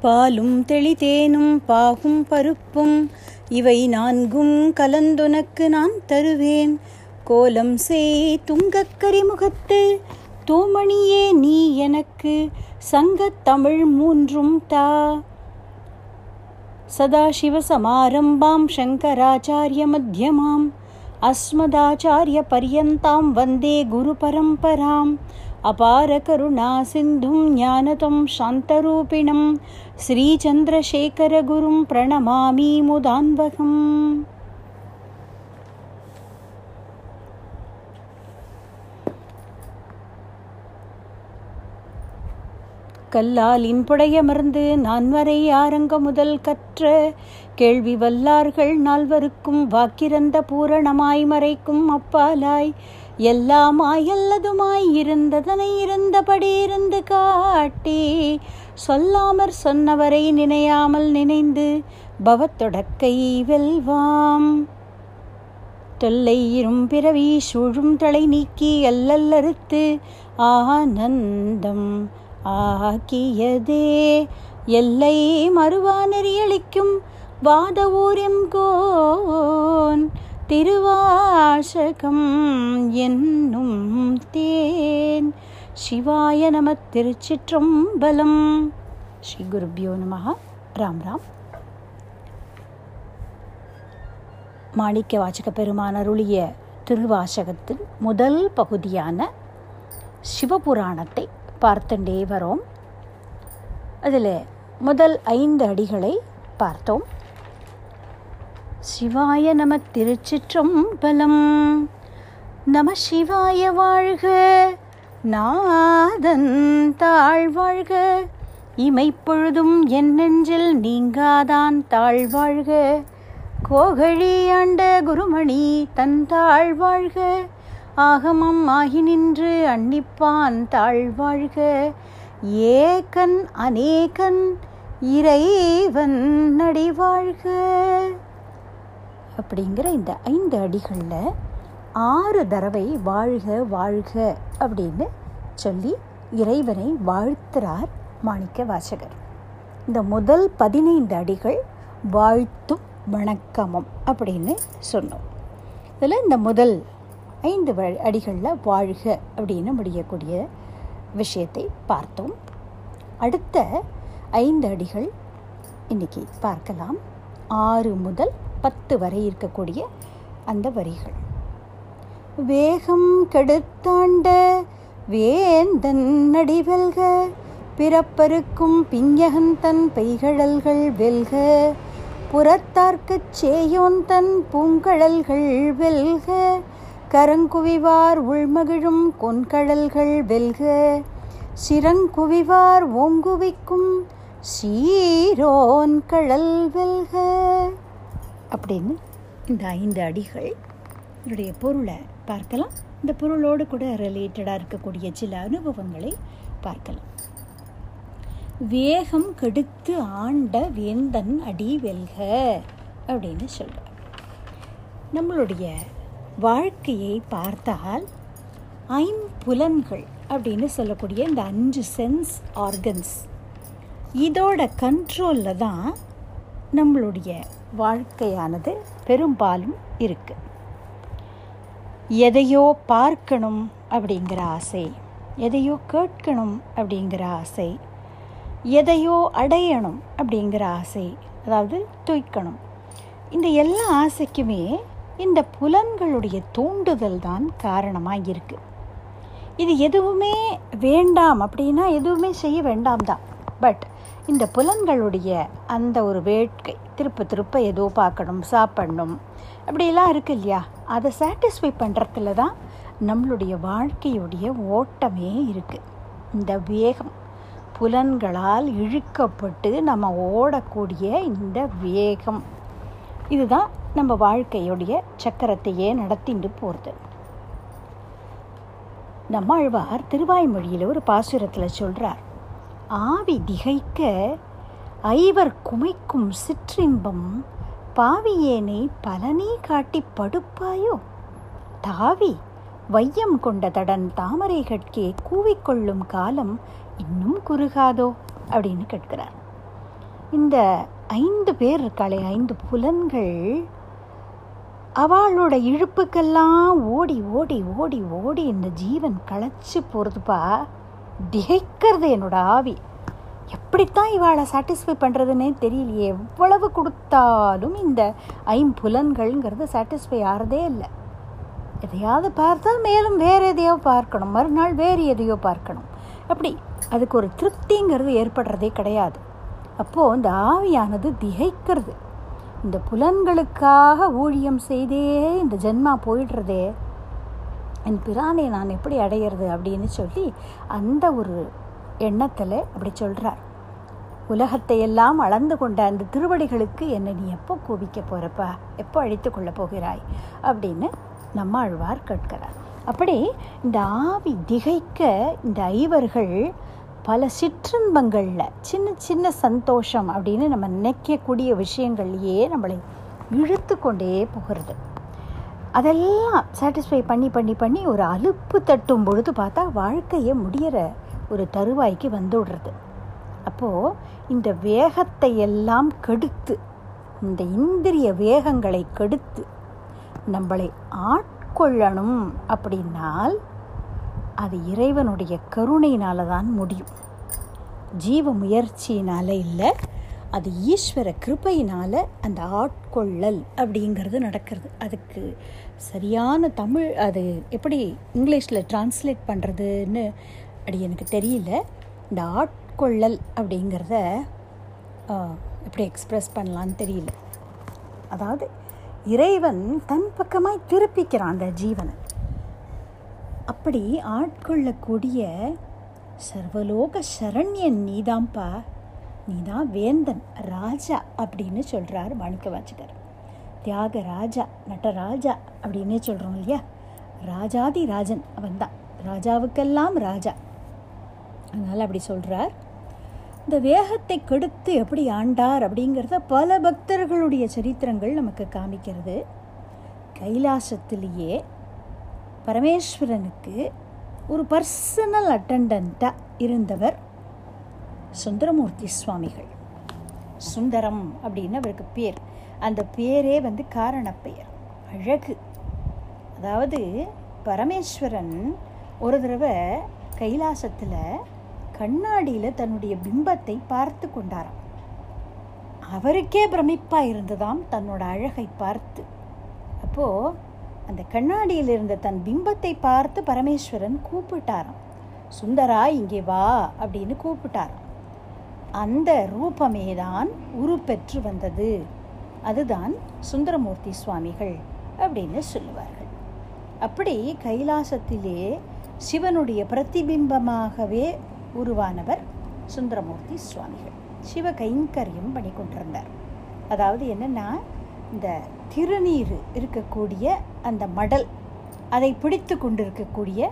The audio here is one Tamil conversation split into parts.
பாலும் தெளிதேனும் பாகும் பருப்பும் இவை நான்கும் கலந்துனக்கு நான் தருவேன் கோலம் செய் துங்கக் கரிமுகத்து தூமணியே நீ எனக்கு சங்கத் தமிழ் மூன்றும் தா सदाशिवसमारम्भां शङ्कराचार्यमध्यमाम् अस्मदाचार्यपर्यन्तां वन्दे गुरुपरम्पराम् अपारकरुणासिन्धुं ज्ञानतं शान्तरूपिणं श्रीचन्द्रशेखरगुरुं प्रणमामि मुदान्वहम् கல்லால் இன்புடையமர்ந்து நான்வரை ஆரங்க முதல் கற்ற கேள்வி வல்லார்கள் நால்வருக்கும் வாக்கிறந்த பூரணமாய் மறைக்கும் அப்பாலாய் எல்லாமாய் எல்லதுமாய் இருந்ததனை இருந்தபடி இருந்து காட்டி சொல்லாமற் சொன்னவரை நினையாமல் நினைந்து பவத்தொடக்கை வெல்வாம். தொல்லை இரும் பிறவி சூழும் தலை நீக்கி அல்லல்லறுத்து ஆனந்தம் ஆக்கியதே. எல்லை மறுவா நெறியளிக்கும் வாத ஊரியம் கோன் திருவாசகம் என்னும் தேன். சிவாய நம திருச்சிற்றம்பலம். ஸ்ரீ குருபியோ நம. ராம் ராம். மாணிக்க வாசக பெருமான் அருளிய திருவாசகத்தின் முதல் பகுதியான சிவபுராணத்தை பார்த்துண்டே வரோம். அதில் முதல் ஐந்து அடிகளை பார்த்தோம். சிவாய நம திருச்சிற்றம்பலம். நம சிவாய வாழ்க. நாதன் தாழ்வாழ்க. இமைப்பொழுதும் என் நெஞ்சில் நீங்காதான் தாழ்வாழ்க. கோகழி ஆண்ட குருமணி தன் தாழ்வாழ்க. ஆகமம் ஆகி நின்று அன்னிப்பான் தாழ்வாழ்க. ஏகன் அநேகன் இறைவன் நடிவாழ்க. அப்படிங்கிற இந்த ஐந்து அடிகளில் ஆறு தடவை வாழ்க வாழ்க அப்படின்னு சொல்லி இறைவனை வாழ்த்துறார் மாணிக்க வாசகர். இந்த முதல் பதினைந்து அடிகள் வாழ்த்தும் வணக்கமும் அப்படின்னு சொன்னோம். இதில் இந்த முதல் ஐந்து வ அடிகளில் வாழ்க அப்படின்னு முடியக்கூடிய விஷயத்தை பார்த்தோம். அடுத்த ஐந்து அடிகள் இன்னைக்கு பார்க்கலாம். ஆறு முதல் பத்து வரை இருக்கக்கூடிய அந்த வரிகள். வேகம் கெடுத்தாண்ட வேந்தன் நடிவெல்க பிறப்பருக்கும் பிஞ்சகன் தன் பெய்கழல்கள் வெல்க புறத்தார்க்குச் சேயோன் தன் பூங்கழல்கள் வெல்க கரங்குவிவார் உள்மகிழும் கொன்கடல்கள் வெல்க சிறங்குவிவார் ஓங்குவிக்கும் சீரோன் கழல் வெல்க. அப்படின்னு இந்த ஐந்து அடிகள் இதனுடைய பொருளை பார்க்கலாம். இந்த பொருளோடு கூட ரிலேட்டடாக இருக்கக்கூடிய சில அனுபவங்களை பார்க்கலாம். வேகம் கெடுத்து ஆண்ட வேந்தன் அடி வெல்க அப்படின்னு சொல்கிறார் நம்மளுடைய வாழ்க்கையை பார்த்தால் ஐம்புலன்கள் அப்படின்னு சொல்லக்கூடிய இந்த அஞ்சு சென்ஸ் ஆர்கன்ஸ் இதோட கண்ட்ரோலில் தான் நம்மளுடைய வாழ்க்கையானது பெரும்பாலும் இருக்கு. எதையோ பார்க்கணும் அப்படிங்கிற ஆசை எதையோ கேட்கணும் அப்படிங்கிற ஆசை எதையோ அடையணும் அப்படிங்கிற ஆசை அதாவது தூய்க்கணும். இந்த எல்லா ஆசைக்குமே இந்த புலன்களுடைய தூண்டுதல் தான் காரணமாக இருக்குது இது எதுவுமே வேண்டாம் அப்படின்னா எதுவுமே செய்ய வேண்டாம் தான். பட் இந்த புலன்களுடைய அந்த ஒரு வேட்கை திருப்ப திருப்ப ஏதோ பார்க்கணும் சாப்பிடணும். அப்படிலாம் இருக்கு இல்லையா? அதை சாட்டிஸ்ஃபை பண்ணுறதுல தான் நம்மளுடைய வாழ்க்கையுடைய ஓட்டமே இருக்குது இந்த வேகம் புலன்களால் இழுக்கப்பட்டு நம்ம ஓடக்கூடிய இந்த வேகம். இதுதான் நம்ம வாழ்க்கையுடைய சக்கரத்தையே நடத்திட்டு போகிறது நம்மாழ்வார் திருவாய்மொழியில் ஒரு பாசுரத்தில் சொல்கிறார் ஆவி திகைக்க ஐவர் குமைக்கும் சிற்றின்பம் பாவியேனை பலனே காட்டி படுப்பாயோ? தாவி வையம் கொண்ட தடன் தாமரை கட்கே கூவிக்கொள்ளும் காலம் இன்னும் குறுகாதோ? அப்படின்னு கேட்கிறார். இந்த ஐந்து பேர் இருக்காளே ஐந்து புலன்கள் அவளோட இழுப்புக்கெல்லாம் ஓடி ஓடி ஓடி ஓடி இந்த ஜீவன் களைச்சு போகிறதுப்பா திகைக்கிறது என்னோட ஆவி. எப்படித்தான் இவாளை சாட்டிஸ்ஃபை பண்ணுறதுன்னே தெரியலையே. எவ்வளவு கொடுத்தாலும் இந்த ஐம்புலன்கள்ங்கிறது சாட்டிஸ்ஃபை ஆகிறதே இல்லை. எதையாவது பார்த்தா மேலும் வேறு எதையோ பார்க்கணும். மறுநாள் வேறு எதையோ பார்க்கணும். அப்படி அதுக்கு ஒரு திருப்திங்கிறது ஏற்படுறதே கிடையாது. அப்போது இந்த ஆவியானது திகைக்கிறது. இந்த புலன்களுக்காக ஊழியம் செய்தே இந்த ஜென்மா போயிடுறதே என் பிரானை நான் எப்படி அடையிறது அப்படின்னு சொல்லி அந்த ஒரு எண்ணத்தில் அப்படி சொல்கிறார் உலகத்தை எல்லாம் அளந்து கொண்ட அந்த திருவடிகளுக்கு என்னை நீ எப்போ கோபிக்க போகிறப்பா எப்போ அழித்து கொள்ளப் போகிறாய்? அப்படின்னு நம்மாழ்வார் கேட்கிறார். அப்படி இந்த ஆவி திகைக்க இந்த ஐவர்கள் பல சிற்றின்பங்களில் சின்ன சின்ன சந்தோஷம் அப்படின்னு நம்ம நினைக்கக்கூடிய விஷயங்கள்லையே நம்மளை இழுத்து கொண்டே போகிறது. அதெல்லாம் சாட்டிஸ்ஃபை பண்ணி பண்ணி பண்ணி ஒரு அலுப்பு தட்டும் பொழுது பார்த்தா வாழ்க்கையை முடிகிற ஒரு தருவாய்க்கு வந்துவிடுறது அப்போது இந்த வேகத்தை எல்லாம் கெடுத்து இந்த இந்திரிய வேகங்களை கெடுத்து நம்மளை ஆட்கொள்ளணும் அப்படின்னால் அது இறைவனுடைய கருணையினால தான் முடியும். ஜீவ முயற்சியினால இல்லை அது ஈஸ்வர கிருப்பையினால் அந்த ஆட்கொள்ளல் அப்படிங்கிறது நடக்கிறது. அதுக்கு சரியான தமிழ் அது எப்படி இங்கிலீஷில் டிரான்ஸ்லேட் பண்ணுறதுன்னு அப்படி எனக்கு தெரியல. இந்த ஆட்கொள்ளல் அப்படிங்கிறத எப்படி எக்ஸ்ப்ரெஸ் பண்ணலான்னு தெரியல. அதாவது இறைவன் தன் பக்கமாய் திருப்பிக்கிறான் அந்த ஜீவனை. அப்படி ஆட்கொள்ளக்கூடிய சர்வலோக சரண்யன் நீ தான் வேந்தன் ராஜா அப்படின்னு சொல்கிறார் மாணிக்க வாச்சகர் தியாக ராஜா நடராஜா அப்படின்னே சொல்கிறோம் இல்லையா? ராஜாதி ராஜன் அவன்தான். ராஜாவுக்கெல்லாம் ராஜா. அதனால் அப்படி சொல்கிறார் இந்த வேகத்தை கெடுத்து எப்படி ஆண்டார் அப்படிங்கிறத பல பக்தர்களுடைய சரித்திரங்கள் நமக்கு காமிக்கிறது. கைலாசத்திலேயே பரமேஸ்வரனுக்கு ஒரு பர்சனல் அட்டண்டண்ட்டாக இருந்தவர் சுந்தரமூர்த்தி சுவாமிகள். சுந்தரம் அப்படின்னு அவருக்கு பேர். அந்த பேரே வந்து காரணப்பெயர். அழகு. அதாவது பரமேஸ்வரன் ஒரு தடவை கைலாசத்தில் கண்ணாடியில் தன்னுடைய பிம்பத்தை பார்த்து கொண்டாராம். அவருக்கே பிரமிப்பாக இருந்ததாம் தன்னோட அழகை பார்த்து. அப்போது அந்த கண்ணாடியில் இருந்த தன் பிம்பத்தை பார்த்து பரமேஸ்வரன் கூப்பிட்டாராம். சுந்தரா இங்கே வா அப்படின்னு கூப்பிட்டாராம். அந்த ரூபமே தான் உருப்பெற்று வந்தது. அதுதான் சுந்தரமூர்த்தி சுவாமிகள் அப்படின்னு சொல்லுவார்கள். அப்படி கைலாசத்திலே சிவனுடைய பிரதிபிம்பமாகவே உருவானவர் சுந்தரமூர்த்தி சுவாமிகள். சிவ கைங்கரியம் பண்ணி கொண்டிருந்தார். அதாவது என்னென்னா இந்த திருநீர் இருக்கக்கூடிய அந்த மடல் அதை பிடித்து கொண்டிருக்கக்கூடிய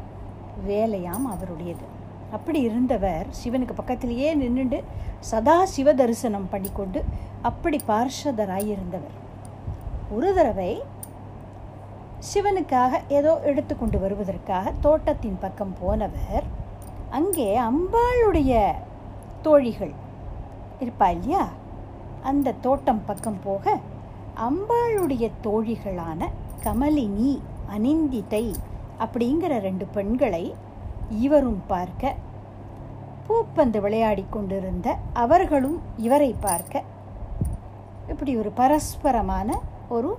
வேலையாம் அவருடையது. அப்படி இருந்தவர் சிவனுக்கு பக்கத்திலேயே நின்றுண்டு சதா சிவ தரிசனம் பண்ணிக்கொண்டு அப்படி பார்ஷதராயிருந்தவர். ஒரு தடவை சிவனுக்காக ஏதோ எடுத்துக்கொண்டு வருவதற்காக தோட்டத்தின் பக்கம் போனவர் அங்கே அம்பாளுடைய தோழிகள் இருப்பா இல்லையா? அந்த தோட்டம் பக்கம் போக அம்பாளுடைய தோழிகளான கமலினி அனிந்திதை அப்படிங்கிற ரெண்டு பெண்களை இவரும் பார்க்க பூப்பந்து விளையாடி கொண்டிருந்த அவர்களும் இவரை பார்க்க. இப்படி ஒரு பரஸ்பரமான ஒரு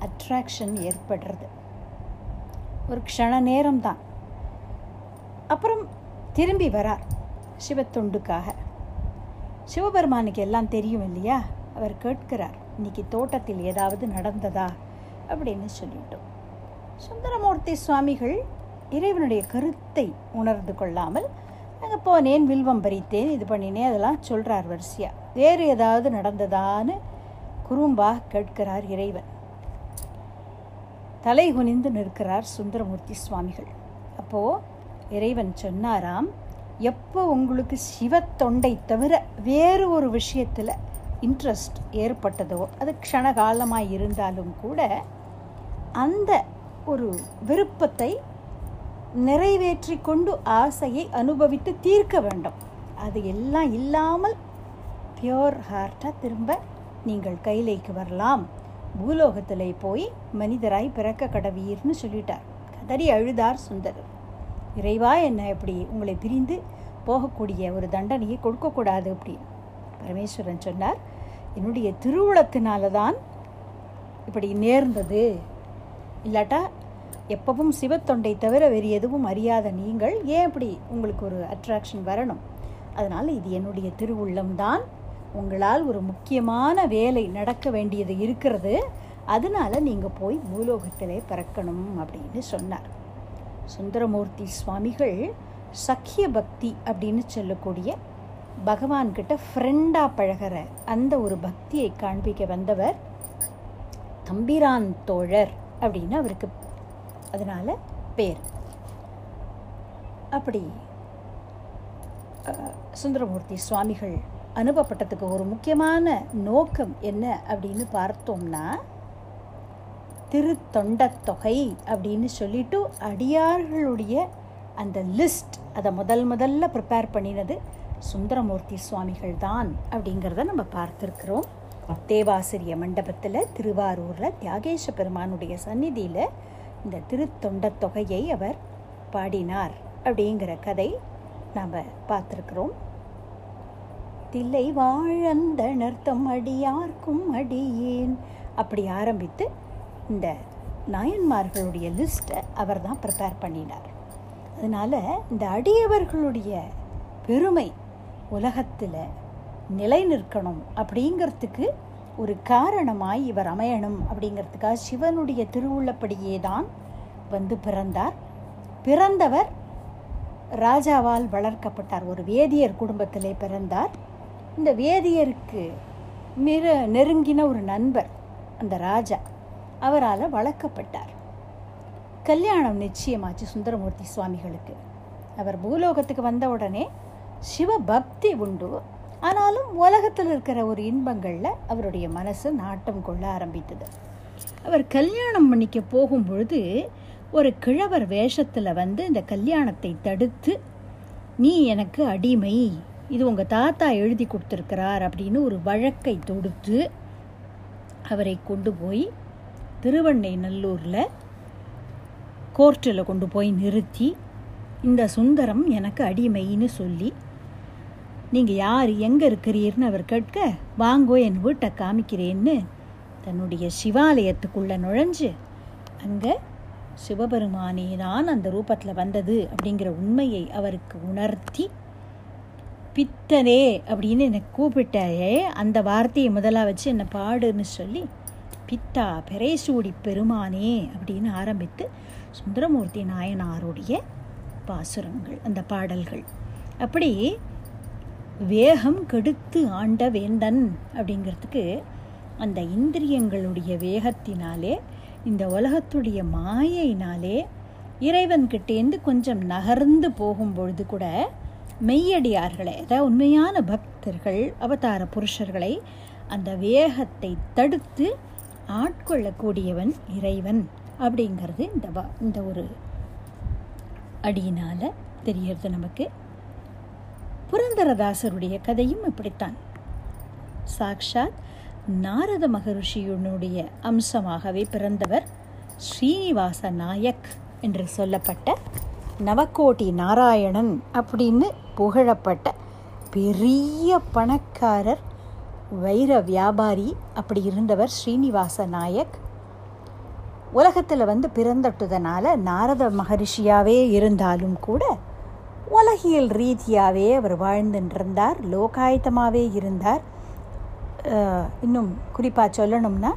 அட்ராக்ஷன் ஏற்படுறது. ஒரு க்ஷண நேரம்தான். அப்புறம் திரும்பி வரார் சிவத்தொண்டுக்காக. சிவபெருமானுக்கு எல்லாம் தெரியும் இல்லையா? அவர் கேட்கிறார் இன்னைக்கு தோட்டத்தில் ஏதாவது நடந்ததா? அப்படின்னு சொல்லிட்டோம் சுந்தரமூர்த்தி சுவாமிகள் இறைவனுடைய கருத்தை உணர்ந்து கொள்ளாமல் அங்கே போனேன் வில்வம் பறித்தேன் இது பண்ணினேன் அதெல்லாம் சொல்கிறார் வரிசையாக வேறு ஏதாவது நடந்ததான்னு குறும்பாக கேட்கிறார் இறைவன். தலை குனிந்து நிற்கிறார் சுந்தரமூர்த்தி சுவாமிகள். அப்போது இறைவன் சொன்னாராம் எப்போ உங்களுக்கு சிவத்தொண்டை தவிர வேறு ஒரு விஷயத்தில் இன்ட்ரெஸ்ட் ஏற்பட்டதோ அது க்ஷணகாலமாக இருந்தாலும் கூட அந்த ஒரு விருப்பத்தை நிறைவேற்றி கொண்டு ஆசையை அனுபவித்து தீர்க்க வேண்டும். அது எல்லாம் இல்லாமல் பியோர் ஹார்ட்டாக திரும்ப நீங்கள் கைலைக்கு வரலாம். பூலோகத்தில் போய் மனிதராய் பிறக்க கடவீர்னு சொல்லிட்டார். கதறி அழுதார் சுந்தரர் இறைவா என்ன இப்படி உங்களை பிரிந்து போகக்கூடிய ஒரு தண்டனையை கொடுக்கக்கூடாது அப்படின்னு. பரமேஸ்வரன் சொன்னார் என்னுடைய திருவுளத்தினால தான் இப்படி நேர்ந்தது. இல்லாட்டா எப்பவும் சிவத்தொண்டை தவிர வேறு எதுவும் அறியாத நீங்கள் ஏன் இப்படி உங்களுக்கு ஒரு அட்ராக்ஷன் வரணும்? அதனால் இது என்னுடைய திருவுள்ளம்தான் உங்களால் ஒரு முக்கியமான வேலை நடக்க வேண்டியது இருக்கிறது. அதனால நீங்கள் போய் பூலோகத்திலே பிறக்கணும் அப்படின்னு சொன்னார். சுந்தரமூர்த்தி சுவாமிகள் சக்கிய பக்தி அப்படின்னு சொல்லக்கூடிய பகவான்கிட்ட ஃப்ரெண்டாக பழகிற அந்த ஒரு பக்தியை காண்பிக்க வந்தவர் தம்பிரான் தோழர் அப்படின்னு அவருக்கு அதனால் பேர். அப்படி சுந்தரமூர்த்தி சுவாமிகள் அனுபவப்பட்டதுக்கு ஒரு முக்கியமான நோக்கம் என்ன அப்படின்னு பார்த்தோம்னா திருத்தொண்டத்தொகை அப்படின்னு சொல்லிட்டு அடியார்களுடைய அந்த லிஸ்ட் அதை முதல் முதல்ல ப்ரிப்பேர் பண்ணினது சுந்தரமூர்த்தி சுவாமிகள் தான் அப்படிங்கிறத நம்ம பார்த்துருக்குறோம். தேவாசிரிய மண்டபத்தில் திருவாரூரில் தியாகேஷ பெருமானுடைய சந்நிதியில் இந்த திருத்தொண்டத் தொகையை அவர் பாடினார் அப்படிங்கிற கதை நாம் பார்த்துருக்குறோம். தில்லை வாழந்த நர்த்தம் அடியார்க்கும் அடியேன் அப்படி ஆரம்பித்து இந்த நாயன்மார்களுடைய லிஸ்ட்டை அவர் தான் ப்ரிப்பேர் பண்ணினார். அதனால் இந்த அடியவர்களுடைய பெருமை உலகத்தில் நிலை நிற்கணும் அப்படிங்கிறதுக்கு ஒரு காரணமாய் இவர் அமையணும் அப்படிங்கிறதுக்காக சிவனுடைய திருவுள்ளப்படியே தான் வந்து பிறந்தார். பிறந்தவர் ராஜாவால் வளர்க்கப்பட்டார். ஒரு வேதியர் குடும்பத்திலே பிறந்தார். இந்த வேதியருக்கு மிக நெருங்கின ஒரு நண்பர் அந்த ராஜா அவரால் வளர்க்கப்பட்டார். கல்யாணம் நிச்சயமாச்சு சுந்தரமூர்த்தி சுவாமிகளுக்கு. அவர் பூலோகத்துக்கு வந்த உடனே சிவ பக்தி உண்டு. ஆனாலும் உலகத்தில் இருக்கிற ஒரு இன்பங்களில் அவருடைய மனசு நாட்டம் கொள்ள ஆரம்பித்தது. அவர் கல்யாணம் பண்ணிக்க போகும் பொழுது ஒரு கிழவர் வேஷத்தில் வந்து இந்த கல்யாணத்தை தடுத்து நீ எனக்கு அடிமை இது உங்கள் தாத்தா எழுதி கொடுத்துருக்கிறார் அப்படின்னு ஒரு வழக்கை தொடுத்து அவரை கொண்டு போய் திருவண்ணை நல்லூரில் கோர்ட்டில் கொண்டு போய் நிறுத்தி இந்த சுந்தரம் எனக்கு அடிமைன்னு சொல்லி நீங்கள் யார் எங்கே இருக்கிறீர்னு அவர் கேட்க வாங்கோ என் வீட்டை காமிக்கிறேன்னு. தன்னுடைய சிவாலயத்துக்குள்ளே நுழைஞ்சு அங்கே சிவபெருமானே தான் அந்த ரூபத்தில் வந்தது அப்படிங்கிற உண்மையை அவருக்கு உணர்த்தி பித்தனே அப்படின்னு என்னை கூப்பிட்டாயே அந்த வார்த்தையை முதலாக வச்சு என்னை பாடுன்னு சொல்லி பித்தா பெரேசூடி பெருமானே அப்படின்னு ஆரம்பித்து சுந்தரமூர்த்தி நாயனாருடைய பாசுரங்கள் அந்த பாடல்கள். அப்படி வேகம் கெடுத்து ஆண்ட வேந்தன் அப்படிங்கிறதுக்கு அந்த இந்திரியங்களுடைய வேகத்தினாலே இந்த உலகத்துடைய மாயையினாலே இறைவன்கிட்டேருந்து கொஞ்சம் நகர்ந்து போகும் பொழுது கூட மெய்யடியார்களை அதாவது உண்மையான பக்தர்கள் அவதார புருஷர்களை அந்த வேகத்தை தடுத்து ஆட்கொள்ளக்கூடியவன் இறைவன் அப்படிங்கிறது இந்த இந்த ஒரு அடியினால் தெரியறது நமக்கு. புரந்தரதாசருடைய கதையும் இப்படித்தான். சாக்ஷாத் நாரத மகரிஷியுனுடைய அம்சமாகவே பிறந்தவர் ஸ்ரீனிவாச நாயக் என்று சொல்லப்பட்ட நவக்கோட்டி நாராயணன் அப்படின்னு புகழப்பட்ட பெரிய பணக்காரர் வைர வியாபாரி அப்படி இருந்தவர் ஸ்ரீனிவாச நாயக். உலகத்தில் வந்து பிறந்தட்டுதனால நாரத மகரிஷியாகவே இருந்தாலும் கூட உலகியல் ரீதியாகவே அவர் வாழ்ந்துட்டுருந்தார் லோகாயத்தமாகவே இருந்தார். இன்னும் குறிப்பாக சொல்லணும்னா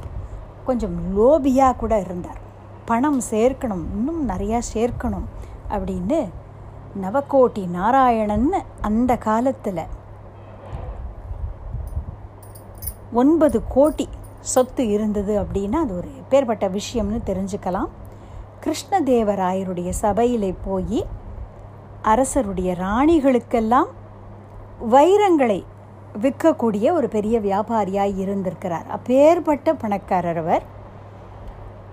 கொஞ்சம் லோபியாக கூட இருந்தார். பணம் சேர்க்கணும் இன்னும் நிறையா சேர்க்கணும் அப்படின்னு நவக்கோட்டி நாராயணன் அந்த காலத்தில் ஒன்பது கோட்டி சொத்து இருந்தது அப்படின்னா அது ஒரு பேர்பட்ட விஷயம்னு தெரிஞ்சுக்கலாம். கிருஷ்ணதேவராயருடைய சபையில் போய் அரசருடைய ராணிகளுக்கெல்லாம் வைரங்களை விற்கக்கூடிய ஒரு பெரிய வியாபாரியாக இருந்திருக்கிறார். அப்பேற்பட்ட பணக்காரர் அவர்.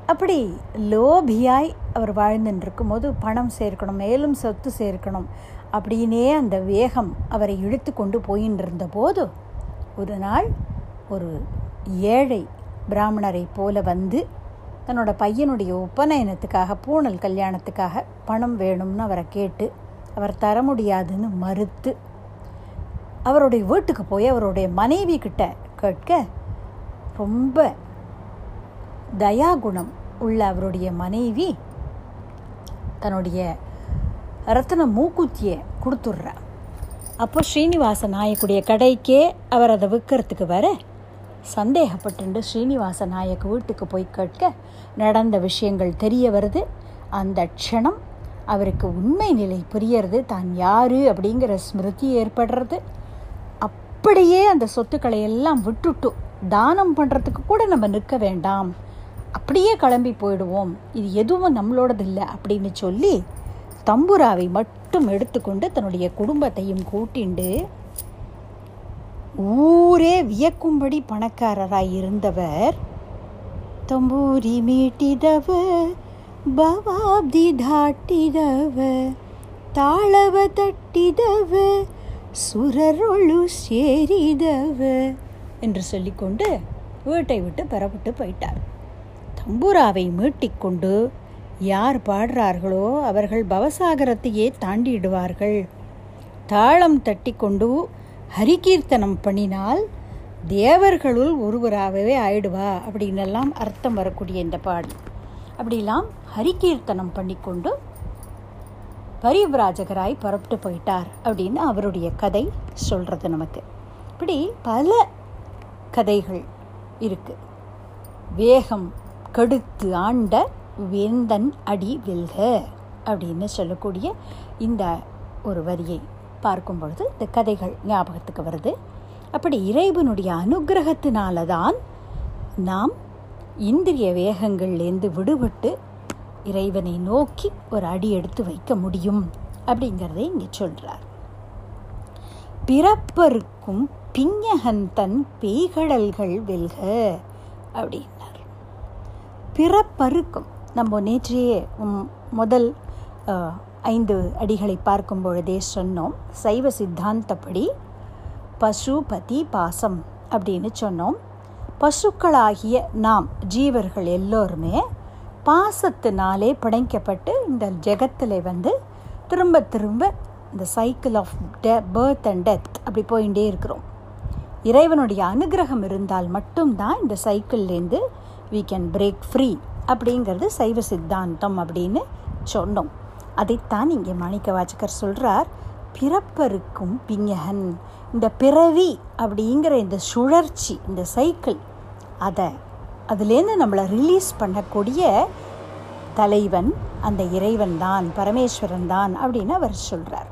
அப்படி லோபியாய் அவர் வாழ்ந்துட்டுருக்கும் போது பணம் சேர்க்கணும் மேலும் சொத்து சேர்க்கணும் அப்படின்னே அந்த வேகம் அவரை இழுத்து கொண்டு போயின்னு போது ஒரு நாள் ஒரு ஏழை பிராமணரை போல வந்து தன்னோட பையனுடைய உபநயனத்துக்காக பூணல் கல்யாணத்துக்காக பணம் வேணும்னு அவரை கேட்டு அவர் தர முடியாதுன்னு மறுத்து அவருடைய வீட்டுக்கு போய் அவருடைய மனைவி கிட்ட கேட்க ரொம்ப தயாகுணம் உள்ள அவருடைய மனைவி தன்னுடைய ரத்தன மூக்குத்தியை கொடுத்துட்றா. அப்போ ஸ்ரீனிவாச நாயக்குடைய கடைக்கே அவர் அதை விற்கிறதுக்கு வர சந்தேகப்பட்டு ஸ்ரீனிவாச நாயக்கு வீட்டுக்கு போய் கேட்க நடந்த விஷயங்கள் தெரிய வருது. அந்த க்ஷணம் அவருக்கு உண்மை நிலை புரியறது தான் யார் அப்படிங்கிற ஸ்மிருதி ஏற்படுறது. அப்படியே அந்த சொத்துக்களை எல்லாம் விட்டுட்டு தானம் பண்ணுறதுக்கு கூட நம்ம நிற்க வேண்டாம். அப்படியே கிளம்பி போயிடுவோம். இது எதுவும் நம்மளோடது இல்லை அப்படின்னு சொல்லி தம்புராவை மட்டும் எடுத்துக்கொண்டு தன்னுடைய குடும்பத்தையும் கூட்டிண்டு ஊரே வியக்கும்படி பணக்காரராய் இருந்தவர் தம்பூரி மீட்டிதவர் ಬವಾಬ್ದಿ ದಾಟಿದವ ತಾಳವ ತಟ್ಟಿದವ சுரரொழு சேரிதவ என்று சொல்லிக்கொண்டு வீட்டை விட்டு பெறப்பட்டு போயிட்டார் தம்பூராவை மீட்டிக்கொண்டு யார் பாடுறார்களோ அவர்கள் பவசாகரத்தையே தாண்டிடுவார்கள் தாளம் தட்டி கொண்டு ஹரிகீர்த்தனம் பண்ணினால் தேவர்களுள் ஒருவராகவே ஆயிடுவா அப்படின்னெல்லாம் அர்த்தம் வரக்கூடிய இந்த பாடல் அப்படிலாம் ஹரிகீர்த்தனம் பண்ணிக்கொண்டு பரிவிராஜகராய் புறப்பட்டு போயிட்டார் அப்படின்னு அவருடைய கதை சொல்கிறது நமக்கு. இப்படி பல கதைகள் இருக்குது வேகம் கடுத்து ஆண்ட வேந்தன் அடி வெல்க அப்படின்னு சொல்லக்கூடிய இந்த ஒரு வரியை பார்க்கும் பொழுது இந்த கதைகள் ஞாபகத்துக்கு வருது. அப்படி இறைவனுடைய அனுகிரகத்தினால தான் நாம் இந்திரிய வேகங்கள்லேருந்து விடுபட்டு இறைவனை நோக்கி ஒரு அடி எடுத்து வைக்க முடியும் அப்படிங்கிறதை இங்கே சொல்கிறார் பிறப்பருக்கும் பிஞகன் தன் பேய்கடல்கள் வெல்க அப்படின்னார். பிறப்பருக்கும் நம்ம நேற்றையே முதல் ஐந்து அடிகளை பார்க்கும் பொழுதே சொன்னோம். சைவ சித்தாந்தப்படி பசு பதி பாசம் அப்படின்னு சொன்னோம். பசுக்களாகிய நாம் ஜீவர்கள் எல்லோருமே பாசத்தினாலே பிணைக்கப்பட்டு இந்த ஜெகத்தில் வந்து திரும்ப திரும்ப இந்த cycle of the birth and death அப்படி போயிட்டே இருக்கிறோம். இறைவனுடைய அனுகிரகம் இருந்தால் மட்டும்தான் இந்த சைக்கிள்லேருந்து வி கேன் பிரேக் ஃப்ரீ அப்படிங்கிறது சைவ சித்தாந்தம் அப்படின்னு சொன்னோம். அதைத்தான் இங்கே மாணிக்க வாச்சகர் சொல்கிறார் பிறப்பருக்கும் பிஞகன் இந்த பிறவி அப்படிங்கிற இந்த சுழற்சி இந்த சைக்கிள் அதை அதுலேருந்து நம்மளை ரிலீஸ் பண்ணக்கூடிய தலைவன் அந்த இறைவன் தான் பரமேஸ்வரன் தான் அப்படின்னு அவர் சொல்கிறார்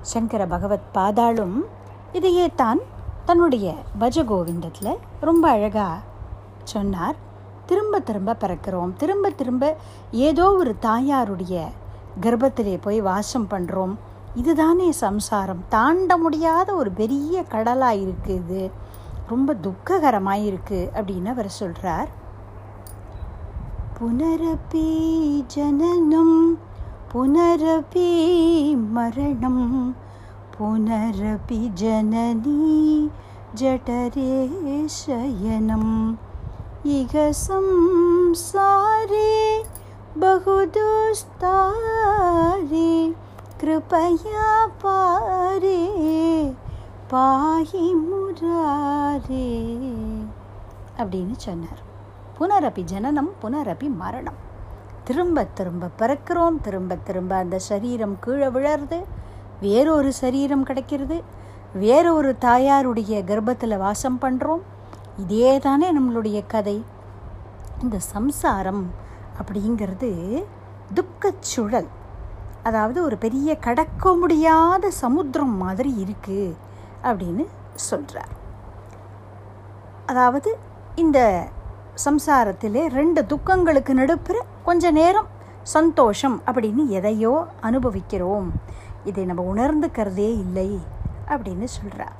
சங்கர பகவத் பாதாளும் இதையே தான் தன்னுடைய பஜகோவிந்தத்தில் ரொம்ப அழகாக சொன்னார். திரும்ப திரும்ப பிறக்கிறோம். திரும்ப திரும்ப ஏதோ ஒரு தாயாருடைய கர்ப்பத்திலே போய் வாசம் பண்ணுறோம் இதுதானே சம்சாரம். தாண்ட முடியாத ஒரு பெரிய கடலாக இருக்குது ரொம்ப துக்ககரமாக இருக்குது அப்படின்னு அவர் சொல்கிறார் புனரபி ஜனனம் புனரபி மரணம் புனரபி ஜனனி ஜடரே சயனம். இக சம்சாரே பகுதுஸ்தாரே कृपया पारे பாஹி முராரே அப்படின்னு சொன்னார் புனரபி ஜனனம் புனரபி மரணம் திரும்ப திரும்ப பிறக்கிறோம் திரும்ப திரும்ப அந்த சரீரம் கீழே விழறது வேறொரு சரீரம் கிடைக்கிறது வேறொரு தாயாருடைய கர்ப்பத்தில் வாசம் பண்ணுறோம் இதே தானே நம்மளுடைய கதை இந்த சம்சாரம் அப்படிங்கிறது துக்கச்சுழல் அதாவது ஒரு பெரிய கடக்க முடியாத சமுத்திரம் மாதிரி இருக்குது அப்படின்னு சொல்கிறார் அதாவது இந்த சம்சாரத்திலே ரெண்டு துக்கங்களுக்கு நடுப்புற கொஞ்ச நேரம் சந்தோஷம் அப்படின்னு எதையோ அனுபவிக்கிறோம். இதை நம்ம உணர்ந்துக்கிறதே இல்லை அப்படின்னு சொல்கிறார்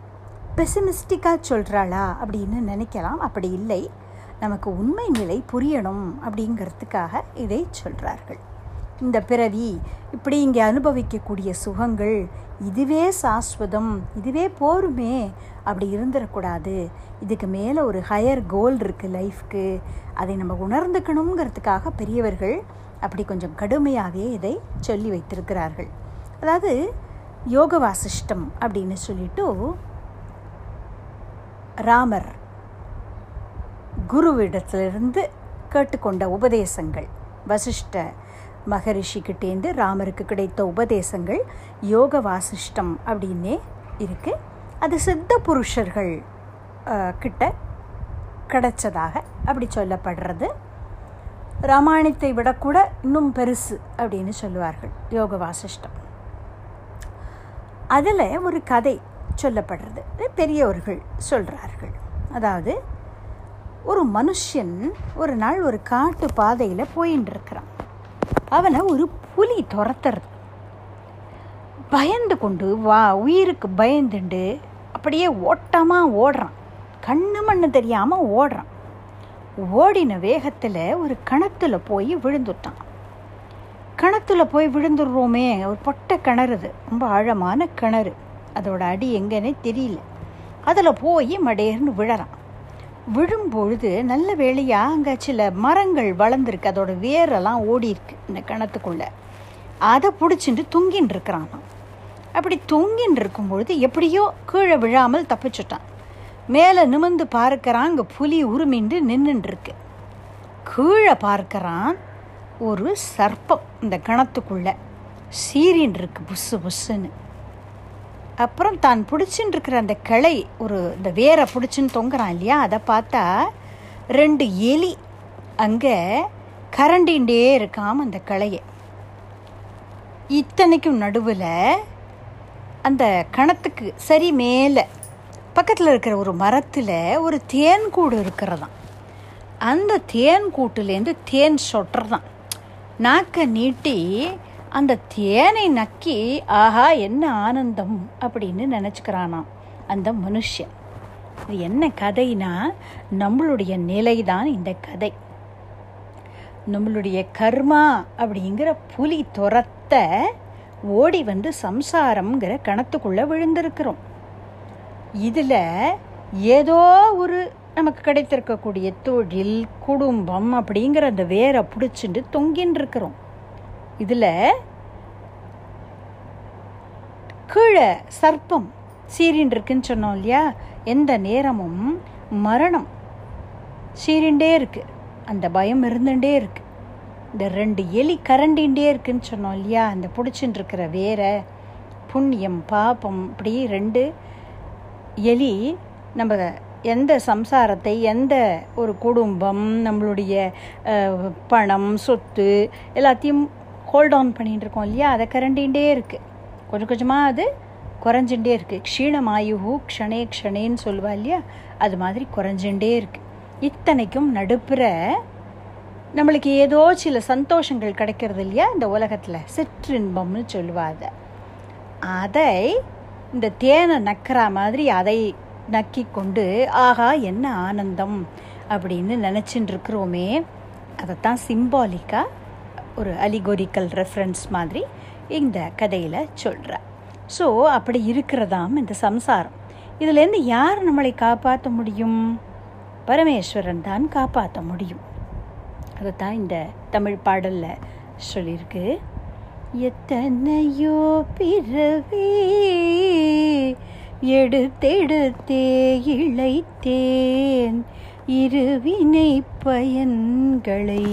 பெசிமிஸ்டிக்காக சொல்கிறாளா அப்படின்னு நினைக்கலாம். அப்படி இல்லை. நமக்கு உண்மை நிலை புரியணும் அப்படிங்கிறதுக்காக இதை சொல்கிறார்கள் இந்த பிறவி இப்படி இங்கே அனுபவிக்கக்கூடிய சுகங்கள் இதுவே சாஸ்வதம் இதுவே போருமே அப்படி இருந்துடக்கூடாது இதுக்கு மேலே ஒரு ஹையர் கோல் இருக்குது லைஃப்க்கு அதை நம்ம உணர்ந்துக்கணுங்கிறதுக்காக பெரியவர்கள் அப்படி கொஞ்சம் கடுமையாகவே இதை சொல்லி வைத்திருக்கிறார்கள். அதாவது யோக வாசிஷ்டம் அப்படின்னு சொல்லிட்டு ராமர் குருவிடத்திலிருந்து கேட்டுக்கொண்ட உபதேசங்கள். வசிஷ்ட மகரிஷிக்கிட்டேருந்து ராமருக்கு கிடைத்த உபதேசங்கள் யோக வாசிஷ்டம் அப்படின்னே இருக்குது அது சித்த புருஷர்கள் கிட்ட கிடைச்சதாக அப்படி சொல்லப்படுறது. ராமாயணத்தை விடக்கூட இன்னும் பெருசு அப்படின்னு சொல்லுவார்கள் யோக வாசிஷ்டம் அதில் ஒரு கதை சொல்லப்படுறது. பெரியவர்கள் சொல்கிறார்கள் அதாவது ஒரு மனுஷன் ஒரு நாள் ஒரு காட்டு பாதையில் போயின்னு இருக்கிறான் அவனை ஒரு புலி துரத்துறது. பயந்து கொண்டு வா உயிருக்கு பயந்துண்டு. அப்படியே ஓட்டமாக ஓடுறான். கண்ணு மண்ணு தெரியாமல் ஓடுறான். ஓடின வேகத்தில் ஒரு கிணத்துல போய் விழுந்துட்டான். கிணத்துல போய் விழுந்துடுறோமே ஒரு பொட்டை கிணறுது ரொம்ப ஆழமான கிணறு. அதோட அடி எங்கன்னே தெரியல. அதில் போய் மடேர்னு விழறான். விழும்பொழுது நல்ல வேளையாக அங்கே சில மரங்கள் வளர்ந்துருக்கு. அதோட வேரெல்லாம் ஓடி இருக்கு இந்த கிணத்துக்குள்ளே. அதை பிடிச்சிட்டு தொங்கின்னு இருக்கிறான் அப்படி தொங்கின்னு இருக்கும்பொழுது எப்படியோ கீழே விழாமல் தப்பிச்சுட்டான். மேலே நிமிந்து பார்க்கறான் அங்கே புலி உருமிண்டு நின்றுருக்கு கீழே பார்க்கறான் ஒரு சர்ப்பம் இந்த கிணத்துக்குள்ளே. சீரின் இருக்கு புஸ்ஸு புஸ்ஸுன்னு அப்புறம் தான் பிடிச்சின்னு இருக்கிற அந்த கிளை ஒரு இந்த வேரை பிடிச்சின்னு தொங்குறான் இல்லையா அதை பார்த்தா ரெண்டு எலி அங்கே கரண்டின்ண்டே இருக்காம அந்த கிளையை. இத்தனைக்கும் நடுவில் அந்த கணத்துக்கு சரி மேலே பக்கத்தில் இருக்கிற ஒரு மரத்தில் ஒரு தேன் கூடு இருக்கிறதாம். அந்த தேன் கூட்டுலேருந்து தேன் சொட்டுறதான் நாக்கை நீட்டி அந்த தேனை நக்கி ஆஹா என்ன ஆனந்தம் அப்படின்னு நினச்சிக்கிறானாம் அந்த மனுஷன். இது என்ன கதைனா நம்மளுடைய நிலை தான் இந்த கதை. நம்மளுடைய கர்மா அப்படிங்கிற புலி துரத்த ஓடி வந்து சம்சாரம்ங்கிற கணத்துக்குள்ளே விழுந்திருக்கிறோம். இதில் ஏதோ ஒரு நமக்கு கிடைத்திருக்கக்கூடிய தொழில் குடும்பம் அப்படிங்கிற அந்த வேரை பிடிச்சிட்டு தொங்கின்னு இருக்கிறோம் இதில் கீழே சர்ப்பம் சீரின் இருக்குன்னு சொன்னோம் இல்லையா? எந்த நேரமும் மரணம் சீரிண்டே இருக்கு. அந்த பயம் இருந்துட்டே இருக்கு. இந்த ரெண்டு எலி கரண்டின்ண்டே இருக்குன்னு சொன்னோம் இல்லையா? அந்த பிடிச்சின்னு இருக்கிற வேற புண்ணியம் பாப்பம் இப்படி ரெண்டு எலி நம்ம எந்த சம்சாரத்தை எந்த ஒரு குடும்பம் நம்மளுடைய பணம் சொத்து எல்லாத்தையும் ஹோல்ட் ஆன் பண்ணிகிட்டு இருக்கோம் இல்லையா? அதை கரண்டின்ண்டே இருக்குது கொஞ்சம் கொஞ்சமாக அது குறைஞ்சுட்டே இருக்குது க்ஷீணமாயுஹு க்ஷணே க்ஷணேன்னு சொல்லுவா இல்லையா? அது மாதிரி குறைஞ்சுட்டே இருக்குது இத்தனைக்கும் நடுப்புற நம்மளுக்கு ஏதோ சில சந்தோஷங்கள் கிடைக்கிறது இல்லையா? இந்த உலகத்தில் சிற்றின்பம்னு சொல்லுவா அதை. அதை இந்த தேனை நக்கிற மாதிரி அதை நக்கி கொண்டு ஆகா என்ன ஆனந்தம் அப்படின்னு நினச்சின்னு இருக்கிறோமே அதைத்தான் சிம்பாலிக்காக ஒரு அலிகோரிக்கல் ரெஃபரன்ஸ் மாதிரி இந்த கதையில் சொல்கிற ஸோ அப்படி இருக்கிறதாம் இந்த சம்சாரம். இதுலேருந்து யார் நம்மளை காப்பாற்ற முடியும்? பரமேஸ்வரன் தான் காப்பாற்ற முடியும். அதைத்தான் இந்த தமிழ் பாடலில் சொல்லியிருக்கு. எத்தனையோ பிறவி எடுத்தெடுத்தே இழைத்தேன். இருவினை பயன்களை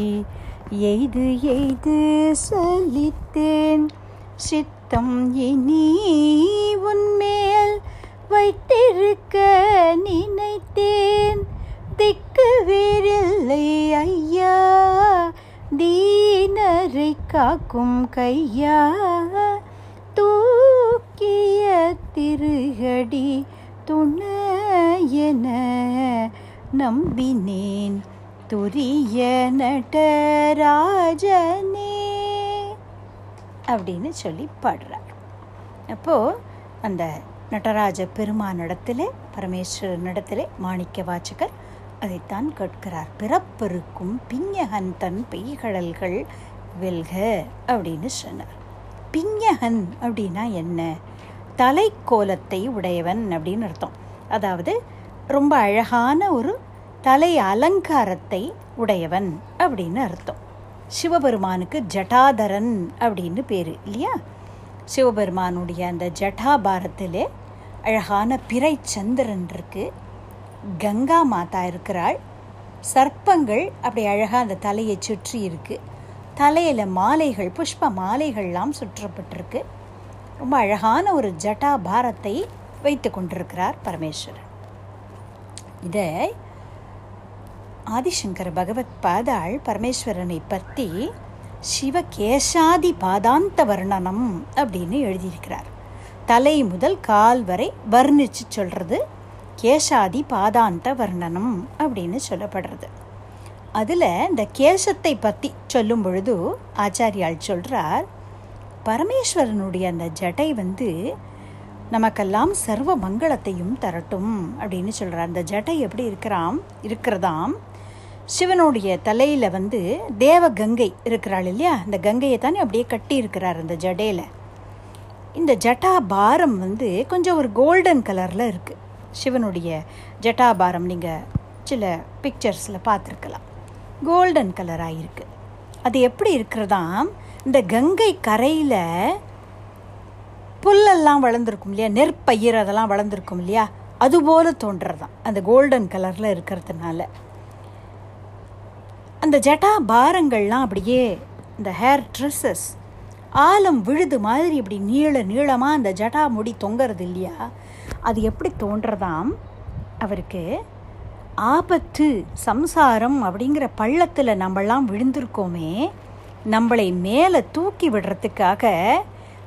எய்து எய்து சொல்லித்தேன். சித்தம் இனி உன்மேல் வைத்திருக்க நினைத்தேன். திக்கு வேறில்லை ஐயா தீனரை காக்கும் கையா. தூக்கிய திருகடி துணையென நம்பினேன். துரிய நடராஜனே அப்படின்னு சொல்லி பாடுறார். அப்போது அந்த நடராஜ பெருமானிடத்தில் பரமேஸ்வரனிடத்தில் மாணிக்க வாச்சகர் அதைத்தான் கேட்கிறார். பிறப்பிருக்கும் பிஞ்சகன் தன் பெய்கடல்கள் வெல்க அப்படின்னு சொன்னார். பிஞ்சகன் அப்படின்னா என்ன? தலைக்கோலத்தை உடையவன் அப்படின்னு அர்த்தம். அதாவது ரொம்ப அழகான ஒரு தலை அலங்காரத்தை உடையவன் அப்படின்னு அர்த்தம். சிவபெருமானுக்கு ஜட்டாதரன் அப்படின்னு பேர் இல்லையா? சிவபெருமானுடைய அந்த ஜட்டாபாரத்திலே அழகான பிறை சந்திரன் இருக்கு. கங்கா மாதா இருக்கிறாள். சர்ப்பங்கள் அப்படி அழகாக அந்த தலையை சுற்றி இருக்குது தலையில் மாலைகள் புஷ்ப மாலைகள்லாம் சுற்றப்பட்டிருக்கு. ரொம்ப அழகான ஒரு ஜட்டா பாரத்தை வைத்து கொண்டிருக்கிறார் பரமேஸ்வரன். இதை ஆதிசங்கர பகவத் பாதாள் பரமேஸ்வரனை பற்றி சிவகேசாதி பாதாந்த வர்ணனம் அப்படின்னு எழுதியிருக்கிறார். தலை முதல் கால் வரை வர்ணிச்சு சொல்கிறது கேசாதி பாதாந்த வர்ணனம் அப்படின்னு சொல்லப்படுறது. அதில் இந்த கேசத்தை பற்றி சொல்லும் பொழுது ஆச்சாரியால் சொல்கிறார் பரமேஸ்வரனுடைய அந்த ஜடை வந்து நமக்கெல்லாம் சர்வ மங்களத்தையும் தரட்டும் அப்படின்னு சொல்கிறார் அந்த ஜடை எப்படி இருக்கிறாம்? இருக்கிறதாம். சிவனுடைய தலையில் வந்து தேவ கங்கை இருக்கிறாள் இல்லையா? அந்த கங்கையை தானே அப்படியே கட்டி இருக்கிறார் அந்த ஜடையில் இந்த ஜட்டா பாரம் வந்து கொஞ்சம் ஒரு கோல்டன் கலரில் இருக்குது சிவனுடைய ஜட்டாபாரம் நீங்கள் சில பிக்சர்ஸில் பார்த்துருக்கலாம். கோல்டன் கலராக இருக்குது அது எப்படி இருக்கிறதாம் இந்த கங்கை கரையில் புல்லெல்லாம் வளர்ந்துருக்கும் இல்லையா? நெற்பயிர் அதெல்லாம் வளர்ந்துருக்கும் இல்லையா? அதுபோல தோன்றதான் அந்த கோல்டன் கலரில் இருக்கிறதுனால. அந்த ஜட்டா பாரங்கள்லாம் அப்படியே இந்த ஹேர் ட்ரெஸ்ஸஸ் ஆலம் விழுது மாதிரி இப்படி நீள நீளமாக அந்த ஜட்டா முடி தொங்குறது இல்லையா? அது எப்படி தோன்றதாம்? அவருக்கு ஆபத்து சம்சாரம் அப்படிங்கிற பள்ளத்தில் நம்மளாம் விழுந்திருக்கோமே நம்மளை மேலே தூக்கி விடுறதுக்காக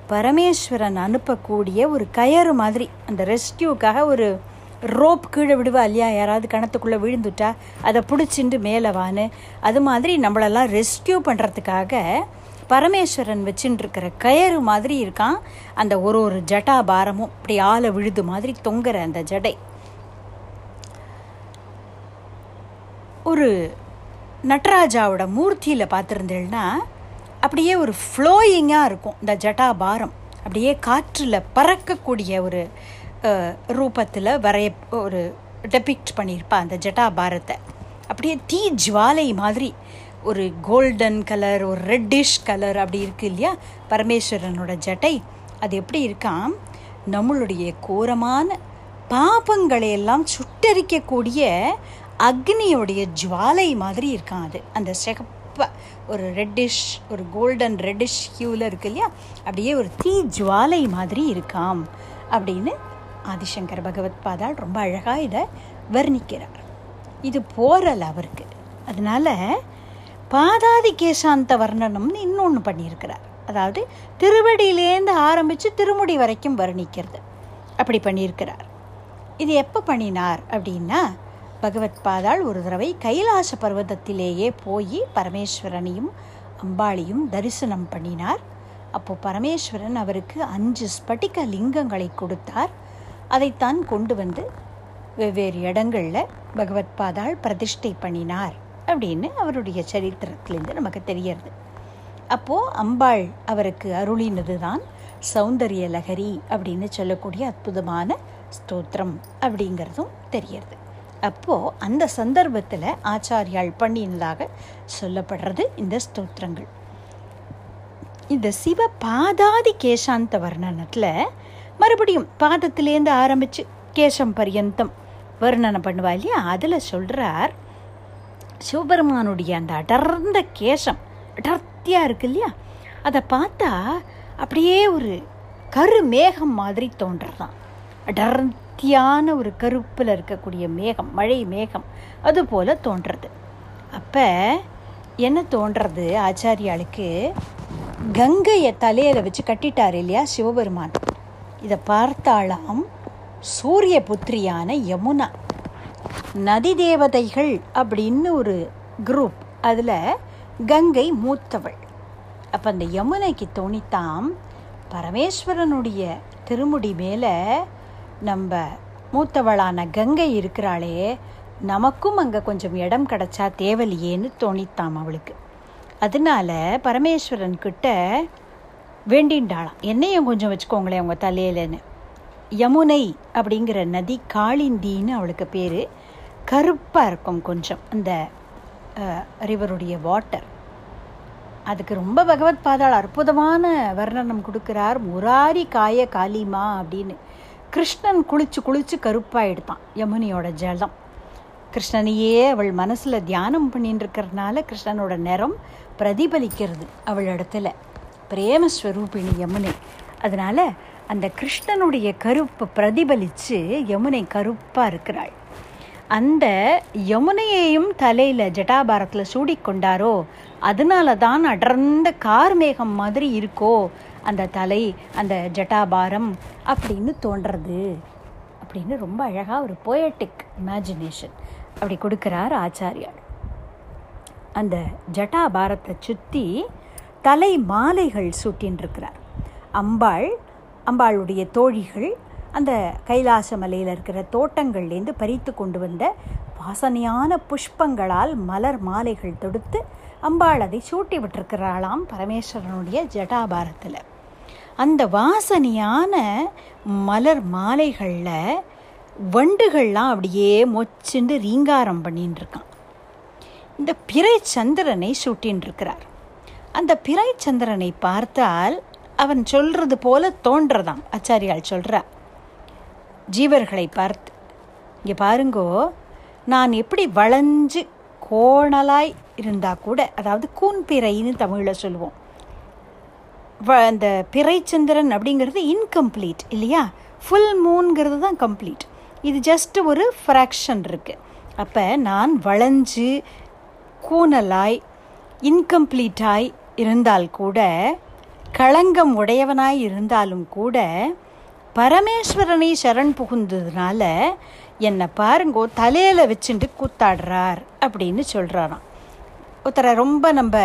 பரமேஸ்வரன் அனுப்பக்கூடிய ஒரு கயறு மாதிரி அந்த ரெஸ்கியூக்காக ஒரு ரோப் கீழே விடுவா இல்லையா? யாராவது கிணத்துக்குள்ளே விழுந்துட்டா அதை பிடிச்சிட்டு மேலே வான்னு. அது மாதிரி நம்மளெல்லாம் ரெஸ்கியூ பண்ணுறதுக்காக பரமேஸ்வரன் வச்சுட்டுருக்கிற கயறு மாதிரி இருக்கான். அந்த ஒரு ஒரு ஜட்டா பாரமும் இப்படி ஆளை விழுது மாதிரி தொங்குற அந்த ஜடை. ஒரு நட்ராஜாவோட மூர்த்தியில் பார்த்துருந்தேன்னா அப்படியே ஒரு ஃப்ளோயிங்காக இருக்கும். இந்த ஜட்டாபாரம் அப்படியே காற்றில் பறக்கக்கூடிய ஒரு ரூபத்தில் வரைய ஒரு டெபிக்ட் பண்ணியிருப்பா அந்த ஜட்டாபாரத்தை அப்படியே தீ ஜுவாலை மாதிரி ஒரு கோல்டன் கலர் ஒரு ரெட்டிஷ் கலர் அப்படி இருக்குது இல்லையா? பரமேஸ்வரனோட ஜட்டை. அது எப்படி இருக்காம் நம்மளுடைய கோரமான பாபங்களை எல்லாம் சுட்டரிக்கக்கூடிய அக்னியோடைய ஜுவாலை மாதிரி இருக்கான் அது. அந்த சிகப்ப ஒரு ரெட்டிஷ் ஒரு கோல்டன் ரெட்டிஷ் ஹியூவில் இருக்கு இல்லையா? அப்படியே ஒரு தீ ஜுவாலை மாதிரி இருக்காம் அப்படின்னு ஆதிசங்கர் பகவத் பாதால் ரொம்ப அழகாக இதை வர்ணிக்கிறார். இது போரல் அவருக்கு. அதனால பாதாதி கேசாந்த வர்ணனம்னு இன்னொன்று பண்ணியிருக்கிறார். அதாவது திருவடியிலேருந்து ஆரம்பித்து திருமுடி வரைக்கும் வர்ணிக்கிறது. அப்படி பண்ணியிருக்கிறார். இது எப்போ பண்ணினார் அப்படின்னா பகவத் பாதாள் ஒரு தடவை கைலாச பர்வதத்திலேயே போய் பரமேஸ்வரனையும் அம்பாளையும் தரிசனம் பண்ணினார். அப்போது பரமேஸ்வரன் அவருக்கு அஞ்சு ஸ்பட்டிக லிங்கங்களை கொடுத்தார். அதைத்தான் கொண்டு வந்து வெவ்வேறு இடங்களில் பகவத் பாதாள் பிரதிஷ்டை பண்ணினார் அப்படின்னு அவருடைய சரித்திரத்திலேருந்து நமக்கு தெரியறது. அப்போது அம்பாள் அவருக்கு அருளினது தான் சௌந்தரிய லகரி அப்படின்னு சொல்லக்கூடிய அற்புதமான ஸ்தோத்திரம் அப்படிங்கிறதும் தெரியறது. அப்போது அந்த சந்தர்ப்பத்தில் ஆச்சாரியால் பண்ணினதாக சொல்லப்படுறது இந்த ஸ்தோத்திரங்கள். இந்த சிவ பாதாதி கேசாந்த வர்ணனத்தில் மறுபடியும் பாதத்திலேருந்து ஆரம்பித்து கேசம் பரியந்தம். வர்ணனை பண்ணுவா இல்லையா? அதில் சொல்கிறார் சிவபெருமானுடைய அந்த அடர்ந்த கேசம் அடர்த்தியாக இருக்கு இல்லையா? அதை பார்த்தா அப்படியே ஒரு கரு மேகம் மாதிரி தோன்றதான் அடர்த்தியான ஒரு கருப்பில் இருக்கக்கூடிய மேகம் மழை மேகம் அதுபோல் தோன்றுறது அப்போ என்ன தோன்றது ஆச்சாரியாளுக்கு? கங்கையை தலையில் வச்சு கட்டிட்டார் இல்லையா சிவபெருமான்? இதை பார்த்தாலாம் சூரிய புத்திரியான யமுனா. நதி தேவதைகள் அப்படின்னு ஒரு குரூப் அதில் கங்கை மூத்தவள். அப்போ அந்த யமுனைக்கு தோணித்தாம் பரமேஸ்வரனுடைய திருமுடி மேலே நம்ம மூத்தவளான கங்கை இருக்கிறாளே நமக்கும் அங்கே கொஞ்சம் இடம் கிடச்சா தேவலையேன்னு தோணித்தாம் அவளுக்கு. அதனால பரமேஸ்வரன் கிட்ட வேண்டின்றாளாம் என்னையும் கொஞ்சம் வச்சுக்கோங்களேன் அவங்க தலையிலன்னு. யமுனை அப்படிங்கிற நதி காளிந்தின்னு அவளுக்கு பேர். கருப்பாக இருக்கும் கொஞ்சம் அந்த ரிவருடைய வாட்டர் அதுக்கு ரொம்ப பகவத் பாதாள் அற்புதமான வர்ணனம் கொடுக்குறார். முராரி காய காளிமா அப்படின்னு. கிருஷ்ணன் குளிச்சு குளிச்சு கருப்பாயிடுதான். யமுனியோட ஜலம். கிருஷ்ணனையே அவள் மனசில் தியானம் பண்ணிட்டு இருக்கிறதுனால கிருஷ்ணனோட நிறம் பிரதிபலிக்கிறது அவள் இடத்துல. பிரேமஸ்வரூபிணி யமுனை. அதனால் அந்த கிருஷ்ணனுடைய கருப்பு பிரதிபலித்து யமுனை கருப்பாக இருக்கிறாள். அந்த யமுனையையும் தலையில் ஜட்டாபாரத்தில் சூடிக்கொண்டாரோ அதனால தான் அடர்ந்த கார்மேகம் மாதிரி இருக்கோ அந்த தலை அந்த ஜட்டாபாரம் அப்படின்னு தோன்றது. அப்படின்னு ரொம்ப அழகாக ஒரு போயட்டிக் இமேஜினேஷன் அப்படி கொடுக்குறார் ஆச்சாரியார். அந்த ஜட்டாபாரத்தை சுற்றி தலை மாலைகள் சூட்டின்றிருக்கிறார். அம்பாள் அம்பாளுடைய தோழிகள் அந்த கைலாச மலையில் இருக்கிற தோட்டங்கள்லேருந்து பறித்து கொண்டு வந்த வாசனையான புஷ்பங்களால் மலர் மாலைகள் தொடுத்து அம்பாள் அதை சூட்டி விட்டிருக்கிறாளாம் பரமேஸ்வரனுடைய ஜடாபாரத்தில். அந்த வாசனையான மலர் மாலைகளில் வண்டுகள்லாம் அப்படியே மொச்சுண்டு ரீங்காரம் பண்ணின்னு இருக்கான் இந்த பிறை சந்திரனை சூட்டின்னு இருக்கிறார் அந்த பிறை சந்திரனை பார்த்தால் அவன் சொல்றது போல தோன்றதாம். ஆச்சாரியால் சொல்றா. ஜீவர்களை பார்த்து இங்கே பாருங்கோ நான் எப்படி வளைஞ்சு கோணலாய் இருந்தா கூட அதாவது கூன்பிறைன்னு தமிழில் சொல்லுவோம். அந்த பிறைச்சந்திரன் அப்படிங்கிறது இன்கம்ப்ளீட் இல்லையா? ஃபுல் மூன்கிறது தான் கம்ப்ளீட் இது ஜஸ்ட் ஒரு ஃப்ராக்ஷன் இருக்குது அப்போ நான் வளைஞ்சு கூனலாய் இன்கம்ப்ளீட்டாய் இருந்தால் கூட களங்கம் உடையவனாய் இருந்தாலும் கூட பரமேஸ்வரனை சரண் புகுந்ததுனால என்னை பாருங்கோ தலையில் வச்சுட்டு கூத்தாடுறார் அப்படின்னு சொல்கிறாராம் ஒருத்தரை ரொம்ப நம்ம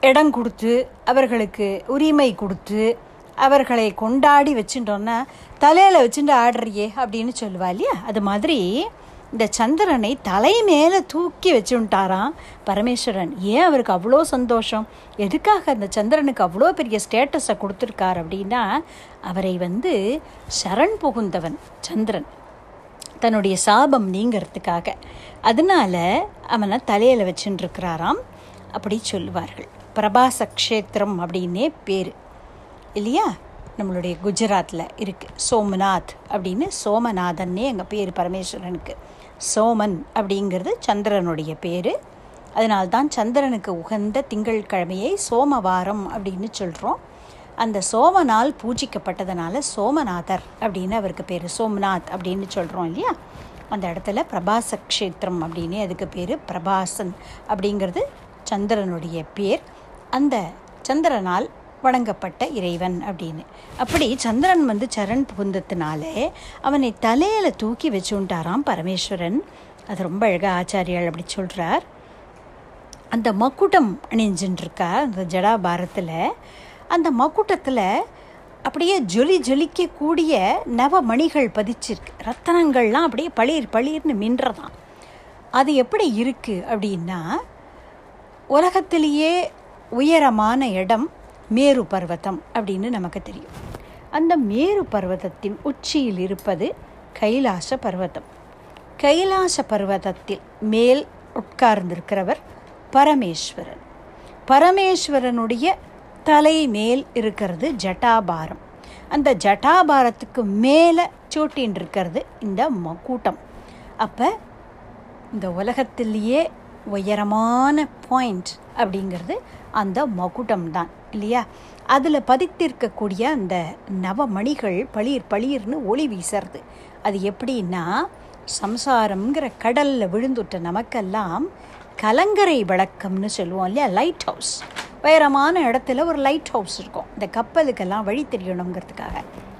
இடம் கொடுத்து அவர்களுக்கு உரிமை கொடுத்து அவர்களை கொண்டாடி வச்சுட்டோன்னா தலையில் வச்சுட்டு ஆடுறியே அப்படின்னு சொல்லுவா இல்லையா? அது மாதிரி இந்த சந்திரனை தலை மேலே தூக்கி வச்சுட்டாராம் பரமேஸ்வரன். ஏன் அவருக்கு அவ்வளோ சந்தோஷம்? எதுக்காக அந்த சந்திரனுக்கு அவ்வளோ பெரிய ஸ்டேட்டஸை கொடுத்துருக்கார் அப்படின்னா அவரை வந்து சரண் புகுந்தவன் சந்திரன். தன்னுடைய சாபம் நீங்கிறதுக்காக. அதனால அவனை தலையில் வச்சுட்டுருக்கிறாராம் அப்படி சொல்லுவார்கள் பிரபாச க்ஷேத்திரம் அப்படின்னே பேர். இல்லையா? நம்மளுடைய குஜராத்தில் இருக்குது சோமநாத் அப்படின்னு சோமநாதன்னே எங்கள் பேர் பரமேஸ்வரனுக்கு. சோமன் அப்படிங்கிறது சந்திரனுடைய பேர். அதனால்தான் சந்திரனுக்கு உகந்த திங்கட்கிழமையை சோமவாரம் அப்படின்னு சொல்கிறோம் அந்த சோமனால் பூஜிக்கப்பட்டதுனால சோமநாதர் அப்படின்னு அவருக்கு பேர். சோம்நாத் அப்படின்னு சொல்கிறோம் இல்லையா? அந்த இடத்துல பிரபாச க்ஷேத்திரம் அப்படின்னு அதுக்கு பேர். பிரபாசன் அப்படிங்கிறது சந்திரனுடைய பேர். அந்த சந்திரனால் வணங்கப்பட்ட இறைவன் அப்படின்னு. அப்படி சந்திரன் வந்து சரண் புகுந்ததுனாலே அவனை தலையில் தூக்கி வச்சுட்டாராம் பரமேஸ்வரன். அது ரொம்ப அழகாக ஆச்சாரியால் அப்படி சொல்கிறார் அந்த மக்குட்டம் அணிஞ்சுட்டுருக்கா அந்த ஜடாபாரத்தில். அந்த மக்குட்டத்தில் அப்படியே ஜொலி ஜொலிக்கக்கூடிய நவமணிகள் பதிச்சிருக்கு. ரத்தனங்கள்லாம் அப்படியே பளிர் பளிர்னு மின்றதான் அது எப்படி இருக்குது அப்படின்னா உலகத்திலேயே உயரமான இடம் மேரு பர்வதம் அப்படின்னு நமக்கு தெரியும். அந்த மேரு பர்வதத்தின் உச்சியில் இருப்பது கைலாச பர்வதம். கைலாச பர்வதத்தில் மேல் உட்கார்ந்திருக்கிறவர் பரமேஸ்வரன். பரமேஸ்வரனுடைய தலை மேல் இருக்கிறது ஜட்டாபாரம். அந்த ஜட்டாபாரத்துக்கு மேலே சூட்டின் இருக்கிறது இந்த மக்கூட்டம் அப்போ இந்த உலகத்திலேயே உயரமான பாயிண்ட் அப்படிங்கிறது அந்த மகுடம் தான் இல்லையா? அதில் பதித்திருக்கக்கூடிய அந்த நவமணிகள் பளிர் பளிர்னு ஒளி வீசறது. அது எப்படின்னா சம்சாரம்ங்கிற கடலில் விழுந்துட்ட நமக்கெல்லாம் கலங்கரை விளக்கம்னு சொல்லுவோம் இல்லையா? லைட் ஹவுஸ் உயரமான இடத்துல ஒரு லைட் ஹவுஸ் இருக்கும். இந்த கப்பலுக்கெல்லாம் வழி தெரியணுங்கிறதுக்காக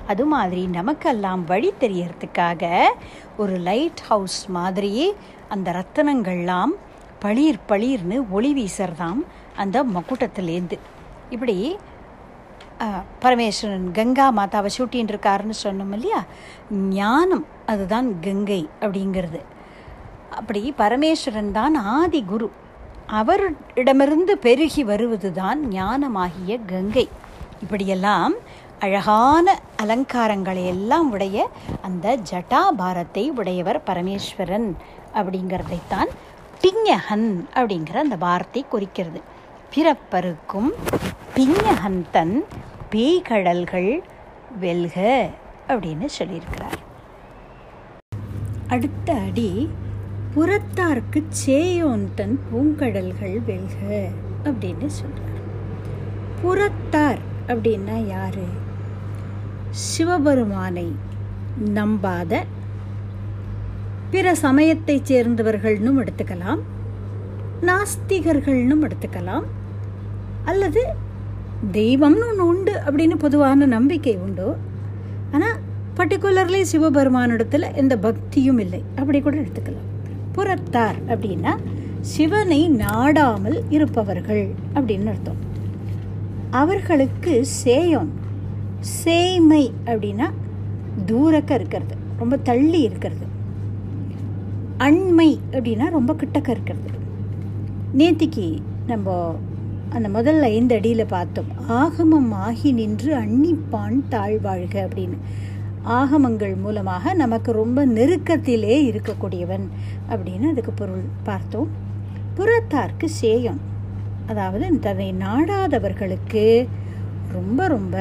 அது மாதிரி நமக்கெல்லாம் வழி தெரியறதுக்காக ஒரு லைட் ஹவுஸ் மாதிரி அந்த ரத்தனங்கள்லாம் பளிர் பளிர்னு ஒளி வீசறதாம் அந்த மக்குட்டத்திலேருந்து இப்படி பரமேஸ்வரன் கங்கா மாதாவை சூட்டின்னு இருக்காருன்னு சொன்னோம் இல்லையா? ஞானம் அதுதான் கங்கை அப்படிங்கிறது. அப்படி பரமேஸ்வரன் தான் ஆதி குரு. அவரிடமிருந்து பெருகி வருவது தான் ஞானமாகிய கங்கை. இப்படியெல்லாம் அழகான அலங்காரங்களை எல்லாம் உடைய அந்த ஜட்டாபாரத்தை உடையவர் பரமேஸ்வரன் அப்படிங்கிறதைத்தான் டிங்கஹன் அப்படிங்கிற அந்த வார்த்தை குறிக்கிறது. பிறப்பருக்கும் பிஞகன் பேய்கடல்கள் வெல்க அப்படின்னு சொல்லியிருக்கிறார். அடுத்த அடி புறத்தார்க்கு சேயோன்தன் பூங்கடல்கள் வெல்க அப்படின்னு சொல்கிறார் புறத்தார் அப்படின்னா யார்? சிவபெருமானை நம்பாத பிற சமயத்தைச் சேர்ந்தவர்கள்னும் எடுத்துக்கலாம் நாஸ்திகர்கள்னும் எடுத்துக்கலாம் அல்லது தெய்வம்னு ஒன்று உண்டு அப்படின்னு பொதுவான நம்பிக்கை உண்டு? ஆனால் பர்டிகுலர்லி சிவபெருமானிடத்தில் எந்த பக்தியும் இல்லை. அப்படி கூட எடுத்துக்கலாம். புறத்தார் அப்படின்னா சிவனை நாடாமல் இருப்பவர்கள் அப்படின்னு அர்த்தம். அவர்களுக்கு சேயம் சேய்மை அப்படின்னா தூரக்க இருக்கிறது ரொம்ப தள்ளி இருக்கிறது. அண்மை அப்படின்னா ரொம்ப கிட்டக்க இருக்கிறது. நேத்திக்கு நம்ம அந்த முதல்ல ஐந்து அடியில் பார்த்தோம். ஆகமம் ஆகி நின்று அன்னிப்பான் தாழ்வாழ்க அப்படின்னு. ஆகமங்கள் மூலமாக நமக்கு ரொம்ப நெருக்கத்திலே இருக்கக்கூடியவன் அப்படின்னு அதுக்கு பொருள் பார்த்தோம். புறத்தார்க்கு சேயம். அதாவது தன்னை நாடாதவர்களுக்கு ரொம்ப ரொம்ப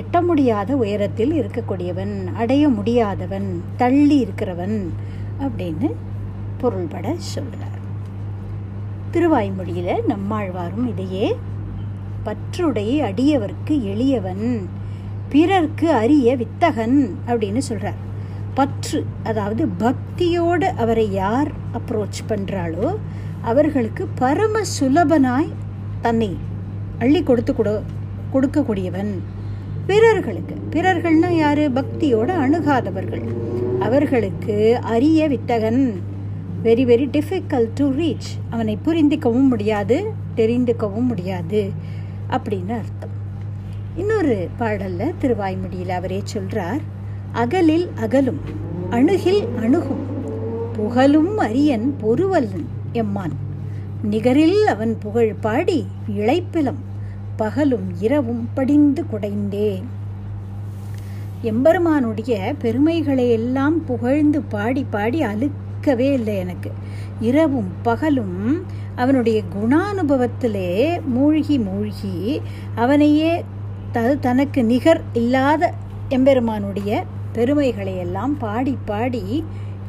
எட்ட முடியாத உயரத்தில் இருக்கக்கூடியவன் அடைய முடியாதவன் தள்ளி இருக்கிறவன் அப்படின்னு பொருள்பட சொல்கிறார் திருவாய்மொழியில் நம்மாழ்வாரும் இதையே பற்றுடைய அடியவர்க்கு எளியவன் பிறர்க்கு அரிய வித்தகன் அப்படின்னு சொல்கிறார் பற்று அதாவது பக்தியோடு அவரை யார் அப்ரோச் பண்ணுறாளோ அவர்களுக்கு பரம சுலபனாய் தன்னை அள்ளி கொடுத்து கொடு கொடுக்கக்கூடியவன். பிறர்களுக்கு பிறர்கள்னா யார்? பக்தியோடு அணுகாதவர்கள். அவர்களுக்கு அரிய வித்தகன். Very very difficult to reach அவனை புரிந்துக்கவும் முடியாது தெரிந்துக்கவும் முடியாது அப்படின்னு அர்த்தம். இன்னொரு பாடலில் திருவாய்மொழியில் அவரே சொல்கிறார் அகலில் அகலும் அணுகில் அணுகும் புகழும் அரியன் பொறுவல்லன் எம்மான். நிகரில் அவன் புகழ் பாடி இழைப்பிலம் பகலும் இரவும் படிந்து குடைந்தேன். எம்பெருமானுடைய பெருமைகளை எல்லாம் புகழ்ந்து பாடி பாடி அழுக்கவே இல்லை எனக்கு. இரவும் பகலும் அவனுடைய குணானுபவத்திலே மூழ்கி மூழ்கி அவனையே த தனக்கு நிகர் இல்லாத எம்பெருமானுடைய பெருமைகளை எல்லாம் பாடி பாடி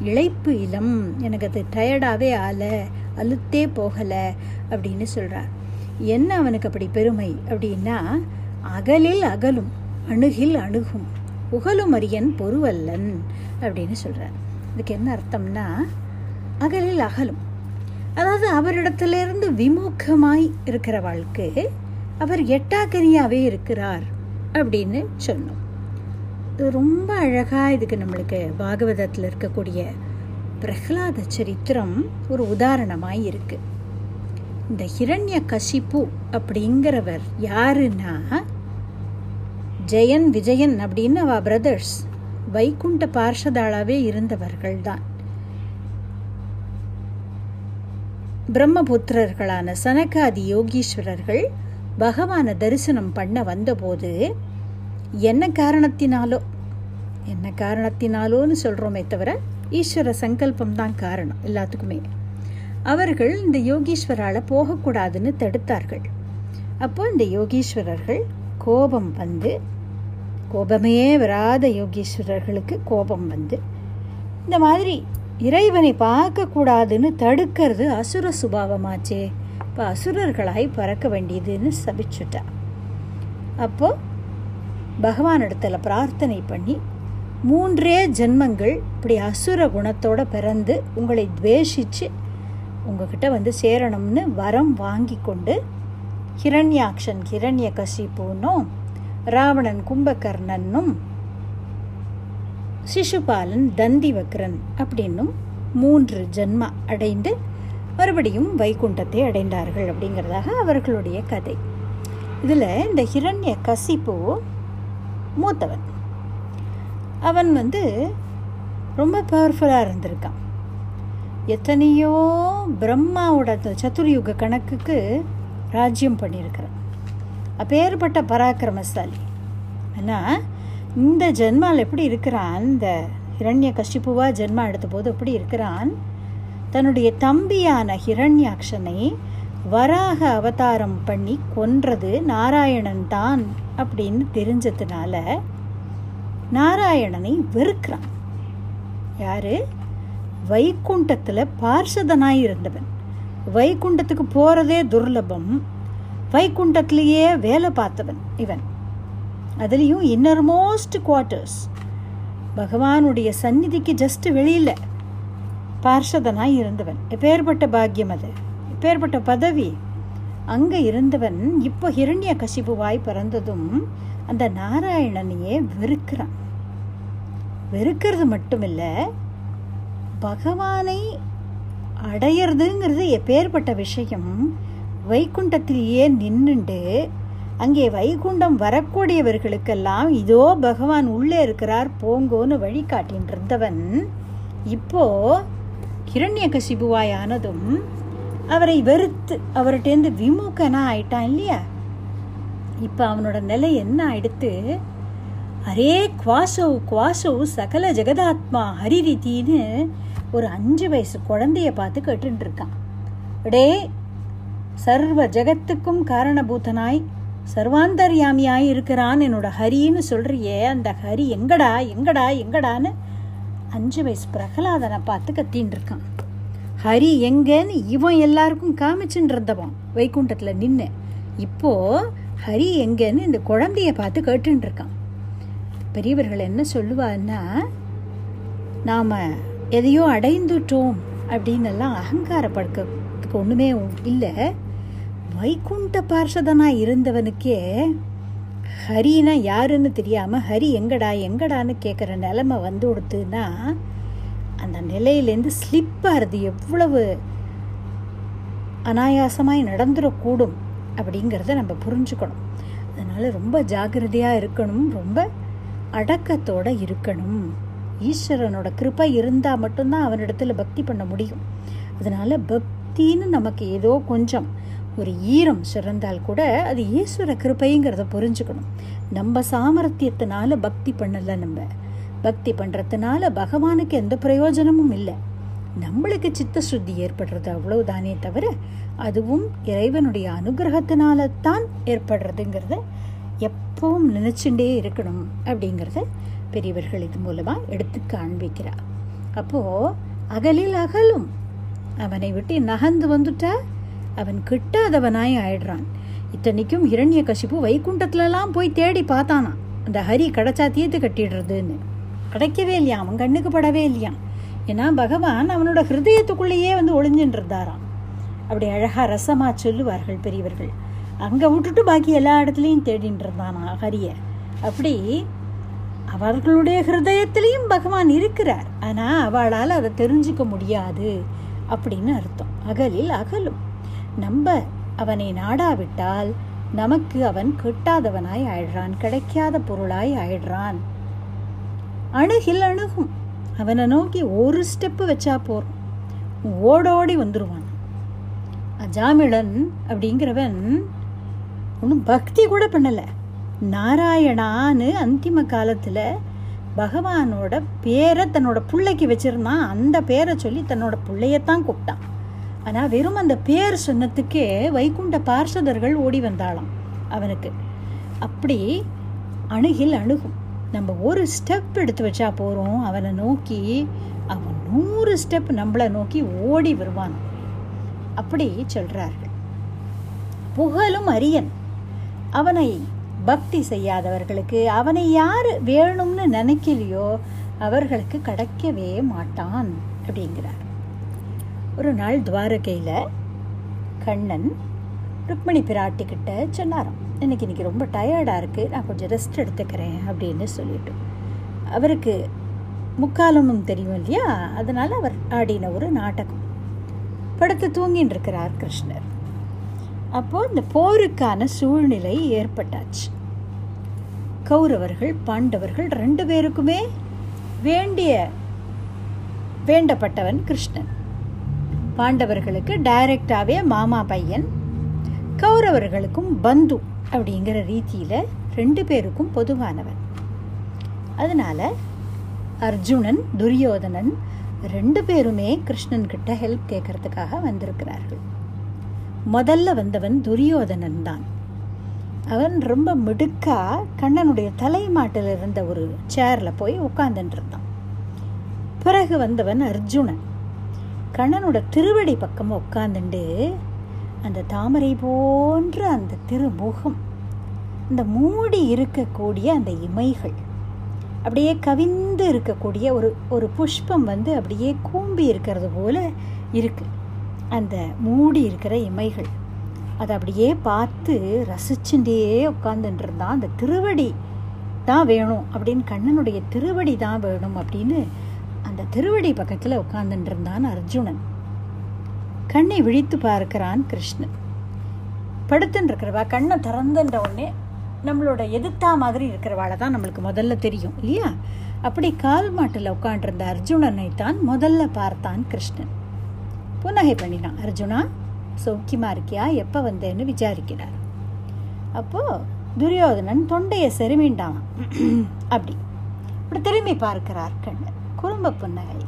இழைப்பு இளம். எனக்கு அது டயர்டாகவே ஆல அழுத்தே போகலை அப்படின்னு சொல்கிறார் என்ன அவனுக்கு அப்படி பெருமை அப்படின்னா அகலில் அகலும் அணுகில் அணுகும் புகழும் அரியன் பொறுவல்லன் அப்படின்னு சொல்கிறார் இதுக்கு என்ன அர்த்தம்னா அகலில் அகலும். அதாவது அவரிடத்திலிருந்து விமுகமாய் இருக்கிற வாழ்க்கை அவர் எட்டாக்கனியாகவே இருக்கிறார் அப்படின்னு சொன்னோம். இது ரொம்ப அழகாக இதுக்கு நம்மளுக்கு பாகவதத்தில் இருக்கக்கூடிய பிரகலாத சரித்திரம் ஒரு உதாரணமாய் இருக்கு. இந்த ஹிரண்ய கசிப்பு அப்படிங்கிறவர் யாருன்னா ஜெயன் விஜயன் அப்படின்னு அவ பிரதர்ஸ் வைகுண்ட பார்ஷதாளாவே இருந்தவர்கள்தான். பிரம்மபுத்திரர்களான சனகாதி யோகீஸ்வரர்கள் பகவானை தரிசனம் பண்ண வந்தபோது என்ன காரணத்தினாலோ என்ன காரணத்தினாலோன்னு சொல்கிறோமே தவிர ஈஸ்வர சங்கல்பம் தான் காரணம் எல்லாத்துக்குமே. அவர்கள் இந்த யோகீஸ்வரால் போகக்கூடாதுன்னு தடுத்தார்கள். அப்போ இந்த யோகீஸ்வரர்கள் கோபம் வந்து கோபமே வராத யோகீஸ்வரர்களுக்கு கோபம் வந்து இந்த மாதிரி இறைவனை பார்க்கக்கூடாதுன்னு தடுக்கிறது அசுர சுபாவமாச்சே இப்போ அசுரர்களாய் பறக்க வேண்டியதுன்னு சபிச்சுட்டா. அப்போ பகவானிடத்தில் பிரார்த்தனை பண்ணி மூன்றே ஜென்மங்கள் இப்படி அசுர குணத்தோட பிறந்து உங்களை துவேஷித்து உங்ககிட்ட வந்து சேரணும்னு வரம் வாங்கி கொண்டு ஹிரண்யாக்ஷன் ஹிரண்ய கசிப்புன்னும் ராவணன் கும்பகர்ணனும் சிசுபாலன் தந்திவக்ரன் அப்படின்னும் மூன்று ஜென்மா அடைந்து மறுபடியும் வைகுண்டத்தை அடைந்தார்கள் அப்படிங்கிறதாக அவர்களுடைய கதை. இதில் இந்த ஹிரண்ய கசிப்பு மூத்தவன். அவன் வந்து ரொம்ப பவர்ஃபுல்லாக இருந்திருக்கான். எத்தனையோ பிரம்மாவோட அந்த கணக்குக்கு ராஜ்யம் பண்ணியிருக்கிறான். அப்பேற்பட்ட பராக்கிரமசாலி. ஆனால் இந்த ஜென்மால் எப்படி இருக்கிறான்? இந்த ஹிரண்ய கஷிப்புவா ஜென்மா எடுத்த போது எப்படி இருக்கிறான்? தன்னுடைய தம்பியான ஹிரண்யாக்ஷனை வராக அவதாரம் பண்ணி கொன்றது நாராயணன் தான் அப்படின்னு தெரிஞ்சதுனால நாராயணனை வெறுக்கிறான். யாரு? வைகுண்டத்தில் பார்ஷதனாய் இருந்தவன். வைகுண்டத்துக்கு போகிறதே துர்லபம். வைகுண்டத்திலேயே வேலை பார்த்தவன் இவன். அதுலேயும் இன்னர் மோஸ்ட் குவார்ட்டர்ஸ் பகவானுடைய சந்நிதிக்கு ஜஸ்ட் வெளியில் பார்ஷதனாய் இருந்தவன். எப்பேற்பட்ட பாக்கியம் அது? எப்பேற்பட்ட பதவி? அங்கே இருந்தவன் இப்போ ஹிரண்ய கசிபுவாய் பிறந்ததும் அந்த நாராயணனையே வெறுக்கிறான். வெறுக்கிறது மட்டும் இல்லை பகவானை அடையிறதுங்கிறது எப்பேற்பட்ட விஷயம் வைகுண்டத்திலேயே நின்றுண்டு அங்கே வைகுண்டம் வரக்கூடியவர்களுக்கெல்லாம் இதோ பகவான் உள்ளே இருக்கிறார் போங்கோன்னு வழிகாட்டின் இருந்தவன் இப்போ கிரண்யகசிபுவாய் ஆனதும் அவரை வெறுத்து அவர்கிட்டேருந்து விமுகனா ஆயிட்டான் இல்லையா? இப்போ அவனோட நிலை என்ன ஆயிடுத்து? அரே குவாசோ குவாசோ சகல ஜெகதாத்மா ஹரிரித்தின்னு ஒரு அஞ்சு வயசு குழந்தைய பார்த்து கேட்டுருக்கான் இருக்கான் டே சர்வ ஜெகத்துக்கும் காரணபூதனாய் சர்வாந்தர்யாமியாய் இருக்கிறான் என்னோட ஹரின்னு சொல்றியே அந்த ஹரி எங்கடா எங்கடா எங்கடான்னு அஞ்சு வயசு பிரகலாதனை பார்த்து கத்தின்னு இருக்கான். ஹரி எங்கன்னு இவன் எல்லாருக்கும் காமிச்சுட்டு இருந்தவன் வைகுண்டத்தில் நின்று இப்போ ஹரி எங்கன்னு இந்த குழந்தைய பார்த்து கேட்டுன்னு இருக்கான். பெரியவர்கள் என்ன சொல்லுவான்னா நாம் எதையோ அடைந்துட்டோம் அப்படின்னு எல்லாம் அகங்காரப்படுக்கிறதுக்கு ஒன்றுமே இல்லை. வைகுண்ட பார்ஷதனாக இருந்தவனுக்கே ஹரினா யாருன்னு தெரியாமல் ஹரி எங்கடா எங்கடான்னு கேட்குற நிலமை வந்து கொடுத்துன்னா அந்த நிலையிலேருந்து ஸ்லிப் ஆகிறது எவ்வளவு அனாயாசமாய் நடந்துடக்கூடும் அப்படிங்கிறத நம்ம புரிஞ்சுக்கணும். அதனால் ரொம்ப ஜாக்கிரதையாக இருக்கணும் ரொம்ப அடக்கத்தோடு இருக்கணும். ஈஸ்வரனோட கிருப்பை இருந்தால் மட்டும்தான் அவனிடத்துல பக்தி பண்ண முடியும். அதனால் பக்தின்னு நமக்கு ஏதோ கொஞ்சம் ஒரு ஈரம் சிறந்தால் கூட அது ஈஸ்வர கிருப்பைங்கிறத புரிஞ்சுக்கணும். நம்ம சாமர்த்தியத்தினால பக்தி பண்ணலை நம்ம. பக்தி பண்ணுறதுனால பகவானுக்கு எந்த பிரயோஜனமும் இல்லை. நம்மளுக்கு சித்த சுத்தி ஏற்படுறது அவ்வளவுதானே தவிர அதுவும் இறைவனுடைய அனுகிரகத்தினால தான் ஏற்படுறதுங்கிறத எப்பவும் நினச்சுட்டே இருக்கணும் அப்படிங்கிறத பெரியவர்கள் இது மூலமாக எடுத்து காண்பிக்கிறார் அப்போது அகலில் அகலும். அவனை விட்டு நகர்ந்து வந்துட்டா அவன் கிட்டாதவனாய் ஆயிடுறான். இத்தனைக்கும் ஹிரண்ய கசிப்பு வைகுண்டத்துலலாம் போய் தேடி பார்த்தானா? அந்த ஹரி கிடைச்சா தீர்த்து கட்டிடுறதுன்னு. கிடைக்கவே இல்லையா அவன் கண்ணுக்கு படவே இல்லையா ஏன்னா பகவான் அவனோட ஹிருதயத்துக்குள்ளேயே வந்து ஒளிஞ்சுட்டு இருந்தாராம் அப்படி அழகா ரசமா சொல்லுவார்கள் பெரியவர்கள். அங்கே விட்டுட்டு பாக்கி எல்லா இடத்துலையும் தேடின்னு இருந்தானா ஹரிய? அப்படி அவர்களுடைய ஹிருதயத்திலையும் பகவான் இருக்கிறார். ஆனால் அவளால் அதை தெரிஞ்சுக்க முடியாது அப்படின்னு அர்த்தம். அகலில் அகலும். நம்ப அவனை நாடாவிட்டால் நமக்கு அவன் கிட்டாதவனாய் ஆயிடுறான் கிடைக்காத பொருளாய் ஆயிடுறான். அணுகில் அணுகும். அவனை நோக்கி ஒரு ஸ்டெப்பு வச்சா போறோம். ஓடோடி வந்துடுவான் அஜாமிழன் அப்படிங்கிறவன் ஒன்றும் பக்தி கூட பண்ணலை. நாராயணான்னு அந்திம காலத்தில் பகவானோட பேரை தன்னோட பிள்ளைக்கு வச்சிருந்தான். அந்த பேரை சொல்லி தன்னோட பிள்ளையத்தான் கூப்பிட்டான். ஆனால் வெறும் அந்த பேர் சொன்னதுக்கே வைகுண்ட பார்ஷதர்கள் ஓடி வந்தாளாம் அவனுக்கு. அப்படி அணுகில் அணுகும். நம்ம ஒரு ஸ்டெப் எடுத்து வச்சா போகிறோம் அவனை நோக்கி அவன் நூறு ஸ்டெப் நம்மளை நோக்கி ஓடி வருவான். அப்படி சொல்கிறார்கள் புகழும் அரியன். அவனை பக்தி செய்யாதவர்களுக்கு அவனை யார் வேணும்னு நினைக்கலையோ அவர்களுக்கு கிடைக்கவே மாட்டான் அப்படிங்கிறார். ஒரு நாள் துவாரகையில் கண்ணன் ருக்மிணி பிராட்டிக்கிட்ட சொன்னாராம் எனக்கு இன்னைக்கு ரொம்ப டயர்டாக இருக்குது நான் கொஞ்சம் ரெஸ்ட் எடுத்துக்கிறேன் அப்படின்னு சொல்லிட்டு. அவருக்கு முக்காலமும் தெரியும் இல்லையா? அதனால் அவர் ஆடின ஒரு நாடகம். படுத்து தூங்கின்னு இருக்கிறார் கிருஷ்ணர். அப்போது இந்த போருக்கான சூழ்நிலை ஏற்பட்டாச்சு. கௌரவர்கள் பாண்டவர்கள் ரெண்டு பேருக்குமே வேண்டிய வேண்டப்பட்டவன் கிருஷ்ணன். பாண்டவர்களுக்கு டைரக்டாகவே மாமா பையன் கௌரவர்களுக்கும் பந்து அப்படிங்கிற ரீதியில் ரெண்டு பேருக்கும் பொதுவானவன். அதனால் அர்ஜுனன் துரியோதனன் ரெண்டு பேருமே கிருஷ்ணன் கிட்ட ஹெல்ப் கேட்கறதுக்காக வந்திருக்கிறார்கள். முதல்ல வந்தவன் துரியோதனன் தான். அவன் ரொம்ப மிடுக்கா கண்ணனுடைய தலைமாட்டில் இருந்த ஒரு சேரில் போய் உட்கார்ந்துட்டு இருந்தான். பிறகு வந்தவன் அர்ஜுனன். கண்ணனோட திருவடி பக்கம் உட்காந்துண்டு அந்த தாமரை போன்ற அந்த திருமுகம் இந்த மூடி இருக்கக்கூடிய அந்த இமைகள் அப்படியே கவிந்து இருக்கக்கூடிய ஒரு ஒரு புஷ்பம் வந்து அப்படியே கூம்பி இருக்கிறது போல இருக்கு. அந்த மூடி இருக்கிற இமைகள் அதை அப்படியே பார்த்து ரசிச்சுட்டே உட்காந்துட்டு இருந்தான் அந்த திருவடி தான் வேணும் அப்படின்னு கண்ணனுடைய திருவடி தான் வேணும் அப்படின்னு அந்த திருவடி பக்கத்தில் உட்காந்துட்டு இருந்தான் அர்ஜுனன். கண்ணை விழித்து பார்க்கிறான் கிருஷ்ணன். படுத்துன்னு இருக்கிறவா கண்ணை திறந்துன்ற உடனே நம்மளோட எதிர்த்தா மாதிரி இருக்கிறவாளை தான் நம்மளுக்கு முதல்ல தெரியும் இல்லையா? அப்படி கால் மாட்டில் உட்காண்டிருந்த அர்ஜுனனை தான் முதல்ல பார்த்தான் கிருஷ்ணன். புன்னகை பண்ணினான் அர்ஜுனா சௌக்கியமாக இருக்கியா? எப்போ வந்தேன்னு விசாரிக்கிறார். அப்போது துரியோதனன் தொண்டையை செருமிண்டான் அப்படி. இப்படி திரும்பி பார்க்கிறார் கண்ணன். குறும்ப புன்னகை.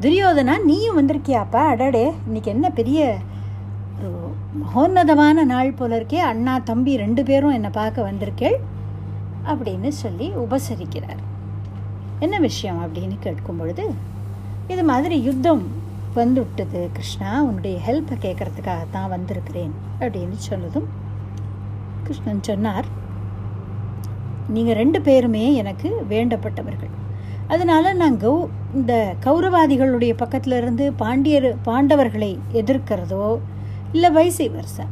துரியோதனா நீயும் வந்திருக்கியாப்பா? அடடே இன்னைக்கு என்ன பெரிய ஒரு மகோன்னதமான நாள் போல இருக்கே. அண்ணா தம்பி ரெண்டு பேரும் என்னை பார்க்க வந்திருக்கேள் அப்படின்னு சொல்லி உபசரிக்கிறார். என்ன விஷயம்? அப்படின்னு கேட்கும் பொழுது இது மாதிரி யுத்தம் வந்துவிட்டது கிருஷ்ணா. உன்னுடைய ஹெல்ப்பை கேட்கறதுக்காக தான் வந்திருக்கிறேன் அப்படின்னு சொன்னதும் கிருஷ்ணன் சொன்னார். நீங்கள் ரெண்டு பேருமே எனக்கு வேண்டப்பட்டவர்கள். அதனால் நான் கௌ இந்த கௌரவாதிகளுடைய பக்கத்தில் இருந்து பாண்டியர் பாண்டவர்களை எதிர்க்கிறதோ இல்லை வைசை வருஷா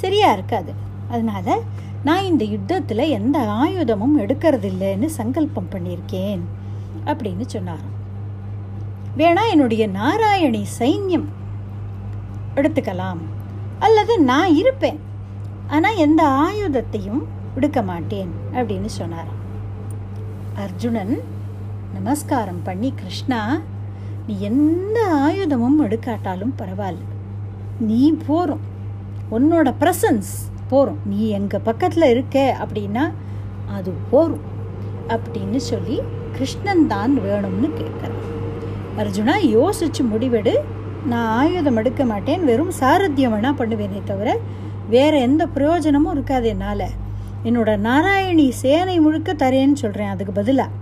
சரியாக இருக்காது. அதனால் நான் இந்த யுத்தத்தில் எந்த ஆயுதமும் எடுக்கிறதில்லைன்னு சங்கல்பம் பண்ணியிருக்கேன் அப்படின்னு சொன்னாராம். வேணா என்னுடைய நாராயணி சைன்யம் எடுத்துக்கலாம். அல்லது நான் இருப்பேன் ஆனால் எந்த ஆயுதத்தையும் எடுக்க மாட்டேன் அப்படின்னு சொன்னாராம். அர்ஜுனன் நமஸ்காரம் பண்ணி கிருஷ்ணா நீ எந்த ஆயுதமும் எடுக்காட்டாலும் பரவாயில்ல. நீ போகிறோம் உன்னோட ப்ரெசன்ஸ் போகிறோம் நீ எங்கள் பக்கத்தில் இருக்க அப்படின்னா அது போகும் அப்படின்னு சொல்லி கிருஷ்ணன் தான் வேணும்னு கேட்குறான். அர்ஜுனா யோசிச்சு முடிவெடு. நான் ஆயுதம் எடுக்க மாட்டேன். வெறும் சாரத்தியம் வேணால் பண்ணுவேனே தவிர வேறு எந்த பிரயோஜனமும் இருக்காது என்னால். என்னோட நாராயணி சேனை முழுக்க தரேன்னு சொல்கிறேன் அதுக்கு பதிலாக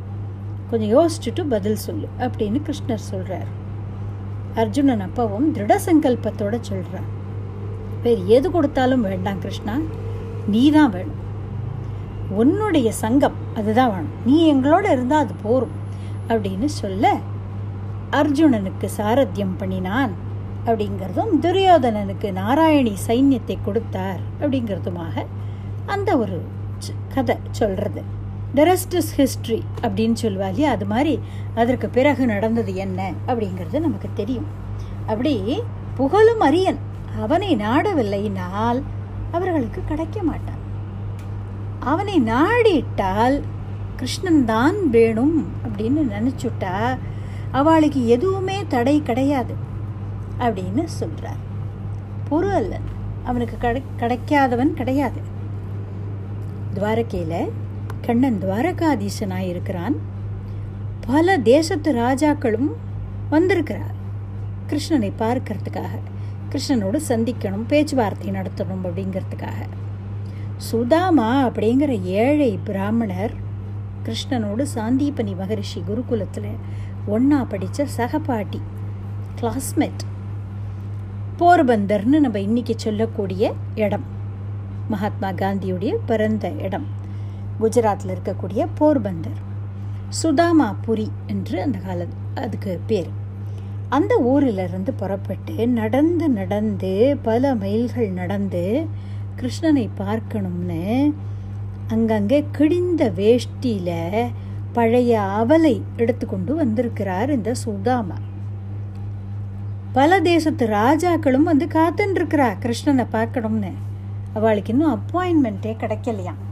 கொஞ்சம் யோசிச்சுட்டு பதில் சொல்லு அப்படின்னு கிருஷ்ணர் சொல்கிறார் அர்ஜுனன் அப்பாவும் திருட சங்கல்பத்தோட சொல்கிறார் வேறு எது கொடுத்தாலும் வேண்டாம் கிருஷ்ணா நீ தான் வேணும். உன்னுடைய சங்கம் அதுதான் வேணும். நீ எங்களோட இருந்தால் அது போரும் அப்படின்னு சொல்ல அர்ஜுனனுக்கு சாரத்தியம் பண்ணினான். அப்படிங்கிறதும் துரியோதனனுக்கு நாராயணி சைன்யத்தை கொடுத்தார் அப்படிங்கிறதுமாக அந்த ஒரு கதை சொல்கிறது த ரெஸ்ட் இஸ் ஹிஸ்ட்ரி அப்படின்னு சொல்லுவா இல்லையா? அது மாதிரி அதற்கு பிறகு நடந்தது என்ன அப்படிங்கிறது நமக்கு தெரியும். அப்படி புகழும் அரியன் அவனை நாடவில்லைனால் அவர்களுக்கு கிடைக்க மாட்டான். அவனை நாடிட்டால் கிருஷ்ணன் தான் வேணும் அப்படின்னு நினச்சுட்டா அவளுக்கு எதுவுமே தடை கிடையாது அப்படின்னு சொல்கிறார் பொருளன் அவனுக்கு கிடைக்காதவன் கிடையாது. துவாரகையில் கண்ணன் துவாரகாதீசனாக இருக்கிறான். பல தேசத்து ராஜாக்களும் வந்திருக்கிறார். கிருஷ்ணனை பார்க்கறதுக்காக கிருஷ்ணனோடு சந்திக்கணும் பேச்சுவார்த்தை நடத்தணும் அப்படிங்கிறதுக்காக. சுதாமா அப்படிங்கிற ஏழை பிராமணர் கிருஷ்ணனோடு சாந்தீபனி மகரிஷி குருகுலத்தில் ஒன்றா படித்த சகபாட்டி கிளாஸ்மேட் போர்பந்தர்னு நம்ம இன்றைக்கி சொல்லக்கூடிய இடம். மகாத்மா காந்தியுடைய பிறந்த இடம். குஜராத்தில் இருக்கக்கூடிய போர்பந்தர் சுதாமாபுரி என்று அந்த கால அதுக்கு பேர். அந்த ஊரிலிருந்து புறப்பட்டு நடந்து நடந்து பல மைல்கள் நடந்து கிருஷ்ணனை பார்க்கணும்னு அங்கங்கே கிழிந்த வேஷ்டியில் பழைய அவலை எடுத்துக்கொண்டு வந்திருக்கிறார் இந்த சுதாமா. பல தேசத்து ராஜாக்களும் வந்து காத்துன்னு இருக்கிறா கிருஷ்ணனை பார்க்கணும்னு. அவளுக்கு இன்னும் அப்பாயின்மெண்ட்டே கிடைக்கலையாம்.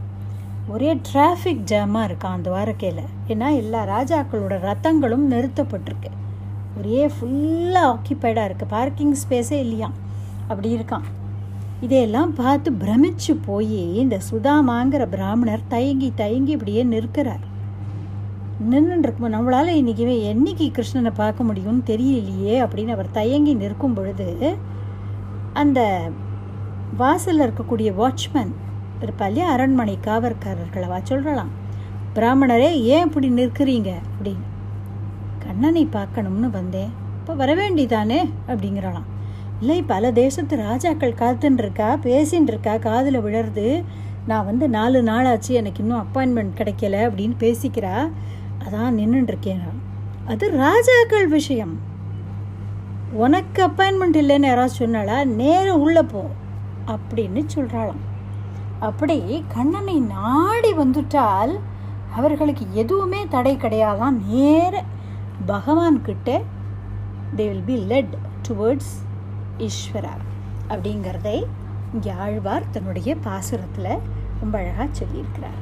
ஒரே டிராஃபிக் ஜாமாக இருக்கான் அந்த வாரக்கையில்? ஏன்னா எல்லா ராஜாக்களோட ரத்தங்களும் நிறுத்தப்பட்டிருக்கு. ஒரே ஃபுல்லாக ஆக்கியபைடாக இருக்குது பார்க்கிங் ஸ்பேஸே இல்லையா? அப்படி இருக்கான். இதையெல்லாம் பார்த்து பிரமிச்சு போய் இந்த சுதாமாங்கிற பிராமணர் தயங்கி தயங்கி இப்படியே நிற்கிறார். நின்றுட்டு இருக்கும் நம்மளால் இன்றைக்கி என்னைக்கு கிருஷ்ணனை பார்க்க முடியும்னு தெரியலையே அப்படின்னு அவர் தயங்கி நிற்கும் பொழுது அந்த வாசலில் இருக்கக்கூடிய வாட்ச்மேன் இருப்பா இல்லையா அரண்மனை காவற்காரர்களவா சொல்லலாம். பிராமணரே ஏன் இப்படி நிற்கிறீங்க? அப்படின்னு. கண்ணனை பார்க்கணும்னு வந்தேன். இப்போ வர வேண்டிதானே அப்படிங்கிறலாம் இல்லை பல தேசத்து ராஜாக்கள் காத்துன்னு இருக்கா பேசின்னு இருக்கா காதில் விழருது நான் வந்து நாலு நாளாச்சு எனக்கு இன்னும் அப்பாயின்மெண்ட் கிடைக்கல அப்படின்னு பேசிக்கிறா. அதான் நின்றுட்டுருக்கேன் அது ராஜாக்கள் விஷயம். உனக்கு அப்பாயின்மெண்ட் இல்லைன்னு யாராவது சொன்னாலா நேரம் உள்ளே போ அப்படின்னு சொல்கிறாளாம் அப்படி கண்ணனை நாடி வந்துட்டால் அவர்களுக்கு எதுவுமே தடை கிடையாதான். நேர பகவான் கிட்ட they will be led towards Eswara அப்படிங்கிறதை இங்கே ஆழ்வார் தன்னுடைய பாசுரத்தில் ரொம்ப அழகாக சொல்லியிருக்கிறார்.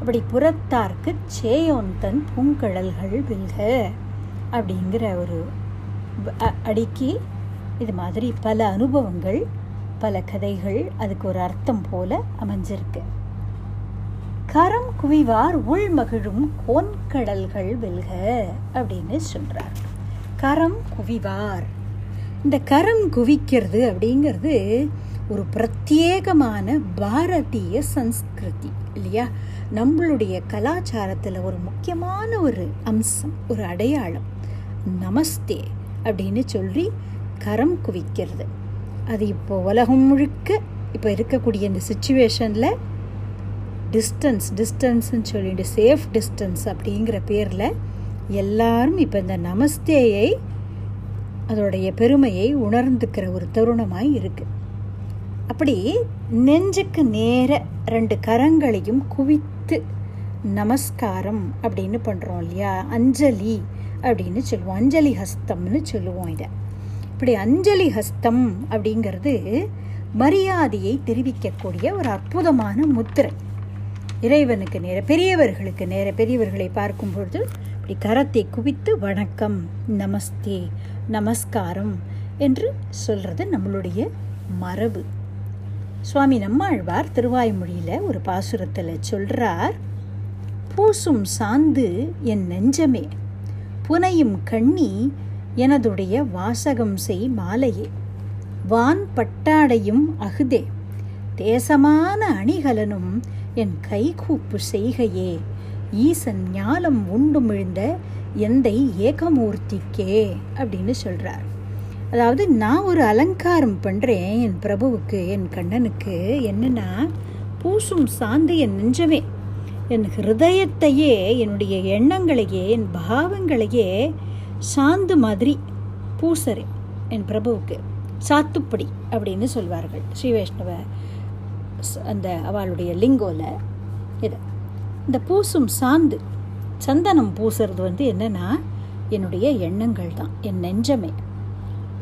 அப்படி புறத்தார்க்கு சேயோந்தன் பூங்கழல்கள் வில்க அப்படிங்கிற ஒரு அடிக்கி இது மாதிரி பல அனுபவங்கள் பல கதைகள் அதுக்கு ஒரு அர்த்தம் போல அமைஞ்சிருக்கு. கரம் குவிவார் உள்மகிழும் கோன்கடல்கள் வெல்க அப்படின்னு சொல்றார். கரம் குவிவார். இந்த கரம் குவிக்கிறது அப்படிங்கிறது ஒரு பிரத்யேகமான பாரதிய சன்ஸ்கிருதி இல்லையா? நம்மளுடைய கலாச்சாரத்தில் ஒரு முக்கியமான ஒரு அம்சம் ஒரு அடையாளம். நமஸ்தே அப்படின்னு சொல்லி கரம் குவிக்கிறது. அது இப்போ உலகம் முழுக்க இப்போ இருக்கக்கூடிய இந்த சுச்சுவேஷனில் டிஸ்டன்ஸ் டிஸ்டன்ஸ்ன்னு சொல்லிட்டு சேஃப் டிஸ்டன்ஸ் அப்படிங்கிற பேரில் எல்லாரும் இப்போ இந்த நமஸ்தேயை அதோடைய பெருமையை உணர்ந்துக்கிற ஒரு தருணமாய் இருக்குது அப்படி நெஞ்சுக்கு நேர ரெண்டு கரங்களையும் குவித்து நமஸ்காரம் அப்படின்னு பண்ணுறோம் இல்லையா? அஞ்சலி அப்படின்னு சொல்லுவோம். அஞ்சலி ஹஸ்தம்னு சொல்லுவோம் இதை. இப்படி அஞ்சலி ஹஸ்தம் அப்படிங்கிறது மரியாதையை தெரிவிக்கக்கூடிய ஒரு அற்புதமான முத்திரை. இறைவனுக்கு நேர பெரியவர்களுக்கு நேர பெரியவர்களை பார்க்கும் பொழுது இப்படி கரத்தை குவித்து வணக்கம் நமஸ்தே நமஸ்காரம் என்று சொல்றது நம்மளுடைய மரபு. சுவாமி நம்மாழ்வார் திருவாய்மொழியில் ஒரு பாசுரத்தில் சொல்றார் பூசும் சாந்து என் நெஞ்சமே புனையும் கண்ணி எனதுடைய வாசகம் செய் மாலையே. வான் பட்டாடையும் அகுதே. தேசமான அணிகலனும் என் கைகூப்பு செய்கையே. ஈசன் ஞாலம் உண்டுமிழ்ந்த எந்தை ஏகமூர்த்திக்கே அப்படின்னு சொல்கிறார் அதாவது நான் ஒரு அலங்காரம் பண்ணுறேன் என் பிரபுவுக்கு என் கண்ணனுக்கு என்னென்னா பூசும் சாந்து என் நெஞ்சமே. என் ஹிருதயத்தையே என்னுடைய எண்ணங்களையே என் பாவங்களையே சாந்து மாதிரி பூசரே என் பிரபுவுக்கு. சாத்துப்படி அப்படின்னு சொல்வார்கள். ஸ்ரீ வைஷ்ணவ அந்த அவளுடைய லிங்கோவில் இது. இந்த பூசும் சாந்து சந்தனம் பூசுறது வந்து என்னென்னா என்னுடைய எண்ணங்கள் தான் என் நெஞ்சமே.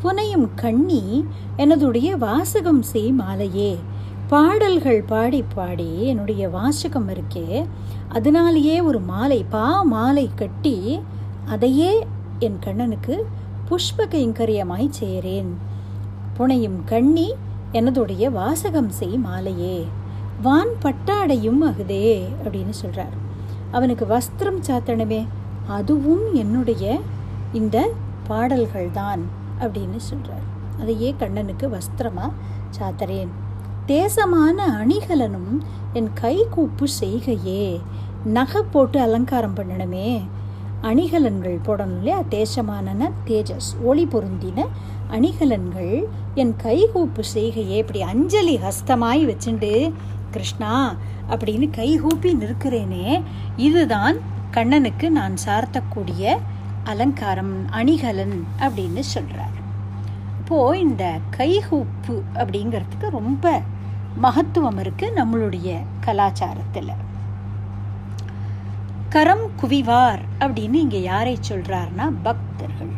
புனையும் கண்ணி எனதுடைய வாசகம் செய் மாலையே. பாடல்கள் பாடி பாடி என்னுடைய வாசகம் இருக்கே. அதனாலேயே ஒரு மாலை பா மாலை கட்டி அதையே என் கண்ணனுக்கு புஷ்ப கைங்கரியமாய் சேரேன் புனையும் கண்ணி எனதுடைய வாசகம் செய் மாலையே. வான் பட்டாடையும் அகுதே அப்படின்னு சொல்கிறார் அவனுக்கு வஸ்திரம் சாத்தணுமே அதுவும் என்னுடைய இந்த பாடல்கள் தான் அப்படின்னு சொல்கிறார் அதையே கண்ணனுக்கு வஸ்திரமாக சாத்தறேன். தேசமான அணிகலனும் என் கை கூப்பு செய்கையே நகை போட்டு அலங்காரம் பண்ணணுமே அணிகலன்கள் போடணும் இல்லையா? தேசமான தேஜஸ் ஒளி பொருந்தின அணிகலன்கள். என் கைகூப்பு செய்கையே இப்படி அஞ்சலி ஹஸ்தமாய் வச்சுண்டு கிருஷ்ணா அப்படின்னு கைகூப்பி நிற்கிறேனே. இதுதான் கண்ணனுக்கு நான் சார்த்தக்கூடிய அலங்காரம் அணிகலன் அப்படின்னு சொல்கிறார் இப்போ இந்த கைகூப்பு அப்படிங்கிறதுக்கு ரொம்ப மகத்துவம் இருக்குது நம்மளுடைய கலாச்சாரத்தில். கரம் குவிவார் அப்படின்னு இங்கே யாரை சொல்கிறார்னா பக்தர்கள்.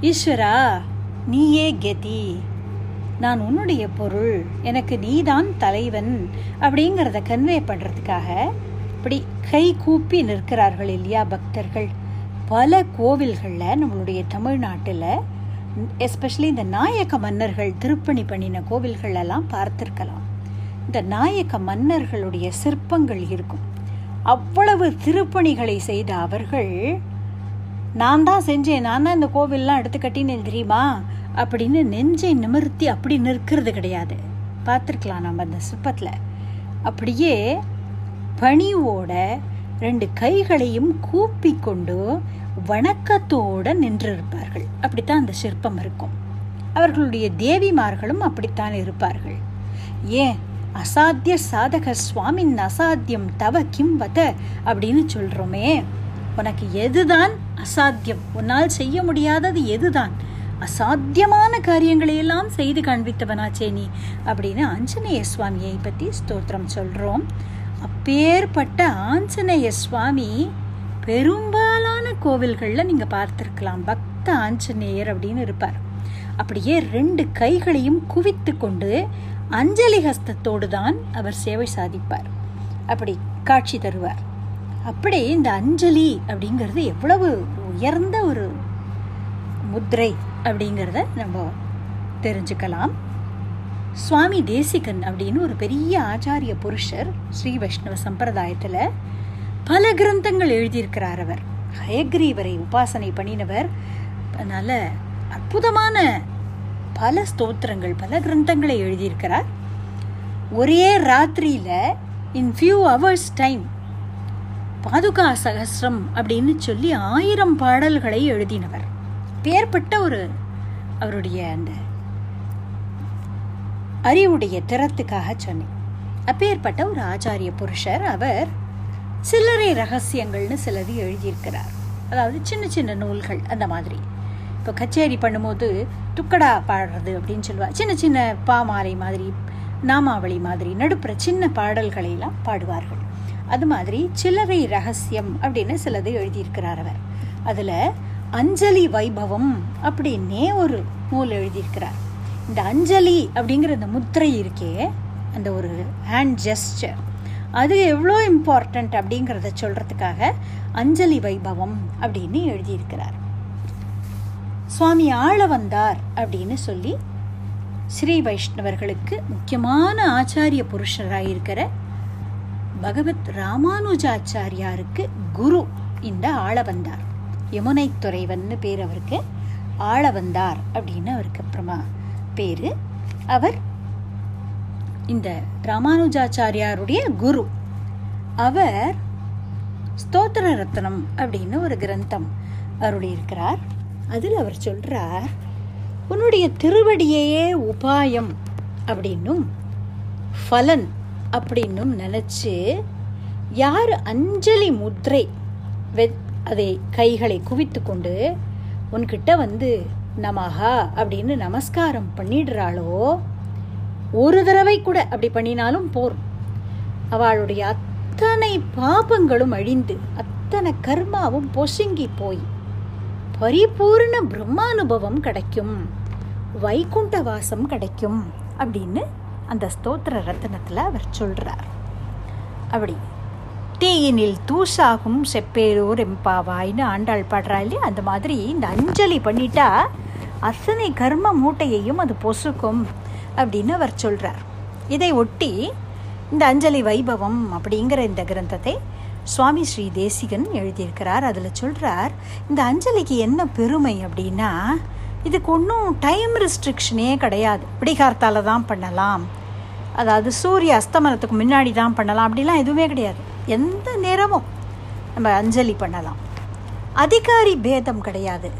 ஈஸ்வரா நீயே கதி. நான் உன்னுடைய பொருள் எனக்கு நீதான் தலைவன் அப்படிங்கிறத கன்வே பண்ணுறதுக்காக இப்படி கை கூப்பி நிற்கிறார்கள் இல்லையா பக்தர்கள். பல கோவில்களில் நம்மளுடைய தமிழ்நாட்டில் எஸ்பெஷலி இந்த நாயக்க மன்னர்கள் திருப்பணி பண்ணின கோவில்களெல்லாம் பார்த்துருக்கலாம். இந்த நாயக்க மன்னர்களுடைய சிற்பங்கள் இருக்கும். அவ்வளவு திருப்பணிகளை செய்த அவர்கள் நான் தான் செஞ்சேன் நான் தான் இந்த கோவில்லாம் எடுத்து கட்டினேன் தெரியுமா? அப்படின்னு நெஞ்சை நிமிர்த்தி அப்படி நிற்கிறது கிடையாது. பார்த்துருக்கலாம் நம்ம அந்த சிற்பத்தில். அப்படியே பணிவோட ரெண்டு கைகளையும் கூப்பி கொண்டு வணக்கத்தோடு நின்றிருப்பார்கள். அப்படித்தான் அந்த சிற்பம் இருக்கும். அவர்களுடைய தேவிமார்களும் அப்படித்தான் இருப்பார்கள். ஏன்? அசாத்திய சாதக சுவாமின் அசாத்தியம் தவ கிம் வத அப்படின்னு சொல்கிறோமே உனக்கு எதுதான் அசாத்தியம்? உன்னால் செய்ய முடியாதது எதுதான்? அசாத்தியமான காரியங்களை எல்லாம் செய்து காண்பித்தவனாச்சே நீ அப்படின்னு ஆஞ்சநேய சுவாமியை பற்றி ஸ்தோத்திரம் சொல்கிறோம் அப்பேற்பட்ட ஆஞ்சநேய சுவாமி பெரும்பாலான கோவில்களில் நீங்கள் பார்த்துருக்கலாம். பக்த ஆஞ்சநேயர் அப்படின்னு இருப்பார். அப்படியே ரெண்டு கைகளையும் குவித்து கொண்டு அஞ்சலி ஹஸ்தத்தோடு தான் அவர் சேவை சாதிப்பார். அப்படி காட்சி தருவார். அப்படி இந்த அஞ்சலி அப்படிங்கிறது எவ்வளவு உயர்ந்த ஒரு முத்ரை அப்படிங்கிறத நம்ம தெரிஞ்சுக்கலாம். சுவாமி தேசிகன் அப்படின்னு ஒரு பெரிய ஆச்சாரிய புருஷர் ஸ்ரீ வைஷ்ணவ சம்பிரதாயத்தில் பல கிரந்தங்கள் எழுதியிருக்கிறார் அவர். ஹயக்ரீவரை உபாசனை பண்ணினவர். அதனால் அற்புதமான பல ஸ்தோத்திரங்கள் பல கிரந்தங்களை எழுதியிருக்கிறார். ஒரே ராத்திரியில் இன் ஃபியூ ஹவர்ஸ் டைம் பாதுகா சகசிரம் அப்படின்னு சொல்லி ஆயிரம் பாடல்களை எழுதினவர். பேர்பட்ட ஒரு அவருடைய அந்த அறிவுடைய திறத்துக்காக சொன்னேன். அப்பேற்பட்ட ஒரு ஆச்சாரிய புருஷர் அவர் சில்லறை ரகசியங்கள்னு சிலது எழுதியிருக்கிறார். அதாவது சின்ன சின்ன நூல்கள் அந்த மாதிரி. இப்போ கச்சேரி பண்ணும்போது துக்கடா பாடுறது அப்படின்னு சொல்லுவார் சின்ன சின்ன பாமாலை மாதிரி நாமாவளி மாதிரி நடுப்புற சின்ன பாடல்களையெல்லாம் பாடுவார்கள். அது மாதிரி சில்லறை ரகசியம் அப்படின்னு சிலது எழுதியிருக்கிறார் அவர். அதில் அஞ்சலி வைபவம் அப்படின்னே ஒரு நூல் எழுதியிருக்கிறார். இந்த அஞ்சலி அப்படிங்கிற அந்த முத்திரை இருக்கே அந்த ஒரு ஹேண்ட் ஜெஸ்டர் அது எவ்வளோ இம்பார்ட்டண்ட் அப்படிங்கிறத சொல்கிறதுக்காக அஞ்சலி வைபவம் அப்படின்னு எழுதியிருக்கிறார். சுவாமி ஆள வந்தார் அப்படின்னு சொல்லி ஸ்ரீ வைஷ்ணவர்களுக்கு முக்கியமான ஆச்சாரிய புருஷராக இருக்கிற பகவத் ராமானுஜாச்சாரியாருக்கு குரு இந்த ஆள வந்தார். யமுனை துறைவன்னு பேர் அவருக்கு. ஆள வந்தார் அப்படின்னு அவருக்கு அப்புறமா பேர். அவர் இந்த ராமானுஜாச்சாரியாருடைய குரு. அவர் ஸ்தோத்திர ரத்னம் அப்படின்னு ஒரு கிரந்தம் அருளியிருக்கிறார். அதில் அவர் சொல்கிறார் உன்னுடைய திருவடியையே உபாயம் அப்படின்னும் ஃபலன் அப்படின்னும் நினச்சி யார் அஞ்சலி முத்ரை வெ அதை கைகளை குவித்து கொண்டு உன்கிட்ட வந்து நமஹா அப்படின்னு நமஸ்காரம் பண்ணிடுறாளோ ஒரு தடவை கூட அப்படி பண்ணினாலும் போர் அவளுடைய அத்தனை பாபங்களும் அழிந்து அத்தனை கர்மாவும் பொசுங்கி போய். பரிபூர்ண பிரம்மானுபவம் கிடைக்கும். வைகுண்ட வாசம் கிடைக்கும் அப்படின்னு அந்த ஸ்தோத்திர ரத்தனத்தில் அவர் சொல்கிறார் அப்படி தேயினில் தூசாகும் செப்பேரூர் எம்பாவாயின்னு ஆண்டாள் பாடுறா இல்லையா? அந்த மாதிரி இந்த அஞ்சலி பண்ணிட்டா அத்தனை கர்ம மூட்டையையும் அது பொசுக்கும் அப்படின்னு அவர் சொல்கிறார் இதை ஒட்டி இந்த அஞ்சலி வைபவம் அப்படிங்கிற இந்த கிரந்தத்தை சுவாமி ஸ்ரீ தேசிகன் எழுதியிருக்கிறார். அதில் சொல்கிறார் இந்த அஞ்சலிக்கு என்ன பெருமை அப்படின்னா இதுக்கு ஒன்றும் டைம் ரெஸ்ட்ரிக்ஷனே கிடையாது. பிடிகார்த்தால தான் பண்ணலாம். அதாவது சூரிய அஸ்தமனத்துக்கு முன்னாடி தான் பண்ணலாம். அப்படிலாம் எதுவுமே கிடையாது. எந்த நேரமும் நம்ம அஞ்சலி பண்ணலாம். அதிகாரி பேதம் கிடையாது.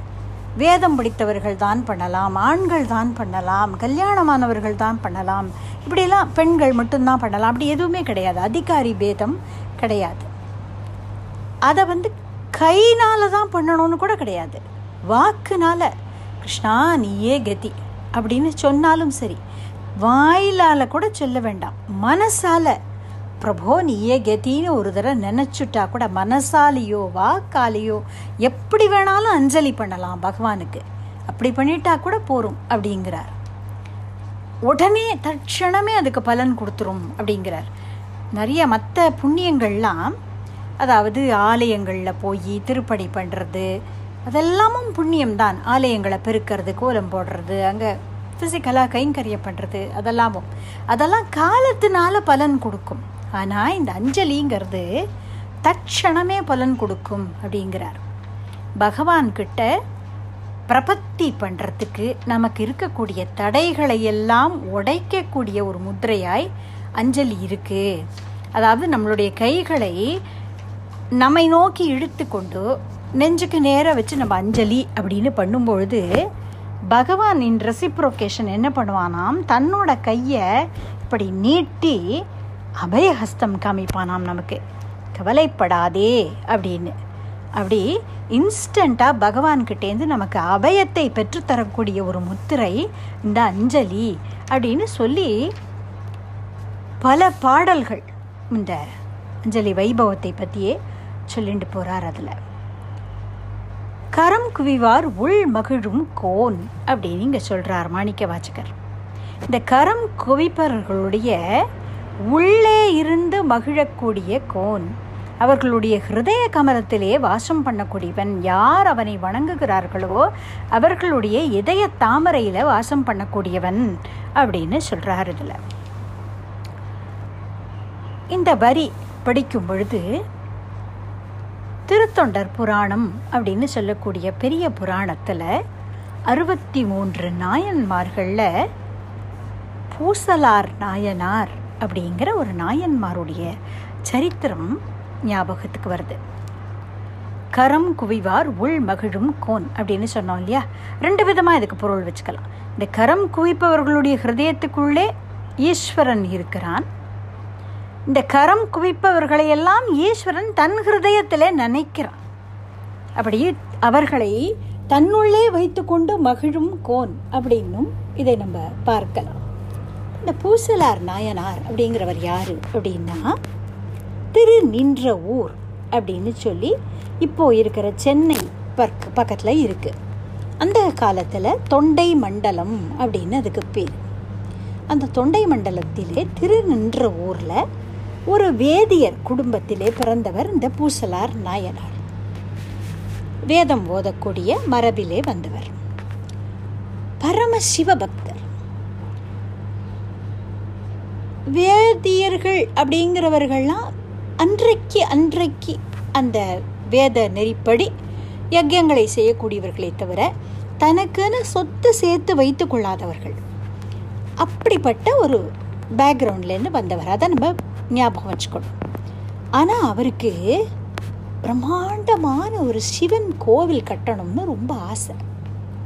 வேதம் படித்தவர்கள் தான் பண்ணலாம். ஆண்கள் தான் பண்ணலாம். கல்யாணமானவர்கள் தான் பண்ணலாம். இப்படிலாம் பெண்கள் மட்டும்தான் பண்ணலாம். அப்படி எதுவுமே கிடையாது. அதிகாரி பேதம் கிடையாது. அதை வந்து கைனால் தான் பண்ணணும்னு கூட கிடையாது. வாக்குனால் கிருஷ்ணா நீயே கதி அப்படின்னு சொன்னாலும் சரி வாயிலால் கூட சொல்ல வேண்டாம். மனசால பிரபோ நீயே கதின்னு ஒரு தடவை நினச்சுட்டா கூட மனசாலேயோ வாக்காலேயோ எப்படி வேணாலும் அஞ்சலி பண்ணலாம் பகவானுக்கு. அப்படி பண்ணிட்டா கூட போகும் அப்படிங்கிறார். உடனே தட்சணமே அதுக்கு பலன் கொடுத்துரும் அப்படிங்கிறார். நிறைய மற்ற புண்ணியங்கள்லாம் அதாவது ஆலயங்களில் போய் திருப்பணி பண்ணுறது அதெல்லாமும் புண்ணியம்தான். ஆலயங்களை பெருக்கிறது கோலம் போடுறது அங்கே ஃபிசிக்கலாக கைங்கரியம் பண்ணுறது அதெல்லாமும். அதெல்லாம் காலத்தினால பலன் கொடுக்கும். ஆனால் இந்த அஞ்சலிங்கிறது தட்சணமே பலன் கொடுக்கும் அப்படிங்கிறார். பகவான்கிட்ட பிரபத்தி பண்ணுறதுக்கு நமக்கு இருக்கக்கூடிய தடைகளை எல்லாம் உடைக்கக்கூடிய ஒரு முத்திரையாய் அஞ்சலி இருக்குது அதாவது நம்மளுடைய கைகளை நம்மை நோக்கி இழுத்து கொண்டு நெஞ்சுக்கு நேராக வச்சு நம்ம அஞ்சலி அப்படின்னு பண்ணும்பொழுது பகவான் இன் ரெசிப்ரோகேஷன் என்ன பண்ணுவானாம்? தன்னோட கையை இப்படி நீட்டி அபயஹஸ்தம் காமிப்பானாம் நமக்கு. கவலைப்படாதே அப்படின்னு. அப்படி இன்ஸ்டண்ட்டாக பகவான்கிட்டேருந்து நமக்கு அபயத்தை பெற்றுத்தரக்கூடிய ஒரு முத்திரை இந்த அஞ்சலி அப்படின்னு சொல்லி பல பாடல்கள். இந்த அஞ்சலி வைபவத்தை பற்றியே சொல்லிட்டு போகிறார் அதில். கரம் குவிவார் உள் மகிழும் கோன் அப்படின்னு இங்கே சொல்கிறார் மாணிக்க வாச்சகர். இந்த கரம் குவிப்பவர்களுடைய உள்ளே இருந்து மகிழக்கூடிய கோன் அவர்களுடைய ஹிருதய கமலத்திலே வாசம் பண்ணக்கூடியவன் யார் அவனை வணங்குகிறார்களோ அவர்களுடைய இதய தாமரையில் வாசம் பண்ணக்கூடியவன் அப்படின்னு சொல்கிறார் இதில். இந்த வரி படிக்கும் பொழுது திருத்தொண்டர் புராணம் அப்படின்னு சொல்லக்கூடிய பெரிய புராணத்தில் அறுபத்தி மூன்று நாயன்மார்களில் பூசலார் நாயனார் அப்படிங்கிற ஒரு நாயன்மாருடைய சரித்திரம் ஞாபகத்துக்கு வருது. கரம் குவிவார் உள் மகிழும் கோன் அப்படின்னு சொன்னோம் இல்லையா? ரெண்டு விதமாக இதுக்கு பொருள் வச்சுக்கலாம். இந்த கரம் குவிப்பவர்களுடைய ஹிருதயத்துக்குள்ளே ஈஸ்வரன் இருக்கிறான் இந்த கரம் குவிப்பவர்களை எல்லாம் ஈஸ்வரன் தன் ஹிருதயத்தில் நினைக்கிறான். அப்படி அவர்களை தன்னுள்ளே வைத்துக்கொண்டு மகிழும் கோன் அப்படின்னும் இதை நம்ம பார்க்கலாம். இந்த பூசலார் நாயனார் அப்படிங்கிறவர் யார் அப்படின்னா திரு நின்ற ஊர் அப்படின்னு சொல்லி இப்போ இருக்கிற சென்னை பக் பக்கத்தில் இருக்குது அந்த காலத்தில் தொண்டை மண்டலம் அப்படின்னு அதுக்கு பேர். அந்த தொண்டை மண்டலத்திலே திரு நின்ற ஊரில் ஒரு வேதியர் குடும்பத்திலே பிறந்தவர் இந்த பூசலார் நாயனார். வேதம் ஓதக்கூடிய மரபிலே வந்தவர். பரம சிவபக்தர் வேதியர்கள் அப்படிங்கிறவர்கள்லாம் அன்றைக்கு அன்றைக்கு அந்த வேத நெறிப்படி யஜ்யங்களை செய்யக்கூடியவர்களை தவிர தனக்குன்னு சொத்து சேர்த்து வைத்து கொள்ளாதவர்கள். அப்படிப்பட்ட ஒரு பேக்ரவுண்ட்லேருந்து வந்தவர். அதை நம்ம ஞாபகம் வச்சுக்கணும். ஆனால் அவருக்கு பிரம்மாண்டமான ஒரு சிவன் கோவில் கட்டணும்னு ரொம்ப ஆசை.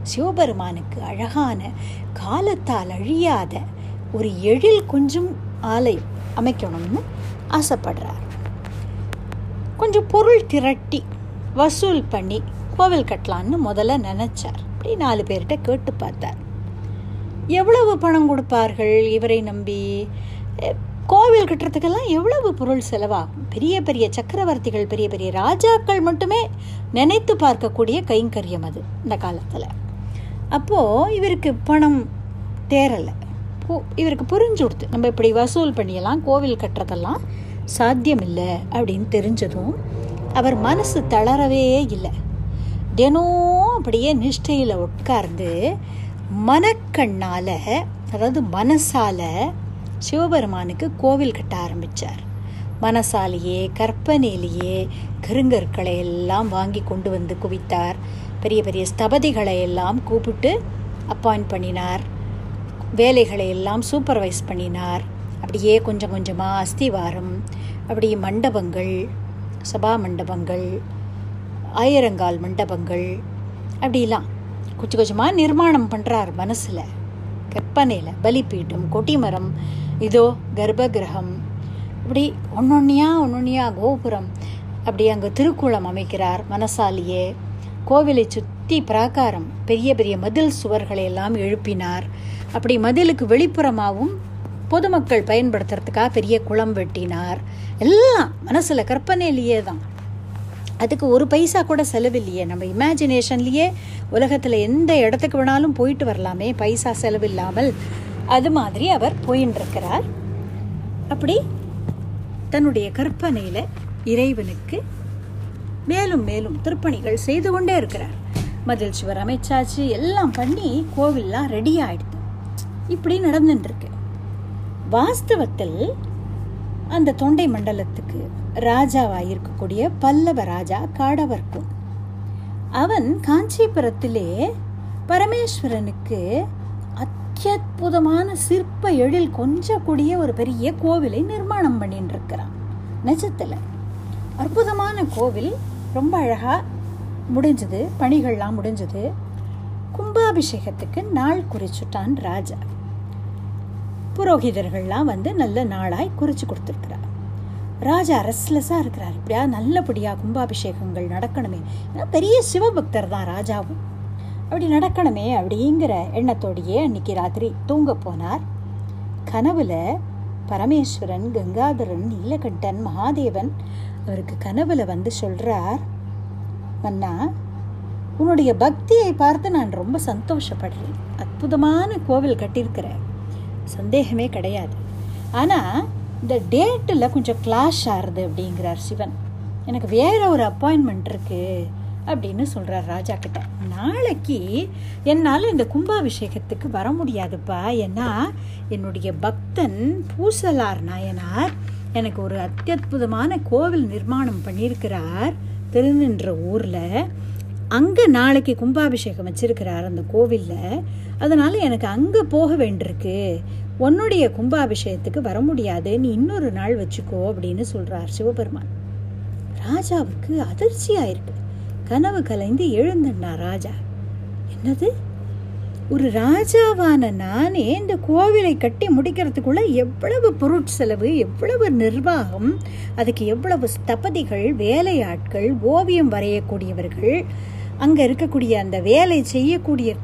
சிவபெருமானுக்கு அழகான காலத்தால் அழியாத ஒரு எழில் கொஞ்சம் ஆலயம் அமைக்கணும்னு ஆசைப்படுறார். கொஞ்சம் பொருள் திரட்டி வசூல் பண்ணி கோவில் கட்டலான்னு முதல்ல நினச்சார். அப்படி நாலு பேர்கிட்ட கேட்டு பார்த்தார். எவ்வளவு பணம் கொடுப்பார்கள் இவரை நம்பி? கோவில் கட்டுறதுக்கெல்லாம் எவ்வளவு பொருள் செலவாகும் பெரிய பெரிய சக்கரவர்த்திகள் பெரிய பெரிய ராஜாக்கள் மட்டுமே நினைத்து பார்க்கக்கூடிய கைங்கரியம் அது இந்த காலத்தில். அப்போது இவருக்கு பணம் தேரலை இவருக்கு புரிஞ்சு கொடுத்து நம்ம இப்படி வசூல் பண்ணியெல்லாம் கோவில் கட்டுறதெல்லாம் சாத்தியம் இல்லை அப்படின்னு தெரிஞ்சதும் அவர் மனசு தளரவே இல்லை. தினம் அப்படியே நிஷ்டையில் உட்கார்ந்து மனக்கண்ணால் அதாவது மனசால் சிவபெருமானுக்கு கோவில் கட்ட ஆரம்பித்தார் மனசாலேயே கற்பனையிலேயே கருங்கற்களை எல்லாம் வாங்கி கொண்டு வந்து குவித்தார். பெரிய பெரிய ஸ்தபதிகளை எல்லாம் கூப்பிட்டு அப்பாயிண்ட் பண்ணினார். வேலைகளை எல்லாம் சூப்பர்வைஸ் பண்ணினார். அப்படியே கொஞ்சம் கொஞ்சமாக அஸ்திவாரம் அப்படி மண்டபங்கள் சபா மண்டபங்கள் ஆயிரங்கால் மண்டபங்கள் அப்படிலாம் கொஞ்சம் கொஞ்சமாக நிர்மாணம் பண்ணுறார் மனசில். கற்பனையில் பலிப்பீட்டம் கொட்டிமரம் இதோ கர்ப்பகிரகம். இப்படி ஒன்னொன்னியா ஒன்னொன்னியா கோபுரம் அப்படி அங்கே திருக்குளம் அமைக்கிறார் மனசாலியே. கோவிலை சுற்றி பிராகாரம் பெரிய பெரிய மதில் சுவர்களை எல்லாம் எழுப்பினார். அப்படி மதிலுக்கு வெளிப்புறமாகவும் பொதுமக்கள் பயன்படுத்துறதுக்காக பெரிய குளம் வெட்டினார். எல்லாம் மனசில் கற்பனையிலேயே தான். அதுக்கு ஒரு பைசா கூட செலவில்லையே. நம்ம இமேஜினேஷன்லேயே உலகத்தில் எந்த இடத்துக்கு வேணாலும் போயிட்டு வரலாமே. பைசா செலவில்லாமல் அது மாதிரி அவர் போயின்றிருக்கிறார். அப்படி தன்னுடைய கற்பனையில் இறைவனுக்கு மேலும் மேலும் திருப்பணிகள் செய்து கொண்டே இருக்கிறார். மதில் சுவர் அமைச்சாச்சு எல்லாம் பண்ணி கோவில்லாம் ரெடி ஆயிடுது. இப்படி நடந்துட்டுருக்கு வாஸ்தவத்தில் அந்த தொண்டை மண்டலத்துக்கு ராஜாவாக இருக்கக்கூடிய பல்லவ ராஜா காடவர்க்கும். அவன் காஞ்சிபுரத்திலே பரமேஸ்வரனுக்கு அத்தியுதமான சிற்ப எழில் கொஞ்சக்கூடிய ஒரு பெரிய கோவிலை நிர்மாணம் பண்ணிட்டு இருக்கிறான் நிஜத்தில் அற்புதமான கோவில் ரொம்ப அழகாக முடிஞ்சது பணிகள்லாம் முடிஞ்சது. கும்பாபிஷேகத்துக்கு நாள் குறிச்சுட்டான் ராஜா. புரோகிதர்கள்லாம் வந்து நல்ல நாளாய் குறிச்சு கொடுத்துருக்கிறார். ராஜா ரெஸ்ட்லெஸ்ஸாக இருக்கிறார். இப்படியா நல்லபடியாக கும்பாபிஷேகங்கள் நடக்கணுமே. ஏன்னா பெரிய சிவபக்தர் தான் ராஜாவும். அப்படி நடக்கணுமே அப்படிங்கிற எண்ணத்தோடையே அன்னைக்கு ராத்திரி தூங்க போனார். கனவுல பரமேஸ்வரன் கங்காதரன் நீலகண்டன் மகாதேவன் அவருக்கு கனவுல வந்து சொல்றார் மன்னா உன்னுடைய பக்தியை பார்த்து நான் ரொம்ப சந்தோஷப்படுறேன். அற்புதமான கோவில் கட்டியிருக்கிற. சந்தேகமே கிடையாது. ஆனால் இந்த டேட்டில் கொஞ்சம் கிளாஷ் ஆறுது அப்படிங்கிறார் சிவன். எனக்கு வேற ஒரு அப்பாயின்மெண்ட் இருக்குது அப்படின்னு சொல்கிறார் ராஜா கிட்ட. நாளைக்கு என்னால் இந்த கும்பாபிஷேகத்துக்கு வர முடியாதுப்பா. ஏன்னா என்னுடைய பக்தன் பூசலார் நாயனார் எனக்கு ஒரு அத்தியுதமான கோவில் நிர்மாணம் பண்ணியிருக்கிறார் திருநின்ற ஊரில். அங்கே நாளைக்கு கும்பாபிஷேகம் வச்சிருக்கிறார் அந்த கோவிலில். அதனால் எனக்கு அங்கே போக வேண்டியிருக்கு. உன்னுடைய கும்பாபிஷேகத்துக்கு வர முடியாது. நீ இன்னொரு நாள் வச்சுக்கோ அப்படின்னு சொல்கிறார் சிவபெருமான். ராஜாவுக்கு அதிர்ச்சியாக இருக்கு கனவு கலைந்து எழுந்தண்ணா ராஜா. என்னது? ஒரு ராஜாவான நானே இந்த கோவிலை கட்டி முடிக்கிறதுக்குள்ள எவ்வளவு பொருட்செலவு எவ்வளவு நிர்வாகம் அதுக்கு எவ்வளவு ஸ்தபதிகள் வேலையாட்கள் ஓவியம் வரையக்கூடியவர்கள் அங்கே இருக்கக்கூடிய அந்த வேலை செய்யக்கூடிய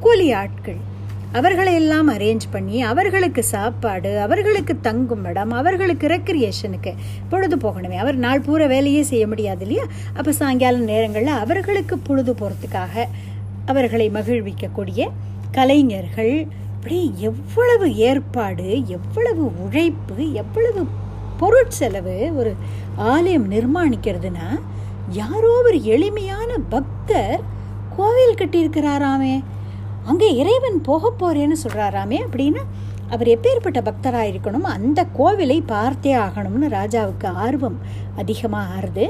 கூலி ஆட்கள் அவர்களை எல்லாம் அரேஞ்ச் பண்ணி அவர்களுக்கு சாப்பாடு அவர்களுக்கு தங்கும் இடம் அவர்களுக்கு ரெக்ரியேஷனுக்கு பொழுது போகணுமே. அவர் நாள் பூரா வேலையே செய்ய முடியாது இல்லையா? அப்போ சாயங்கால நேரங்களில் அவர்களுக்கு பொழுது போகிறதுக்காக அவர்களை மகிழ்விக்கக்கூடிய கலைஞர்கள். இப்படி எவ்வளவு ஏற்பாடு எவ்வளவு உழைப்பு எவ்வளவு பொருட்செலவு ஒரு ஆலயம் நிர்மாணிக்கிறதுனா யாரோ ஒரு எளிமையான பக்தர் கோவில் கட்டியிருக்கிறாராமே. அங்கே இறைவன் போக போறேன்னு சொல்கிறாராமே அப்படின்னா அவர் எப்பேற்பட்ட பக்தராக இருக்கணும் அந்த கோவிலை பார்த்தே ஆகணும்னு ராஜாவுக்கு ஆர்வம் அதிகமாக ஆறுது.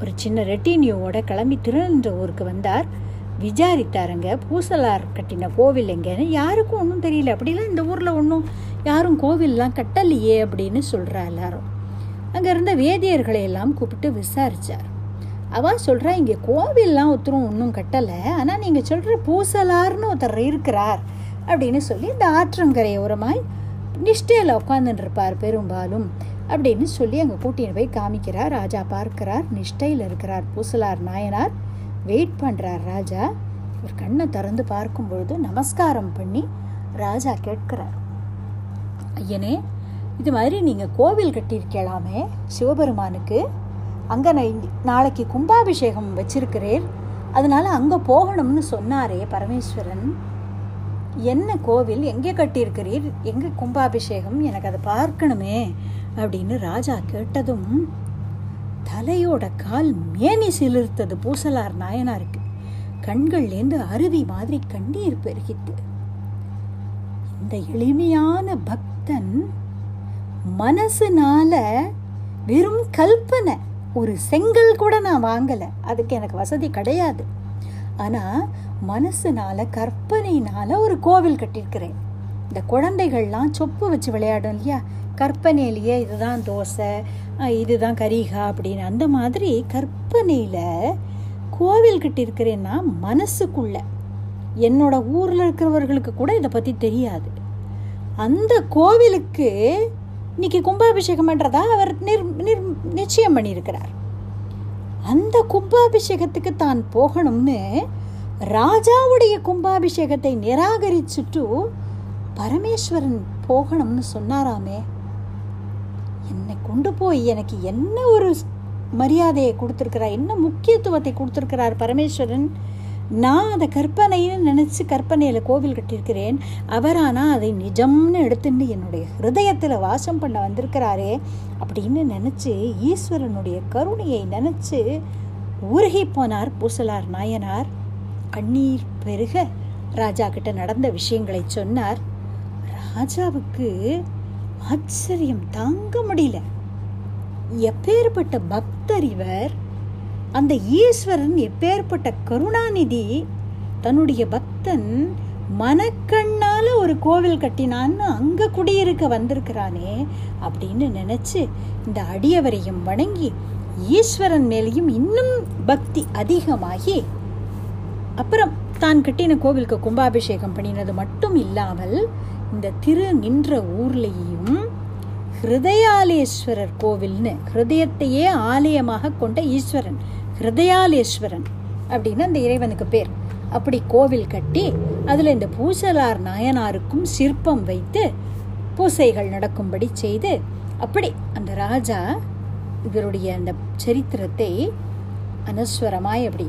ஒரு சின்ன ரெட்டினியோட கிளம்பி திருநின்ற ஊருக்கு வந்தார். விசாரித்தாருங்க பூசலார் கட்டின கோவில் எங்கேன்னு. யாருக்கும் ஒன்றும் தெரியல. அப்படிலாம் இந்த ஊரில் ஒன்றும் யாரும் கோவில்லாம் கட்டலையே அப்படின்னு சொல்கிறா எல்லாரும். அங்கே இருந்த வேதியர்களை எல்லாம் கூப்பிட்டு விசாரித்தார் அவன் சொல்கிறா இங்கே கோவில்லாம் ஒருத்தரும் ஒன்றும் கட்டலை ஆனால் நீங்கள் சொல்கிற பூசலார்னு ஒருத்தர் இருக்கிறார் அப்படின்னு சொல்லி இந்த ஆற்றங்கரை ஓரமாய் நிஷ்டையில் உட்காந்துட்டு இருப்பார் பெரும்பாலும் அப்படின்னு சொல்லி அங்கே கூட்டின்னு போய் காமிக்கிறார். ராஜா பார்க்கிறார் நிஷ்டையில் இருக்கிறார் பூசலார் நாயனார். வெயிட் பண்ணுறார் ராஜா. ஒரு கண்ணை திறந்து பார்க்கும் பொழுது நமஸ்காரம் பண்ணி ராஜா கேட்கிறார் ஐயனே இது மாதிரி நீங்கள் கோவில் கட்டியிருக்கலாமே சிவபெருமானுக்கு. அங்கே நான் நாளைக்கு கும்பாபிஷேகம் வச்சிருக்கிறேன். அதனால் அங்கே போகணும்னு சொன்னாரே பரமேஸ்வரன். என்ன கோவில்? எங்கே கட்டியிருக்கிறீர்? எங்கே கும்பாபிஷேகம்? எனக்கு அதை பார்க்கணுமே அப்படின்னு ராஜா கேட்டதும் தலையோட கால் மேனி சிலிர்த்தது பூசலார் நாயனாருக்கு. கண்கள்லேருந்து அருவி மாதிரி கண்ணீர் பெருகிட்டு இந்த எளிமையான பக்தன் மனசுனால வெறும் கல்பனை ஒரு செங்கல் கூட நான் வாங்கலை. அதுக்கு எனக்கு வசதி கிடையாது. ஆனால் மனசுனால கற்பனையினால ஒரு கோவில் கட்டியிருக்கிறேன். இந்த குழந்தைகள்லாம் சொப்பு வச்சு விளையாடும் இல்லையா? கற்பனையிலேயே இதுதான் தோசை இதுதான் கரிகா அப்படின்னு அந்த மாதிரி கற்பனையில் கோவில் கட்டியிருக்கிறேன்னா மனசுக்குள்ள. என்னோட ஊரில் இருக்கிறவர்களுக்கு கூட இதை பற்றி தெரியாது. அந்த கோவிலுக்கு இன்னைக்கு கும்பாபிஷேகம் பண்ணுறதா அவர் நிர் நிர் நிச்சயம் பண்ணியிருக்கிறார். அந்த கும்பாபிஷேகத்துக்கு தான் போகணும்னு ராஜாவுடைய கும்பாபிஷேகத்தை நிராகரிச்சுட்டு பரமேஸ்வரன் போகணும்னு சொன்னாராமே. என்னை கொண்டு போய் எனக்கு என்ன ஒரு மரியாதையை கொடுத்துருக்கிறார் என்ன முக்கியத்துவத்தை கொடுத்துருக்கிறார் பரமேஸ்வரன்? நான் அதை கற்பனைன்னு நினச்சி கற்பனையில் கோவில் கட்டியிருக்கிறேன். அவரானா அதை நிஜம்னு எடுத்துட்டு என்னுடைய ஹிருதயத்தில் வாசம் பண்ண வந்திருக்கிறாரே அப்படின்னு நினச்சி ஈஸ்வரனுடைய கருணையை நினச்சி உருகி போனார் பூசலார் நாயனார். கண்ணீர் பெருக ராஜா கிட்ட நடந்த விஷயங்களை சொன்னார். ராஜாவுக்கு ஆச்சரியம் தாங்க முடியல. எப்பேற்பட்ட பக்தர் இவர். அந்த ஈஸ்வரன் எப்பேற்பட்ட கருணாநிதி தன்னுடைய பக்தன் மனக்கண்ணால ஒரு கோவில் கட்டினான்னு அங்கே குடியிருக்க வந்திருக்கிறானே அப்படின்னு நினச்சி இந்த அடியவரையும் வணங்கி ஈஸ்வரன் மேலேயும் இன்னும் பக்தி அதிகமாகி அப்புறம் தான் கட்டின கோவிலுக்கு கும்பாபிஷேகம் பண்ணினது மட்டும் இல்லாமல் இந்த திரு நின்ற ஊர்லேயும் ஹிருதயாலேஸ்வரர் கோவில்னு ஹிருதயத்தையே ஆலயமாக கொண்ட ஈஸ்வரன் ஹிருதயாலேஸ்வரன் அப்படின்னு அந்த இறைவனுக்கு பேர். அப்படி கோவில் கட்டி அதில் இந்த பூசலார் நாயனாருக்கும் சிற்பம் வைத்து பூசைகள் நடக்கும்படி செய்து அப்படி அந்த ராஜா இவருடைய அந்த சரித்திரத்தை அனஸ்வரமாய் அப்படி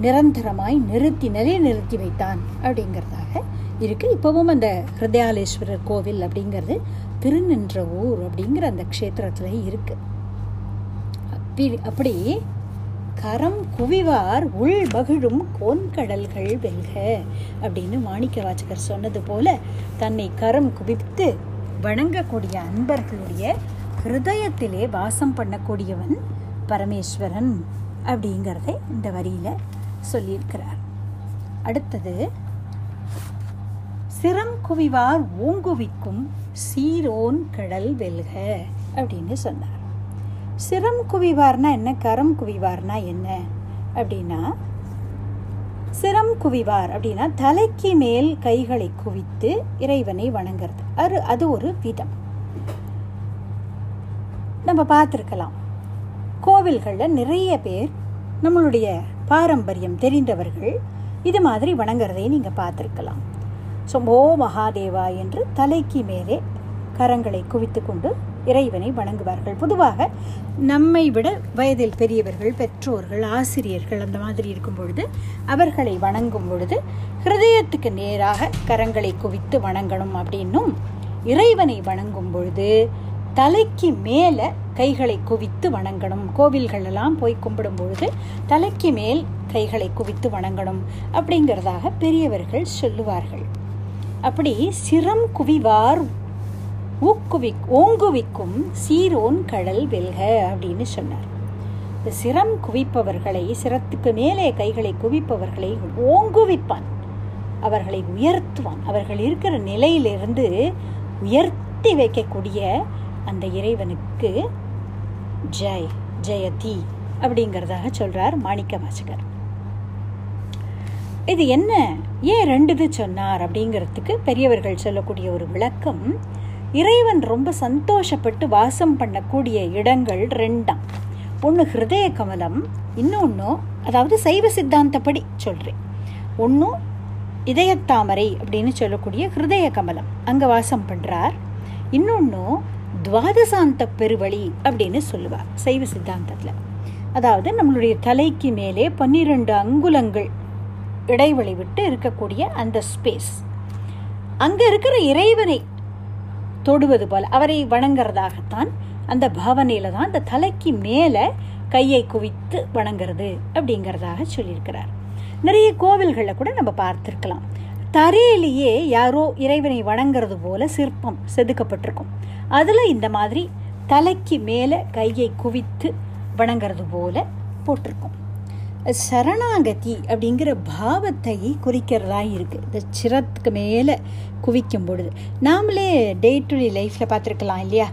நிரந்தரமாய் நிறுத்தி நிலை நிறுத்தி வைத்தான் அப்படிங்கிறதாக இருக்குது இப்போவும் அந்த ஹிருதயாலேஸ்வரர் கோவில் அப்படிங்கிறது திருநின்ற ஊர் அப்படிங்கிற அந்த க்ஷேத்திரத்தில் இருக்குது அப்படி அப்படி கரம் குவிவார் உள் மகிழும் கோன்கடல்கள் வெல்க அப்படின்னு மாணிக்க வாச்சகர் சொன்னது போல தன்னை கரம் குவித்து வணங்கக்கூடிய அன்பர்களுடைய ஹிருதயத்திலே வாசம் பண்ணக்கூடியவன் பரமேஸ்வரன் அப்படிங்கிறதை இந்த வரியில் சொல்லியிருக்கிறார். அடுத்தது சிரம் குவிவார் ஓங்குவிக்கும் சீரோன் கடல் வெல்க அப்படின்னு சொன்னார். சிரம் குவிவார்னா என்ன? கரம் குவிவார்னா என்ன? அப்படின்னா சிரம் குவிவார் அப்படின்னா தலைக்கு மேல் கைகளை குவித்து இறைவனை வணங்குறது. அது அது ஒரு விதம். நம்ம பார்த்துருக்கலாம். கோவில்களில் நிறைய பேர் நம்மளுடைய பாரம்பரியம் தெரிந்தவர்கள் இது மாதிரி வணங்குறதை நீங்கள் பார்த்துருக்கலாம். சம்போ மகாதேவா என்று தலைக்கு மேலே கரங்களை குவித்து கொண்டு இறைவனை வணங்குவார்கள். பொதுவாக நம்மை விட வயதில் பெரியவர்கள் பெற்றோர்கள் ஆசிரியர்கள் அந்த மாதிரி இருக்கும் பொழுது அவர்களை வணங்கும் பொழுது ஹிருதயத்துக்கு நேராக கரங்களை குவித்து வணங்கணும் அப்படின்னும் இறைவனை வணங்கும் பொழுது தலைக்கு மேலே கைகளை குவித்து வணங்கணும். கோவில்களெல்லாம் போய் கும்பிடும் பொழுது தலைக்கு மேல் கைகளை குவித்து வணங்கணும் அப்படிங்கிறதாக பெரியவர்கள் சொல்லுவார்கள். அப்படி சிரம் குவிவார் ஊக்குவி ஓங்குவிக்கும் சீரோன் கடல் வெல்க அப்படின்னு சொன்னார். இந்த சிரம் குவிப்பவர்களை சிரத்துக்கு மேலே கைகளை குவிப்பவர்களை ஓங்குவிப்பான். அவர்களை உயர்த்துவான். அவர்கள் இருக்கிற நிலையிலிருந்து உயர்த்தி வைக்கக்கூடிய அந்த இறைவனுக்கு ஜெய் ஜெயதி அப்படிங்கிறதாக சொல்கிறார் மாணிக்க வாசகர். இது என்ன? ஏன் ரெண்டு இது சொன்னார் அப்படிங்கிறதுக்கு பெரியவர்கள் சொல்லக்கூடிய ஒரு விளக்கம் இறைவன் ரொம்ப சந்தோஷப்பட்டு வாசம் பண்ணக்கூடிய இடங்கள் ரெண்டாம். ஒன்று ஹிருதய கமலம் இன்னொன்று அதாவது சைவ சித்தாந்தப்படி சொல்கிறேன் ஒன்றும் இதயத்தாமரை அப்படின்னு சொல்லக்கூடிய ஹிருதய கமலம் அங்கே வாசம் பண்ணுறார் இன்னொன்று துவாதசாந்த பெருவழி அப்படின்னு சொல்லுவார் சைவ சித்தாந்தத்தில். அதாவது நம்மளுடைய தலைக்கு மேலே பன்னிரெண்டு அங்குலங்கள் இடைவெளி விட்டு இருக்கக்கூடிய அந்த ஸ்பேஸ் அங்கே இருக்கிற இறைவனை தொடுவது போல் அவரை வணங்குறதாகத்தான் அந்த பாவனையில் தான் அந்த தலைக்கு மேலே கையை குவித்து வணங்குறது அப்படிங்கிறதாக சொல்லியிருக்கிறார். நிறைய கோவில்களில் கூட நம்ம பார்த்துருக்கலாம். தரையிலேயே யாரோ இறைவனை வணங்குறது போல சிற்பம் செதுக்கப்பட்டிருக்கும். அதில் இந்த மாதிரி தலைக்கு மேலே கையை குவித்து வணங்குறது போல போட்டிருக்கோம். சரணாகதி அப்படிங்கிற பாவத்தை குறிக்கிறதா இருக்குது இந்த சிரத்துக்கு மேலே குவிக்கும் பொழுது. நாமளே டே டு டே லைஃப்பில் பார்த்துருக்கலாம் இல்லையா?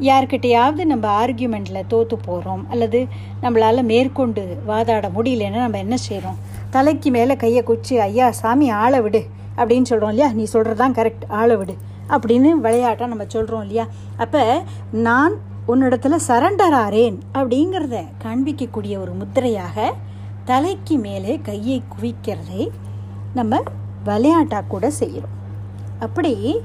யார்கிட்டையாவது நம்ம ஆர்கியூமெண்ட்டில் தோற்று போகிறோம் அல்லது நம்மளால் மேற்கொண்டு வாதாட முடியலன்னா நம்ம என்ன செய்கிறோம் தலைக்கு மேலே கையை குச்சி ஐயா சாமி ஆளை விடு அப்படின்னு சொல்கிறோம் இல்லையா? நீ சொல்கிறது தான் கரெக்ட் ஆளை விடு அப்படின்னு விளையாட்டாக நம்ம சொல்கிறோம் இல்லையா? அப்போ நான் உன்னிடத்துல சரண்டர் ஆறேன் அப்படிங்கிறத காண்பிக்கக்கூடிய ஒரு முத்திரையாக தலைக்கு மேலே கையை குவிக்கிறதை நம்ம விளையாட்டாக கூட செய்கிறோம். அப்படி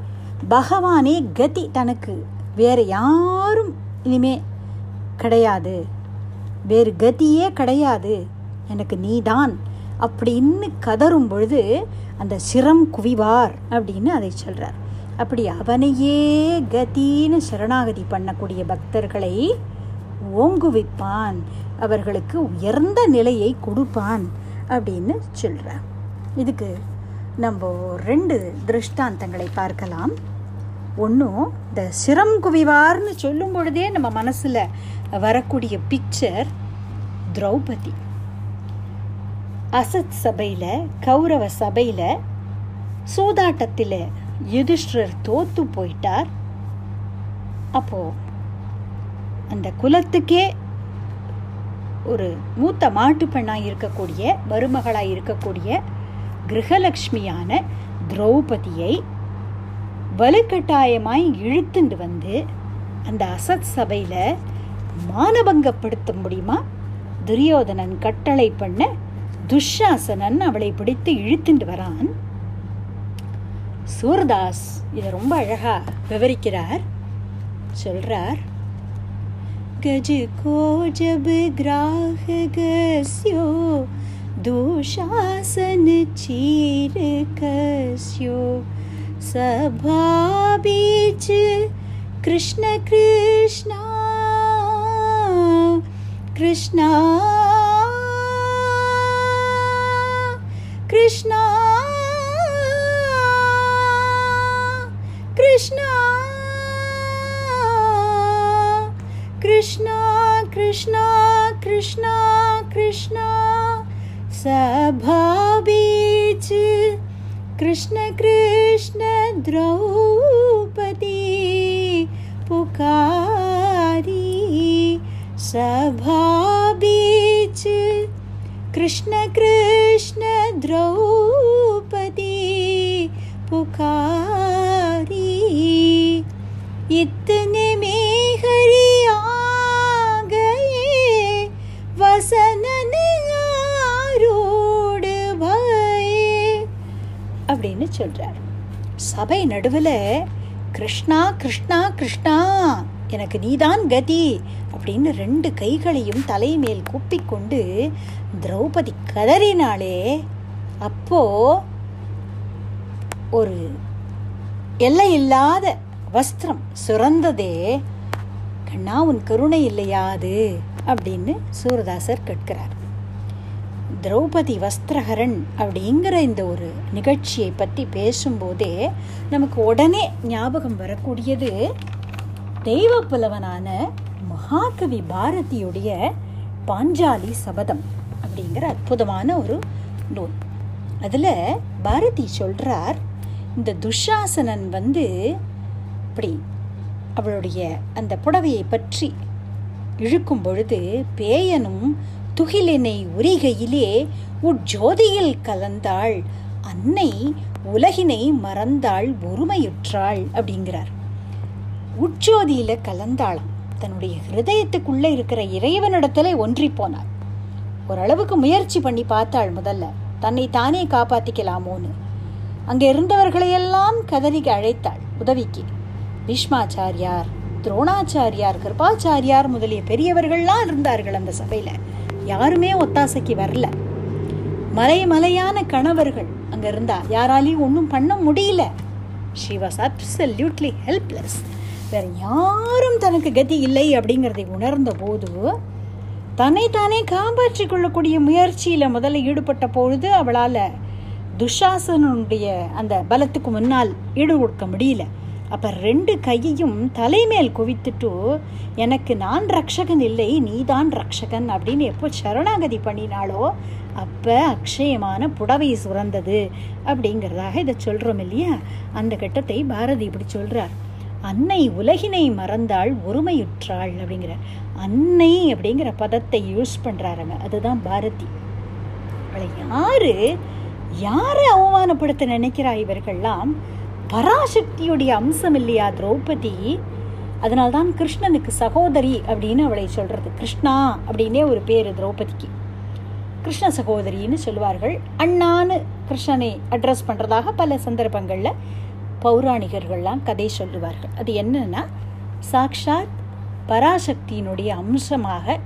பகவானே கதி தனக்கு வேறு யாரும் இனிமே கிடையாது. வேறு கதியே கிடையாது. எனக்கு நீதான் அப்படின்னு கதறும் பொழுது அந்த சிரம் குவிவார் அப்படின்னு அதை சொல்கிறார் அப்படி அவனையே கதின்னு சரணாகதி பண்ணக்கூடிய பக்தர்களை ஓங்குவிப்பான். அவர்களுக்கு உயர்ந்த நிலையை கொடுப்பான் அப்படின்னு சொல்கிறார் இதுக்கு நம்ம ரெண்டு திருஷ்டாந்தங்களை பார்க்கலாம். ஒன்றும் இந்த சிரம் குவிவார்னு சொல்லும் பொழுதே நம்ம மனசில் வரக்கூடிய பிக்சர் திரௌபதி. அசத் சபையில் கௌரவ சபையில் சூதாட்டத்தில் யுதிஷ்டர் தோத்து போயிட்டார். அப்போது அந்த குலத்துக்கே ஒரு மூத்த மாட்டு பெண்ணாக இருக்கக்கூடிய மருமகளாக இருக்கக்கூடிய கிரகலக்ஷ்மியான திரௌபதியை வலுக்கட்டாயமாய் இழுத்துண்டு வந்து அந்த அசத் சபையில் மானபங்கப்படுத்த முடியுமா? துரியோதனன் கட்டளை பண்ண துஷாசனன் அவளை பிடித்து இழுத்துண்டு வரான். சூர்தாஸ் இதை ரொம்ப அழகாக விவரிக்கிறார் சொல்கிறார் गज को जब ग्राह गस्यो दुशासन चीर कस्यो। सभा बीच कृष्ण कृष्णा कृष्णा कृष्णा कृष्णा। कृष्णा कृष्णा कृष्णा कृष्णा। सभा बीच कृष्ण कृष्ण द्रौपदी पुकारी। सभा बीच कृष्ण कृष्ण द्रौपदी पुकारी சொல்கிறார் சபை நடுவில் கிருஷ்ணா கிருஷ்ணா கிருஷ்ணா எனக்கு நீதான் கதி அப்படின்னு ரெண்டு கைகளையும் தலைமேல் கூப்பிக்கொண்டு திரௌபதி கதறினாளே. அப்போ ஒரு எல்லையில்லாத வஸ்திரம் சுரந்ததே. கண்ணா உன் கருணை இல்லையாது அப்படின்னு சூரதாசர் கேட்கிறார். திரௌபதி வஸ்திரஹரன் அப்படிங்கிற இந்த ஒரு நிகழ்ச்சியை பற்றி பேசும்போதே நமக்கு உடனே ஞாபகம் வரக்கூடியது தெய்வ புலவனான மகாகவி பாரதியுடைய பாஞ்சாலி சபதம் அப்படிங்கிற அற்புதமான ஒரு நூல். அதில் பாரதி சொல்கிறார் இந்த துஷாசனன் வந்து இப்படி அவளுடைய அந்த புடவையை பற்றி இழுக்கும் பொழுது பேயனும் துகிலினை உரிகையிலே உட்ஜோதியில் கலந்தாள். அன்னை உலகினை மறந்தாள் ஒருமையுற்றாள் அப்படிங்கிறார். உட்ஜோதியில கலந்தாளாம். தன்னுடைய ஹிருதயத்துக்குள்ள இருக்கிற இறைவனிடத்துல ஒன்றி போனாள். ஓரளவுக்கு முயற்சி பண்ணி பார்த்தாள் முதல்ல. தன்னை தானே காப்பாத்திக்கலாமோன்னு. அங்கே இருந்தவர்களையெல்லாம் கதறிக்கு அழைத்தாள் உதவிக்கு. பீஷ்மாச்சாரியார் துரோணாச்சாரியார் கிருபாச்சாரியார் முதலிய பெரியவர்கள்லாம் இருந்தார்கள் அந்த சபையில. யாருமே ஒத்தாசைக்கு வரல. மலை மலையான கணவர்கள் அங்க இருந்தா யாராலையும் ஒன்றும் பண்ண முடியல. ஷி வாஸ் அப்சல்யூட்லி ஹெல்ப்லெஸ் வேற யாரும் தனக்கு கதி இல்லை அப்படிங்கிறதை உணர்ந்த போது தன்னை தானே காப்பாற்றிக் கொள்ளக்கூடிய முயற்சியில் முதல்ல ஈடுபட்ட பொழுது அவளால் துஷாசனுடைய அந்த பலத்துக்கு முன்னால் ஈடு கொடுக்க முடியல. அப்போ ரெண்டு கையையும் தலைமேல் குவித்துட்டு எனக்கு நான் ரக்ஷகன் இல்லை நீதான் ரக்ஷகன் அப்படின்னு எப்போ சரணாகதி பண்ணினாலோ அப்போ அக்ஷயமான புடவை சுரந்தது அப்படிங்கிறதாக இதை சொல்கிறோம் இல்லையா? அந்த கட்டத்தை பாரதி இப்படி சொல்கிறார் அன்னை உலகினை மறந்தாள் ஒருமையுற்றாள் அப்படிங்கிற அன்னை அப்படிங்கிற பதத்தை யூஸ் பண்ணுறாருங்க அதுதான் பாரதி. அவளை யாரு யாரை அவமானப்படுத்த நினைக்கிறா இவர்கள்லாம்? பராசக்தியுடைய அம்சம் இல்லையா திரௌபதி? அதனால்தான் கிருஷ்ணனுக்கு சகோதரி அப்படின்னு அவளை சொல்றது. கிருஷ்ணா அப்படின்னே ஒரு பேர் திரௌபதிக்கு. கிருஷ்ண சகோதரின்னு சொல்லுவார்கள் அண்ணான்னு கிருஷ்ணனை அட்ரஸ் பண்ணுறதாக பல சந்தர்ப்பங்களில் பௌராணிகர்கள்லாம் கதை சொல்லுவார்கள். அது என்னன்னா சாக்ஷாத் பராசக்தியினுடைய அம்சமாக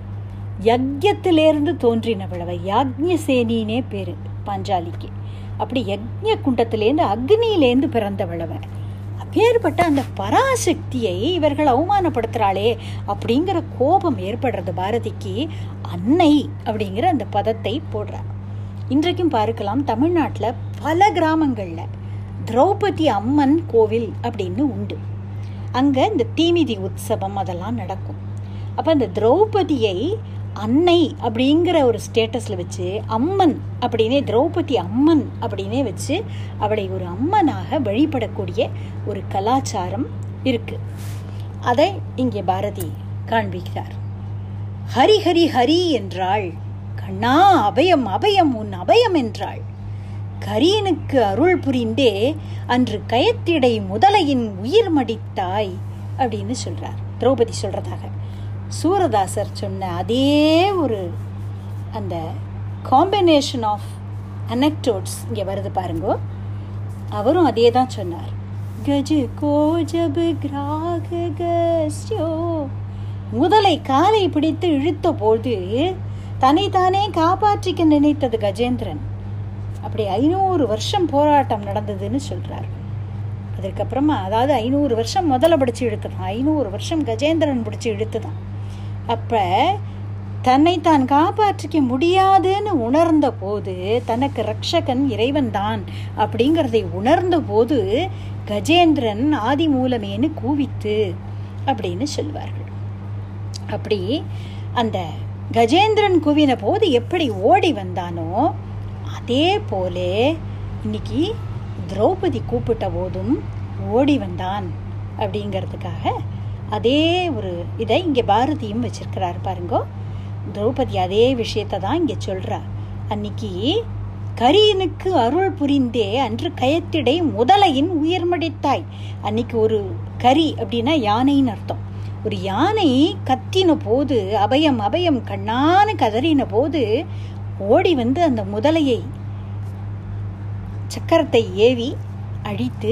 யஜ்யத்திலேருந்து தோன்றினவளவை யாக்ஞசேனினே பேர் பாஞ்சாலிக்கு. அப்படி யஜ்ய குண்டத்திலேருந்து அக்னியிலேருந்து பிறந்தவளவன். அப்பேற்பட்ட அந்த பராசக்தியை இவர்கள் அவமானப்படுத்துகிறாளே அப்படிங்கிற கோபம் ஏற்படுறது பாரதிக்கு அன்னை அப்படிங்கிற அந்த பதத்தை போடுறார் இன்றைக்கும் பார்க்கலாம் தமிழ்நாட்டில் பல கிராமங்களில் திரௌபதி அம்மன் கோவில் அப்படின்னு உண்டு. அங்கே இந்த தீமிதி உற்சவம் அதெல்லாம் நடக்கும். அப்போ அந்த திரௌபதியை அன்னை அப்படிங்கிற ஒரு ஸ்டேட்டஸில் வச்சு அம்மன் அப்படின்னே திரௌபதி அம்மன் அப்படின்னே வச்சு அவளை ஒரு அம்மனாக வழிபடக்கூடிய ஒரு கலாச்சாரம் இருக்குது அதை இங்கே பாரதி காண்பிக்கிறார். ஹரி ஹரி ஹரி என்றாள். கண்ணா அபயம் அபயம் உன் அபயம் என்றாள். கரியனுக்கு அருள் புரிந்தே அன்று கயத்திடை முதலையின் உயிர் மடித்தாய் அப்படின்னு சொல்கிறார் திரௌபதி சொல்கிறதாக சூரதாசர் சொன்ன அதே ஒரு அந்த காம்பினேஷன் ஆஃப் அனக்டோட்ஸ் இங்கே வருது பாருங்கோ. அவரும் அதே தான் சொன்னார். கஜ கோஜபு கிராக முதலை காலை பிடித்து இழுத்த போது தன்னைத்தானே காப்பாற்றிக்க நினைத்தது கஜேந்திரன். அப்படி ஐநூறு வருஷம் போராட்டம் நடந்ததுன்னு சொல்கிறார் அதுக்கப்புறமா அதாவது ஐநூறு வருஷம் முதல்ல பிடிச்சி இழுத்துதான் ஐநூறு வருஷம் கஜேந்திரன் பிடிச்சி இழுத்துதான். அப்ப தன்னை தான் காப்பாற்றிக்க முடியாதுன்னு உணர்ந்த போது தனக்கு ரக்ஷகன் இறைவன் தான் அப்படிங்கிறதை உணர்ந்த போது கஜேந்திரன் ஆதி மூலமேனு கூவித்து அப்படின்னு சொல்வார்கள். அப்படி அந்த கஜேந்திரன் குவின போது எப்படி ஓடி வந்தானோ அதே போலே இன்னைக்கு திரௌபதி கூப்பிட்ட போதும் ஓடி வந்தான் அப்படிங்கிறதுக்காக அதே ஒரு இதை இங்கே பாரதியும் வச்சிருக்கிறாரு பாருங்கோ. திரௌபதி அதே விஷயத்தை தான் இங்கே சொல்கிறா அன்னைக்கு கரியனுக்கு அருள் புரிந்தே அன்று கயத்திடை முதலையின் உயர்மடித்தாய் அன்னைக்கு ஒரு கரி அப்படின்னா யானைன்னு அர்த்தம். ஒரு யானை கத்தின போது அபயம் அபயம் கண்ணான்னு கதறின போது ஓடி வந்து அந்த முதலையை சக்கரத்தை ஏவி அழித்து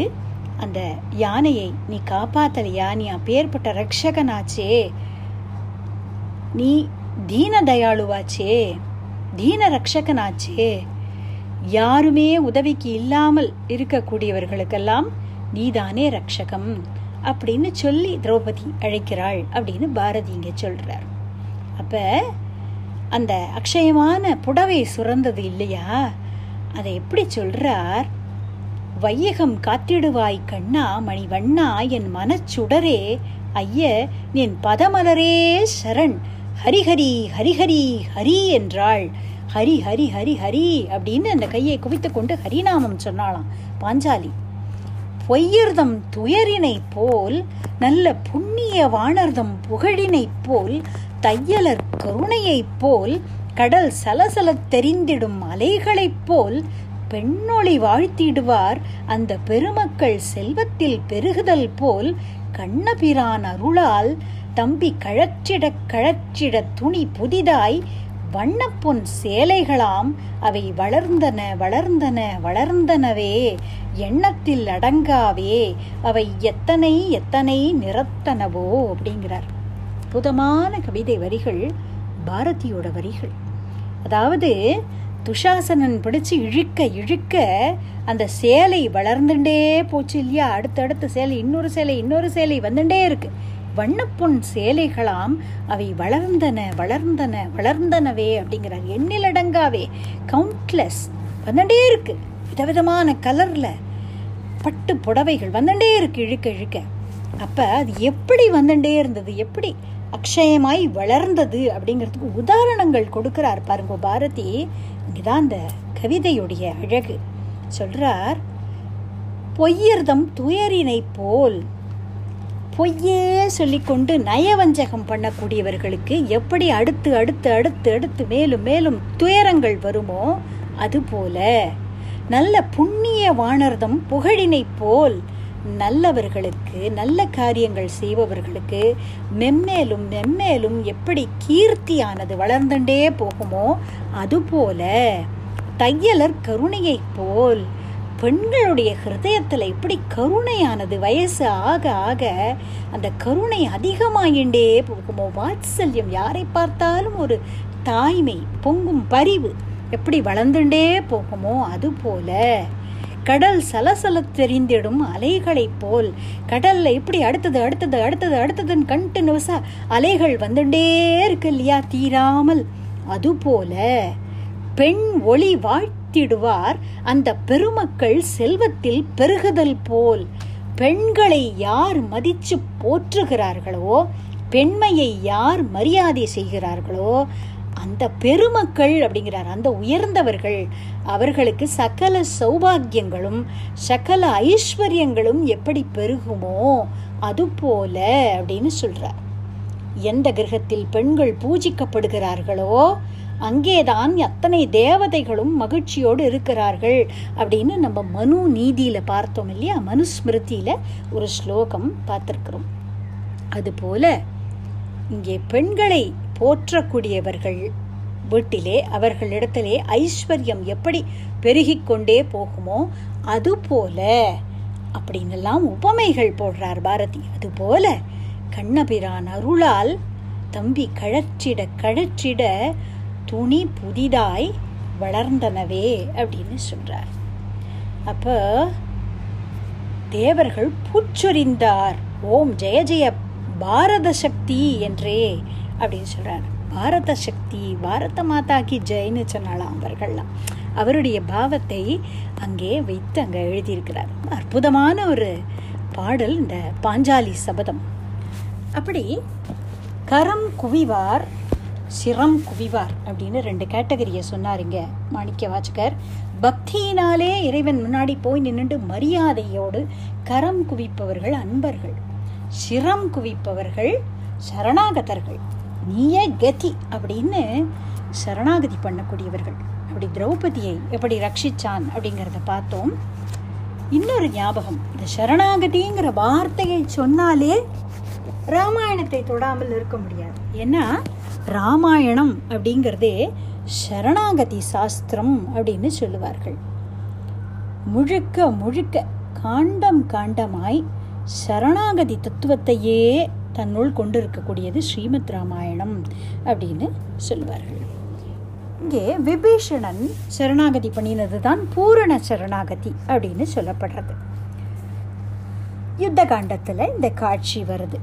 அந்த யானையை நீ காப்பாத்தலையா நீ அப்பேற்பட்ட ரக்ஷகனாச்சே நீ தீன தயாளுவாச்சே தீன ரக்ஷகனாச்சே யாருமே உதவிக்கு இல்லாமல் இருக்கக்கூடியவர்களுக்கெல்லாம் நீதானே ரக்ஷகம் அப்படின்னு சொல்லி திரௌபதி அழைக்கிறாள் அப்படின்னு பாரதி இங்கே சொல்கிறார் அப்போ அந்த அக்ஷயமான புடவை சுரந்தது இல்லையா? அதை எப்படி சொல்கிறார் வையகம் காத்திடுவாய் கண்ணா மணிவண்ணா என் மனச்சுடரே. ஐய என் பதமலரே சரண். ஹரிஹரி ஹரிஹரி ஹரி என்றாள். ஹரி ஹரி ஹரி ஹரி அப்படின்னு அந்த கையை குவித்து கொண்டு ஹரிநாமம் சொன்னாளாம். பாஞ்சாலி பொய்யர்தம் துயரினை போல் நல்ல புண்ணிய வாணர்தம் புகழினைப் போல் தையலர் கருணையைப் போல் கடல் சலசல தெரிந்திடும் அலைகளைப் போல் பெண்ணொளி வாழ்த்திடுவார். அந்த பெருமக்கள் செல்வத்தில் பெருகுதல் போல் கண்ணபிரான் அருளால் தம்பி கழற்றிட கழற்றிட துணி புதிதாய் வண்ணப்பொன் சேலைகளாம் அவை வளர்ந்தன வளர்ந்தன வளர்ந்தனவே. எண்ணத்தில் அடங்காவே. அவை எத்தனை எத்தனை நிறத்தனவோ அப்படிங்கிறார். அற்புதமான கவிதை வரிகள் பாரதியோட வரிகள். அதாவது துஷாசனன் பிடிச்சு இழுக்க இழுக்க அந்த சேலை வளர்ந்துட்டே போச்சு இல்லையா? அடுத்தடுத்த சேலை இன்னொரு சேலை இன்னொரு சேலை வந்துட்டே இருக்கு. வண்ணப்பொன் சேலைகளாம் அவை வளர்ந்தன வளர்ந்தன வளர்ந்தனவே அப்படிங்கிறார். எண்ணிலடங்காவே கவுண்ட்லெஸ் வந்துட்டே இருக்கு. விதவிதமான கலர்ல பட்டு புடவைகள் வந்துட்டே இருக்கு இழுக்க இழுக்க. அப்ப அது எப்படி வந்துட்டே இருந்தது? எப்படி? அக்ஷயமாய் வளர்ந்தது அப்படிங்கிறதுக்கு உதாரணங்கள் கொடுக்கிறார் பாருங்க பாரதி. இங்கதான் அந்த கவிதையுடைய அழகு. சொல்றார் பொய்யர்தம் துயரினை போல் பொய்யே சொல்லிக்கொண்டு நயவஞ்சகம் பண்ணக்கூடியவர்களுக்கு எப்படி அடுத்து அடுத்து அடுத்து அடுத்து மேலும் மேலும் துயரங்கள் வருமோ அதுபோல நல்ல புண்ணிய வானர்தம் புகழினை போல் நல்லவர்களுக்கு நல்ல காரியங்கள் செய்பவர்களுக்கு மெம்மேலும் மெம்மேலும் எப்படி கீர்த்தியானது வளர்ந்துட்டே போகுமோ அதுபோல தையலர் கருணையைப் போல் பெண்களுடைய ஹிருதயத்தில் இப்படி கருணையானது வயசு ஆக ஆக அந்த கருணை அதிகமாயிண்டே போகுமோ வாத்சல்யம் யாரை பார்த்தாலும் ஒரு தாய்மை பொங்கும் பரிவு எப்படி வளர்ந்துட்டே போகுமோ அதுபோல கடல் சலசல தெரிந்திடும் அலைகளைப் போல். கடல்ல இப்படி அடுத்தது அடுத்தது அடுத்தது அடுத்ததுன்னு கண்டினியூஸா அலைகள் வந்துட்டே இருக்கு இல்லையா தீராமல்? அதுபோல பெண் ஒளி வாழ்த்திடுவார் அந்த பெருமக்கள் செல்வத்தில் பெருகுதல் போல். பெண்களை யார் மதிச்சு போற்றுகிறார்களோ பெண்மையை யார் மரியாதை செய்கிறார்களோ அந்த பெருமக்கள் அப்படிங்கிறார். அந்த உயர்ந்தவர்கள் அவர்களுக்கு சகல சௌபாகியங்களும் சகல ஐஸ்வர்யங்களும் எப்படி பெருகுமோ அதுபோல அப்படின்னு சொல்றார். எந்த கிரகத்தில் பெண்கள் பூஜிக்கப்படுகிறார்களோ அங்கேதான் அத்தனை தேவதைகளும் மகிழ்ச்சியோடு இருக்கிறார்கள் அப்படின்னு நம்ம மனு நீதியில பார்த்தோம் இல்லையா? மனுஸ்மிருதியில ஒரு ஸ்லோகம் பார்த்துருக்குறோம். அதுபோல இங்கே பெண்களை போற்றக்கூடியவர்கள். வீட்டிலே அவர்களிடத்திலே ஐஸ்வர்யம் எப்படி பெருகிக் கொண்டே போகுமோ அதுபோல அப்படின்னெல்லாம் உபமைகள் போடுறார் பாரதி. அதுபோல கண்ணபிரான் அருளால் தம்பி கழற்றிட கழற்றிட துணி புதிதாய் வளர்ந்தனவே அப்படின்னு சொல்றார். அப்போ தேவர்கள் பூச்சொரிந்தார். ஓம் ஜெய ஜெய பாரத சக்தி என்றே அப்படின்னு சொல்கிறாரு பாரத சக்தி பாரத மாதாக்கு ஜெயின்னு சொன்னாலாம் அவர்கள்லாம். அவருடைய பாவத்தை அங்கே வைத்து அங்கே எழுதியிருக்கிறார். அற்புதமான ஒரு பாடல் இந்த பாஞ்சாலி சபதம். அப்படி கரம் குவிவார் சிரம் குவிவார் அப்படின்னு ரெண்டு கேட்டகரியை சொன்னாருங்க மாணிக்க வாச்சகர் பக்தியினாலே இறைவன் முன்னாடி போய் நின்றுட்டு மரியாதையோடு கரம் குவிப்பவர்கள் அன்பர்கள். சிரம் குவிப்பவர்கள் சரணாகதர்கள். நீயே கதி அப்படின்னு சரணாகதி பண்ணக்கூடியவர்கள். அப்படி திரௌபதியை எப்படி ரட்சிச்சான் அப்படிங்கிறத பார்த்தோம். இன்னொரு ஞாபகம் இந்த சரணாகதிங்கிற வார்த்தையை சொன்னாலே ராமாயணத்தை தொடாமல் இருக்க முடியாது. ஏன்னா ராமாயணம் அப்படிங்கிறதே சரணாகதி சாஸ்திரம் அப்படின்னு சொல்லுவார்கள். முழுக்க முழுக்க காண்டம் காண்டமாய் சரணாகதி தத்துவத்தையே தன்னுள் கொண்டிருக்கக்கூடியது ஸ்ரீமத் ராமாயணம் அப்படின்னு சொல்லுவார்கள் இங்கே விபீஷணன் சரணாகதி பண்ணினது தான் பூரண சரணாகதி அப்படின்னு சொல்லப்படுறது. யுத்த காண்டத்தில் இந்த காட்சி வருது.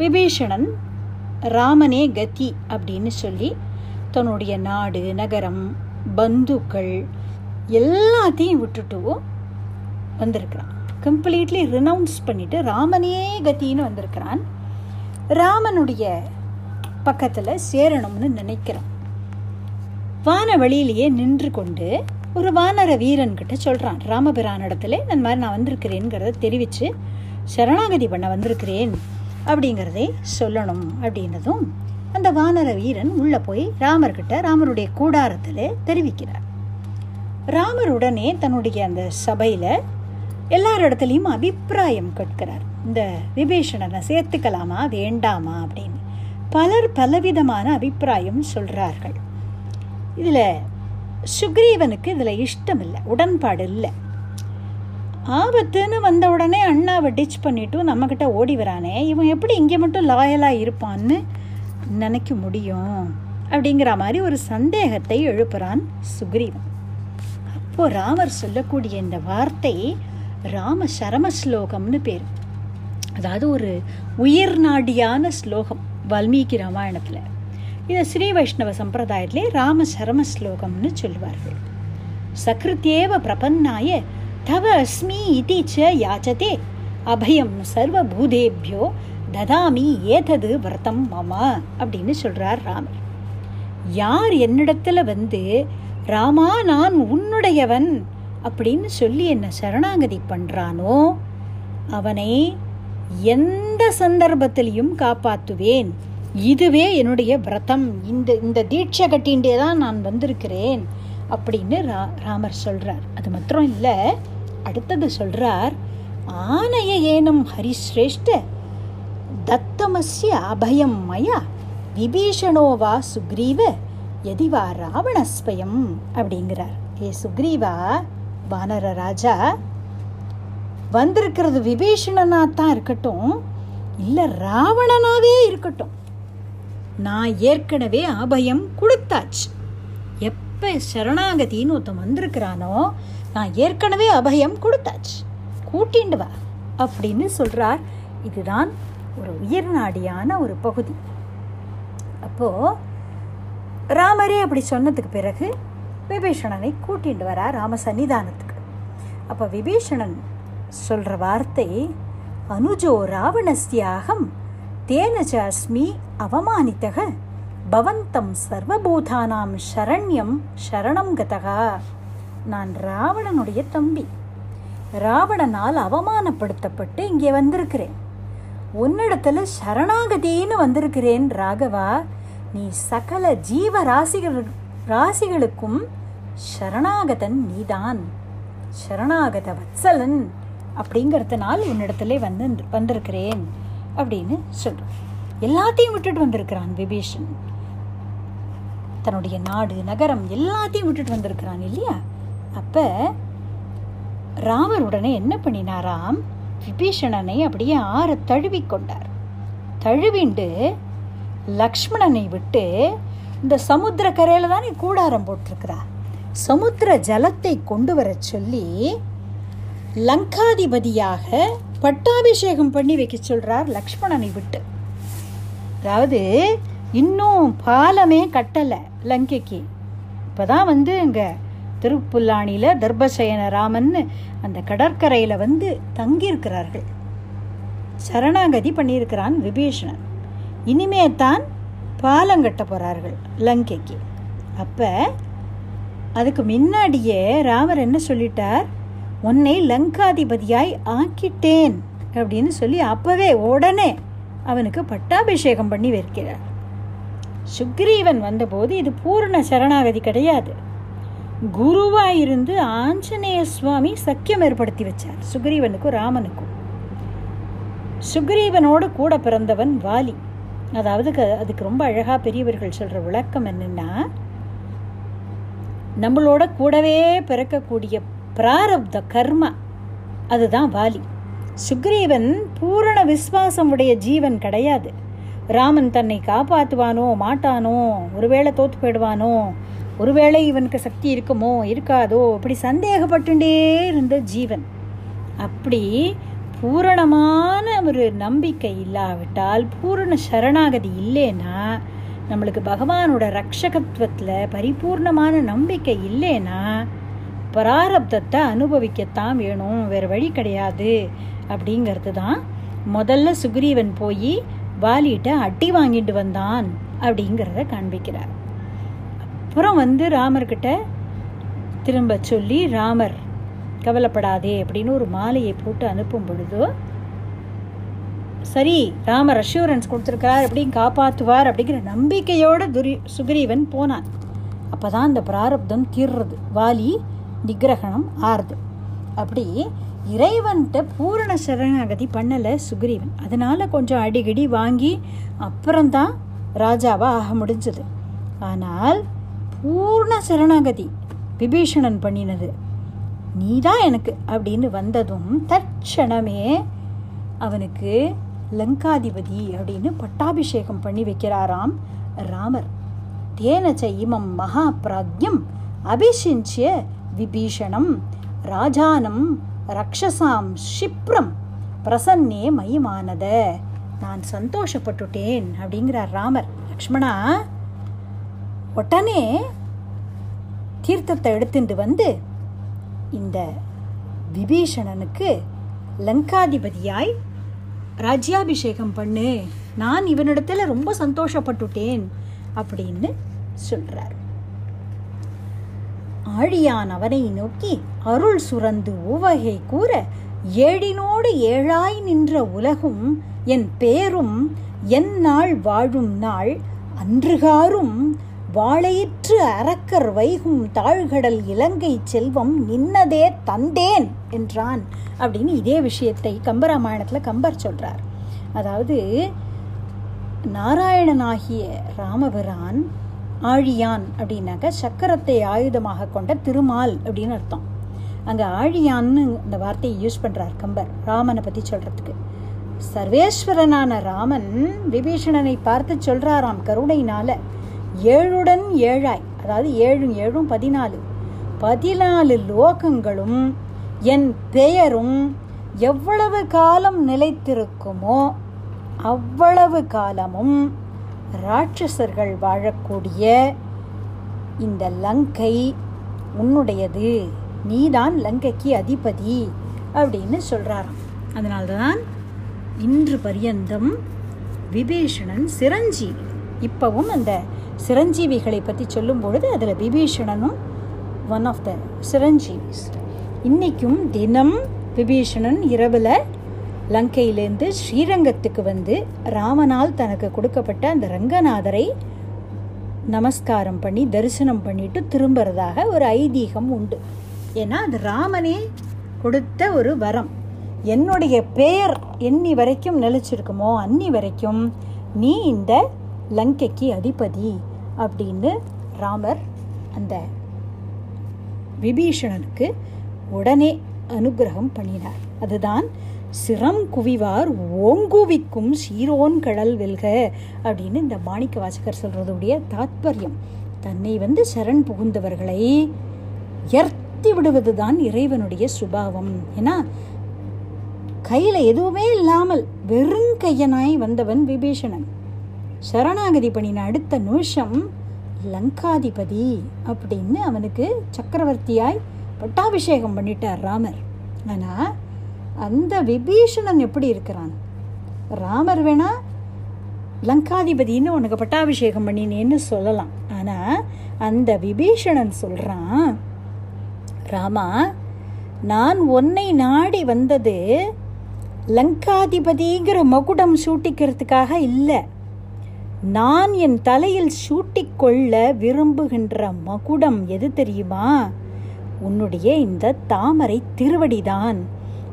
விபீஷணன் ராமனே கதி அப்படின்னு சொல்லி தன்னுடைய நாடு நகரம் பந்துக்கள் எல்லாத்தையும் விட்டுட்டு வந்திருக்கிறான். கம்ப்ளீட்லி ரினவுன்ஸ் பண்ணிட்டு ராமனே கத்தின்னு வந்திருக்கிறான். ராமனுடைய பக்கத்தில் சேரணும்னு நினைக்கிறான் வான வழியிலேயே நின்று கொண்டு ஒரு வானர வீரன் கிட்ட சொல்கிறான் ராமபிரான் இடத்துல இந்த மாதிரி நான் வந்திருக்கிறேங்கிறத தெரிவித்து சரணாகதி பண்ண வந்திருக்கிறேன் அப்படிங்கிறதை சொல்லணும் அப்படின்னதும் அந்த வானர வீரன் உள்ளே போய் ராமர்கிட்ட ராமருடைய கூடாரத்தில் தெரிவிக்கிறார். ராமர் உடனே தன்னுடைய அந்த சபையில் எல்லாரிடத்துலையும் அபிப்பிராயம் கேட்கிறார். இந்த விபீஷணனை சேர்த்துக்கலாமா வேண்டாமா அப்படின்னு பலர் பலவிதமான அபிப்பிராயம் சொல்கிறார்கள் இதில் சுக்ரீவனுக்கு இதில் இஷ்டம் இல்லை உடன்பாடு இல்லை. ஆபத்துன்னு வந்த உடனே அண்ணாவை டிச் பண்ணிவிட்டு நம்மக்கிட்ட ஓடி வரானே இவன் எப்படி இங்கே மட்டும் லாயலாக இருப்பான்னு நினைக்க முடியும் அப்படிங்கிற மாதிரி ஒரு சந்தேகத்தை எழுப்புறான் சுக்ரீவன். அப்போது ராமர் சொல்லக்கூடிய இந்த வார்த்தை ராம சரம ஸ்லோகம்னு பேர். அதாவது ஒரு உயிர் நாடியான ஸ்லோகம் வால்மீகி ராமாயணத்தில். இதை ஸ்ரீ வைஷ்ணவ சம்பிரதாயத்திலே ராம சரம ஸ்லோகம்னு சொல்லுவார்கள். சக்ருத்தேவ பிரபன்னாய தவ அஸ்மி இதி ச யாச்சதே அபயம் சர்வபூதேபியோ ததாமி ஏதது விரதம் மம அப்படின்னு சொல்கிறார் ராமர். யார் என்னிடத்துல வந்து ராமா நான் உன்னுடையவன் அப்படின்னு சொல்லி என்ன சரணாகதி பண்ணுறானோ அவனை எந்த சந்தர்ப்பத்திலையும் காப்பாற்றுவேன் இதுவே என்னுடைய விரதம். இந்த இந்த தீட்சை கட்டின்றே தான் நான் வந்திருக்கிறேன் அப்படின்னு ரா ராமர் சொல்கிறார் அது மாத்திரம் இல்லை அடுத்தது சொல்கிறார் ஆனைய ஏனும் ஹரிஸ்ரேஷ்ட தத்தமஸ்ய அபயம் மயா விபீஷணோ வா சுக்ரீவ எதிவா ராவணஸ்வயம் அப்படிங்கிறார். ஏ சுக்ரீவா வானர ராஜா வந்திருக்கிறது விபீஷணனா தான் இருக்கட்டும் இல்லை ராவணனாவே இருக்கட்டும். நான் ஏற்கனவே அபயம் கொடுத்தாச்சு. எப்போ சரணாகதின்னு ஒருத்தன் வந்திருக்கிறானோ நான் ஏற்கனவே அபயம் கொடுத்தாச்சு. கூட்டிண்டு வா அப்படின்னு சொல்கிறார் இதுதான் ஒரு உயர்நாடியான ஒரு பகுதி. அப்போது ராமரே அப்படி சொன்னதுக்கு பிறகு விபீஷணனை கூட்டிட்டு வரா ராம சன்னிதானத்துக்கு. அப்போ விபீஷணன் சொல்கிற வார்த்தை அனுஜோ ராவணஸ்தியாகம் தேனஜ அஸ்மி அவமானித்தக பவந்தம் சர்வபூதானாம் சரண்யம் சரணம் கதகா. நான் ராவணனுடைய தம்பி. ராவணனால் அவமானப்படுத்தப்பட்டு இங்கே வந்திருக்கிறேன். உன்னிடத்துல சரணாகதின்னு வந்திருக்கிறேன் ராகவா. நீ சகல ஜீவ ராசிகள் ராசிகளுக்கும் சரணாகதன் நீதான். சரணாகத வத்சலன். அப்படிங்கிறதுனால் உன்னிடத்துல வந்து வந்திருக்கிறேன் அப்படின்னு சொல்கிறான் எல்லாத்தையும் விட்டுட்டு வந்திருக்கிறான் விபீஷன். தன்னுடைய நாடு நகரம் எல்லாத்தையும் விட்டுட்டு வந்திருக்கிறான் இல்லையா? அப்போ ராமர் உடனே என்ன பண்ணினாராம்? விபீஷணனை அப்படியே ஆற தழுவி கொண்டார். தழுவிண்டு லக்ஷ்மணனை விட்டு இந்த சமுத்திர கரையில் தானே கூடாரம் போட்டிருக்கிறா? சமுத்திர ஜலத்தை கொண்டு வர சொல்லி லங்காதிபதியாக பட்டாபிஷேகம் பண்ணி வைக்க சொல்கிறார் லக்ஷ்மணனை விட்டு. அதாவது இன்னும் பாலமே கட்டலை லங்கைக்கு. இப்போ தான் வந்து இங்கே திருப்புல்லாணியில் தர்பசயன ராமன் அந்த கடற்கரையில் வந்து தங்கியிருக்கிறார்கள். சரணாகதி பண்ணியிருக்கிறான் விபீஷணன். இனிமே தான் பாலம் கட்ட போகிறார்கள் லங்கைக்கு. அப்போ அதுக்கு முன்னாடியே ராமர் என்ன சொல்லிட்டார்? உன்னை லங்காதிபதியாய் ஆக்கிட்டேன் அப்படின்னு சொல்லி அப்பவே உடனே அவனுக்கு பட்டாபிஷேகம் பண்ணி வைக்கிறார் சுக்ரீவன் வந்தபோது இது பூர்ண சரணாகதி கிடையாது. குருவாயிருந்து ஆஞ்சநேய சுவாமி சக்கியம் ஏற்படுத்தி வச்சார் சுக்ரீவனுக்கும் ராமனுக்கும். சுக்ரீவனோடு கூட பிறந்தவன் வாலி. அதாவது அதுக்கு ரொம்ப அழகாக பெரியவர்கள் சொல்கிற விளக்கம் என்னன்னா நம்மளோட கூடவே பிறக்கக்கூடிய பிராரப்த கர்மா. அதுதான் வாலி சுக்ரீவன் பூரண விஸ்வாசம் உடைய ஜீவன் கிடையாது. ராமன் தன்னை காப்பாற்றுவானோ மாட்டானோ ஒருவேளை தோத்து போயிடுவானோ ஒருவேளை இவனுக்கு சக்தி இருக்குமோ இருக்காதோ இப்படி சந்தேகப்பட்டுட்டே இருந்த ஜீவன். அப்படி பூரணமான ஒரு நம்பிக்கை இல்லாவிட்டால் பூரண சரணாகதி இல்லைன்னா நம்மளுக்கு பகவானோட ரக்ஷகத்துவத்தில் பரிபூர்ணமான நம்பிக்கை இல்லைன்னா பிராரப்தத்தை அனுபவிக்கத்தான் வேணும். வேறு வழி கிடையாது. அப்படிங்கிறது தான் முதல்ல சுக்ரீவன் போய் வாலிகிட்ட அட்டி வாங்கிட்டு வந்தான் அப்படிங்கிறத காண்பிக்கிறார். அப்புறம் வந்து ராமர்கிட்ட திரும்ப சொல்லி ராமர் கவலைப்படாதே அப்படின்னு ஒரு மாலையை போட்டு அனுப்பும் பொழுது சரி ராமர் அஷூரன்ஸ் கொடுத்துருக்கிறார் அப்படின்னு காப்பாற்றுவார் அப்படிங்கிற நம்பிக்கையோடு துரி சுக்ரீவன் போனான். அப்போ தான் அந்த பிராரப்தம் தீர்றது. வாலி நிகிரகணம் ஆறுது. அப்படி இறைவன்கிட்ட பூரண சரணாகதி பண்ணலை சுக்ரீவன். அதனால் கொஞ்சம் அடிக்கடி வாங்கி அப்புறம்தான் ராஜாவாக ஆக முடிஞ்சது. ஆனால் பூர்ண சரணாகதி விபீஷணன் பண்ணினது நீதான் எனக்கு அப்படின்னு வந்ததும் தட்சணமே அவனுக்கு லங்காதிபதி அப்படின்னு பட்டாபிஷேகம் பண்ணி வைக்கிறாராம் ராமர். தேனச்ச இமம் மகா பிராக்யம் அபிஷிஞ்சிய விபீஷணம் ராஜானம் ரக்ஷசாம் ஷிப்ரம் பிரசன்னே மயமானத நான் சந்தோஷப்பட்டுட்டேன் அப்படிங்கிறார் ராமர். லக்ஷ்மணா உடனே தீர்த்தத்தை எடுத்துட்டு வந்து இந்த விபீஷணனுக்கு லங்காதிபதியாய் ராஜ்யாபிஷேகம் பண்ணு. நான் இவனிடத்தில் ரொம்ப சந்தோஷப்பட்டுட்டேன் அப்படின்னு சொல்கிறார் ஆழியான் அவனை நோக்கி அருள் சுரந்து உவகை கூற ஏழினோடு ஏழாய் நின்ற உலகும் என் பேரும் என் நாள் வாழும் நாள் அன்றுகாரும். வாழையிற்று அரக்கர் வைகும் தாழ்கடல் இலங்கை செல்வம் நின்னதே தந்தேன் என்றான் அப்படின்னு இதே விஷயத்தை கம்பராமாயணத்தில் கம்பர் சொல்றார். அதாவது நாராயணனாகிய ராமபிரான் ஆழியான் அப்படின்னாக்க சக்கரத்தை ஆயுதமாக கொண்ட திருமால் அப்படின்னு அர்த்தம். அங்கே ஆழியான்னு இந்த வார்த்தையை யூஸ் பண்ணுறார் கம்பர் ராமனை பற்றி சொல்கிறதுக்கு சர்வேஸ்வரனான ராமன் விபீஷணனை பார்த்து சொல்கிறாராம் கருணையினால் ஏழுடன் ஏழாய் அதாவது ஏழும் ஏழும் பதினாலு பதினாலு லோகங்களும் என் பெயரும் எவ்வளவு காலம் நிலைத்திருக்குமோ அவ்வளவு காலமும் ராட்சசர்கள் வாழக்கூடிய இந்த லங்கை உன்னுடையது. நீதான் லங்கைக்கு அதிபதி அப்படின்னு சொல்கிறாராம் அதனால்தான் இன்று பரியந்தம் விபீஷணன் சிரஞ்சீவி. இப்போவும் அந்த சிரஞ்சீவிகளை பற்றி சொல்லும் பொழுது அதில் விபீஷணனும் ஒன் ஆஃப் த சிரஞ்சீவிஸ். இன்றைக்கும் தினம் விபீஷணன் இரவில் லங்கையிலேருந்து ஸ்ரீரங்கத்துக்கு வந்து ராமனால் தனக்கு கொடுக்கப்பட்ட அந்த ரங்கநாதரை நமஸ்காரம் பண்ணி தரிசனம் பண்ணிட்டு திரும்புறதாக ஒரு ஐதீகம் உண்டு. ஏன்னா அது ராமனே கொடுத்த ஒரு வரம். என்னுடைய பெயர் என்னி வரைக்கும் நிலச்சிருக்குமோ அன்னி வரைக்கும் நீ இந்த லங்கைக்கு அதிபதி அப்படின்னு ராமர் அந்த விபீஷணனுக்கு உடனே அனுகிரகம் பண்ணினார். அதுதான் சிரம் குவிவார் ஓங்குவிக்கும் சீரோன் கடல் வெல்க அப்படின்னு இந்த மாணிக்க வாசகர் சொல்றதுடைய தாத்பரியம். தன்னை வந்து சரண் புகுந்தவர்களை எர்த்தி விடுவதுதான் இறைவனுடைய சுபாவம். ஏன்னா கையில் எதுவுமே இல்லாமல் வெறுங்கையனாய் வந்தவன் விபீஷணன். சரணாகதி பண்ணின அடுத்த நிமிஷம் லங்காதிபதி அப்படின்னு அவனுக்கு சக்கரவர்த்தியாய் பட்டாபிஷேகம் பண்ணிட்டார் ராமர். ஆனால் அந்த விபீஷணன் எப்படி இருக்கிறான்? ராமர் வேணா லங்காதிபதின்னு உனக்கு பட்டாபிஷேகம் பண்ணினேன்னு சொல்லலாம். ஆனால் அந்த விபீஷணன் சொல்கிறான் ராமா நான் உன்னை நாடி வந்தது லங்காதிபதிங்கிற மகுடம் சூட்டிக்கிறதுக்காக இல்லை. நான் என் தலையில் சூட்டிக்கொள்ள விரும்புகின்ற மகுடம் எது தெரியுமா? உன்னுடைய இந்த தாமரை திருவடிதான்.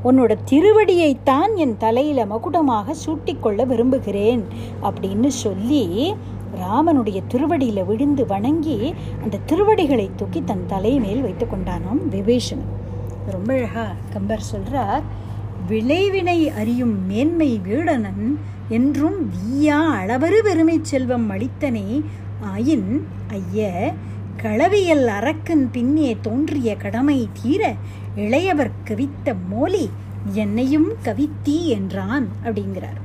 உன்னோட திருவடியைத்தான் என் தலையில மகுடமாக சூட்டிக்கொள்ள விரும்புகிறேன் அப்படின்னு சொல்லி ராமனுடைய திருவடியில விழுந்து வணங்கி அந்த திருவடிகளை தூக்கி தன் தலை மேல் வைத்து கொண்டானாம் விபீஷணன். ரொம்ப அழகா கம்பர் சொல்றார் விளைவினை அறியும் மேன்மை வீடனன் என்றும் வீயா அளவரு பெருமை செல்வம் அளித்தனே ஆயின் ஐய களவியல் அரக்கன் பின்னே தோன்றிய கடமை தீர இளையவர் கவித்த மோலி என்னையும் கவித்தி என்றான் அப்படிங்கிறார்.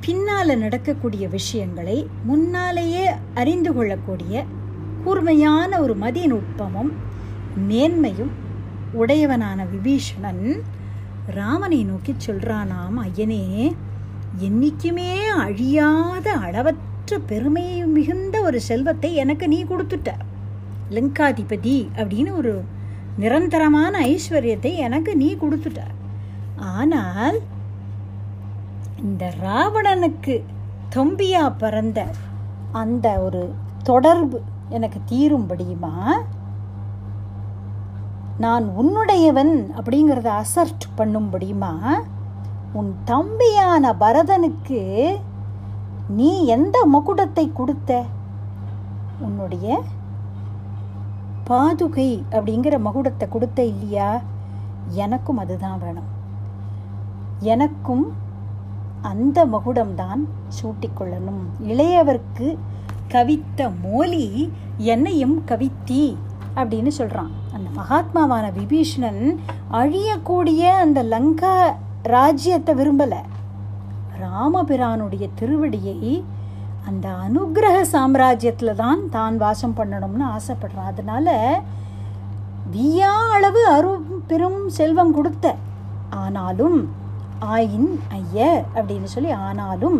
பின்னால நடக்கக்கூடிய விஷயங்களை முன்னாலேயே அறிந்து கொள்ளக்கூடிய கூர்மையான ஒரு மதிநுட்பமும் மேன்மையும் உடையவனான விபீஷணன் ராமனை நோக்கி சொல்றானாம் ஐயனே என்னைக்குமே அழியாத அளவற்ற பெருமை மிகுந்த ஒரு செல்வத்தை எனக்கு நீ கொடுத்துட்ட. லிங்காதிபதி அப்படின்னு ஒரு நிரந்தரமான ஐஸ்வர்யத்தை எனக்கு நீ கொடுத்துட்ட. ஆனால் இந்த ராவணனுக்கு தொம்பியா பிறந்த அந்த ஒரு தொடர்பு எனக்கு தீரும்படியுமா நான் உன்னுடையவன் அப்படிங்கிறத அசர்ட் பண்ணும்படியுமா உன் தம்பியான பரதனுக்கு நீ எந்த மகுடத்தை கொடுத்த? உன்னுடைய பாதுகை அப்படிங்கிற மகுடத்தை கொடுத்த இல்லையா? எனக்கும் அதுதான் வேணும். எனக்கும் அந்த மகுடம்தான் சூட்டிக்கொள்ளணும் இளையவர்க்கு கவித்த மோலி என்னையும் கவித்தி அப்படின்னு சொல்கிறான் அந்த மகாத்மாவான விபீஷணன் அழியக்கூடிய அந்த லங்கா ராஜ்யத்தை விரும்பல. ராமபிரானுடைய திருவடியை அந்த அனுகிரக சாம்ராஜ்யத்தில் தான் தான் வாசம் பண்ணணும்னு ஆசைப்படுறான். அதனால வியா அளவு அரு பெரும் செல்வம் கொடுத்த. ஆனாலும் ஆயின் ஐய அப்படின்னு சொல்லி ஆனாலும்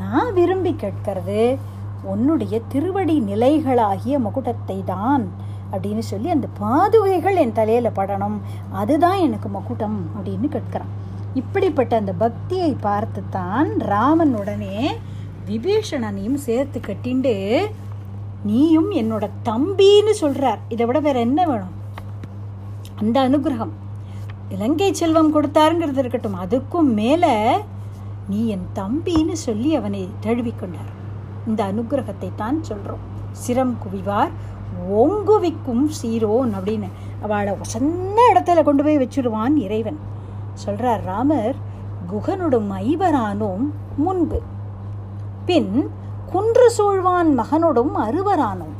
நான் விரும்பி கேட்கறது உன்னுடைய திருவடி நிலைகளாகிய முகுடத்தை தான் அப்படின்னு சொல்லி அந்த பாதுகைகள் என் தலையில் படணும். அதுதான் எனக்கு மகுடம் அப்படின்னு கேட்கிறான். இப்படிப்பட்ட அந்த பக்தியை பார்த்து தான் ராமன் உடனே விபீஷணனையும் சேர்த்து கட்டிண்டு நீயும் என்னோட தம்பின்னு சொல்றார். இதை விட வேற என்ன வேணும்? அந்த அனுகிரகம் இலங்கை செல்வம் கொடுத்தாருங்கிறது இருக்கட்டும். அதுக்கும் மேல நீ என் தம்பின்னு சொல்லி அவனை தழுவிக்கொண்டார் இந்த அனுகிரகத்தை தான் சொல்றோம். சிரம் குவிவார் ஓங்குவிக்கும் சீரோன் அப்படின்னு அவளை வசந்த இடத்துல கொண்டு போய் வச்சுருவான் இறைவன். சொல்றார் ராமர் குகனொடும் ஐவரானோம் முன்பு. பின் குன்று சூழ்வான் மகனொடும் அறுவரானும்.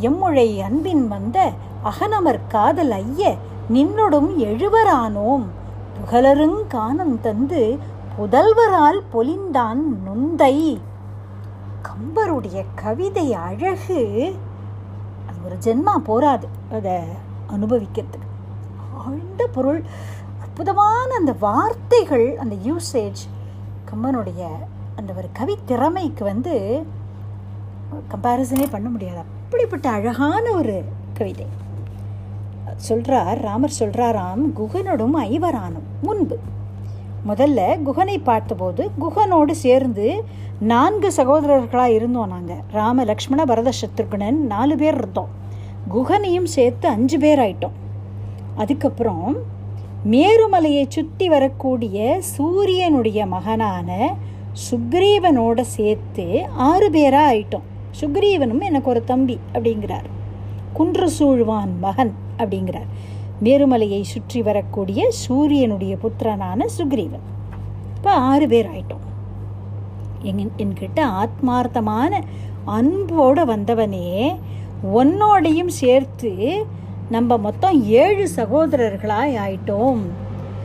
எம்முழை அன்பின் வந்த அகனமர் காதல் ஐய நின்னொடும் எழுவரானோம். புகழருங் காணம் தந்து புதல்வரால் பொலிந்தான் நுந்தை. கம்பருடைய கவிதை அழகு அது ஒரு ஜென்மா போராது அதை அனுபவிக்கிறதுக்கு. ஆழ்ந்த பொருள். அற்புதமான அந்த வார்த்தைகள் அந்த யூசேஜ் கம்பனுடைய அந்த ஒரு கவி திறமைக்கு வந்து கம்பேரிசனே பண்ண முடியாது. அப்படிப்பட்ட அழகான ஒரு கவிதை. சொல்கிறார் ராமர் சொல்கிறாராம் குகனோடும் ஐவரானும். முன்பு. முதல்ல குகனை பார்த்தபோது குகனோடு சேர்ந்து நான்கு சகோதரர்களாக இருந்தோம் நாங்கள் ராம லக்ஷ்மண பரத சத்ருகுணன் நாலு பேர் இருந்தோம். குகனையும் சேர்த்து அஞ்சு பேர் ஆயிட்டோம். அதுக்கப்புறம் மேருமலையை சுற்றி வரக்கூடிய சூரியனுடைய மகனான சுக்ரீவனோட சேர்த்து ஆறு பேராக ஆயிட்டோம். சுக்ரீவனும் எனக்கு ஒரு தம்பி அப்படிங்கிறார். குன்று சூழ்வான் மகன் அப்படிங்கிறார். மேருமலையை சுற்றி வரக்கூடிய சூரியனுடைய புத்திரனான சுக்ரீவன். இப்போ ஆறு பேர் ஆயிட்டோம். எங் என்கிட்ட ஆத்மார்த்தமான அன்போடு வந்தவனே உன்னோடையும் சேர்த்து நம்ம மொத்தம் ஏழு சகோதரர்களாய் ஆயிட்டோம்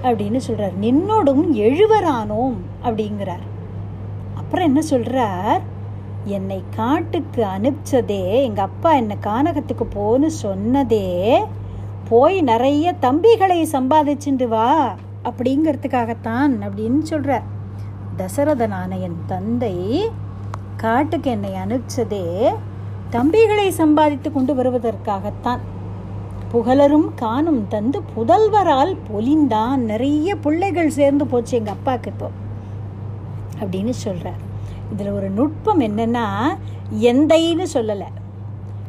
அப்படின்னு சொல்கிறார் நின்னோடும் எழுவரானோம் அப்படிங்கிறார். அப்புறம் என்ன சொல்கிறார் என்னை காட்டுக்கு அனுப்பிச்சதே எங்கள் அப்பா என்னை கானகத்துக்கு போன்னு சொன்னதே போய் நிறைய தம்பிகளை சம்பாதிச்சுண்டு வா அப்படிங்கிறதுக்காகத்தான் அப்படின்னு சொல்கிறார் தசரதனான என் தந்தை காட்டுக்கு என்னை அனுப்பிச்சதே தம்பிகளை சம்பாதித்து கொண்டு வருவதற்காகத்தான் புகழரும் காணும் தந்து புதல்வரால் பொலிந்தான். நிறைய பிள்ளைகள் சேர்ந்து போச்சு எங்கள் அப்பாவுக்கு இப்போ. அப்படின்னு சொல்கிறார் இதில் ஒரு நுட்பம் என்னென்னா எந்தைன்னு சொல்லலை.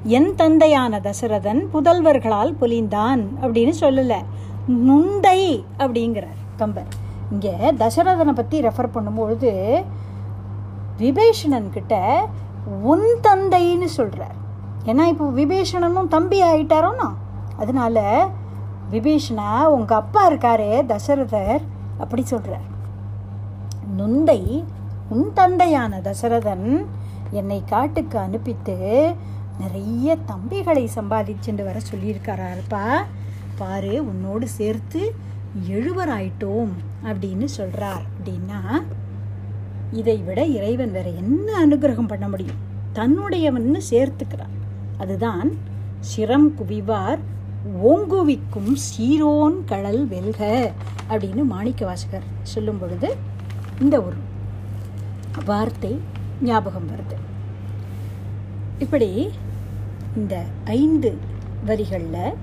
என் தந்தையான தசரதன் புதல்வர்களால் பொலிந்தான் அப்படின்னு சொல்லலை. நுந்தை அப்படிங்கிறார் கம்பர். இங்கே தசரதனை பற்றி ரெஃபர் பண்ணும்பொழுது விபேஷணன் கிட்ட உன் தந்தைன்னு சொல்கிறார் ஏன்னா இப்போ விபீஷணனும் தம்பி ஆயிட்டாரோனா அதனால விபீஷணா உங்கள் அப்பா இருக்காரே தசரதர் அப்படி சொல்கிறார் நுந்தை உன் தந்தையான தசரதன் என்னை காட்டுக்கு அனுப்பித்து நிறைய தம்பிகளை சம்பாதிச்சுட்டு வர சொல்லியிருக்காராருப்பா பாரு உன்னோடு சேர்த்து எழுவராயிட்டோம் அப்படின்னு சொல்கிறார் அப்படின்னா இதை விட இறைவன் வேற என்ன அனுகிரகம் பண்ண முடியும்? தன்னுடையவன்னு சேர்த்துக்கிறான். அதுதான் சிரம் குவிவார் ஓங்குவிக்கும் சீரோன் கடல் வெல்க அப்படின்னு மாணிக்க வாசகர் சொல்லும் பொழுது இந்த ஒரு வார்த்தை ஞாபகம் வருது. இப்படி இந்த ஐந்து வரிகளில்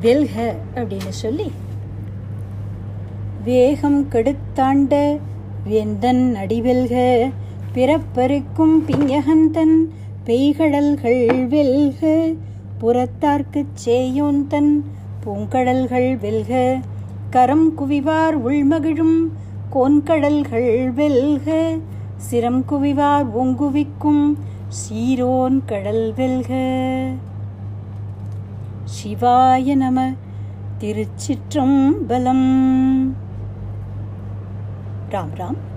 வெல்க அப்படின்னு சொல்லி வேகம் கெடுத்தாண்ட வேந்தன் அடிவெல்க பிறப்பருக்கும் பிஞகந்தன் பெய்கடல்கள் வெல்க புறத்தார்க்குச் சேயோன் தன் பூங்கடல்கள் வெல்க கரம் குவிவார் உள்மகிழும் கோன்கடல்கள் வெல்க சிரம் குவிவார் ஒங்குவிக்கும் சீரோன் கடல் வெல்க. சிவாய நம திருச்சிற்றம்பலம். ராம் ராம்.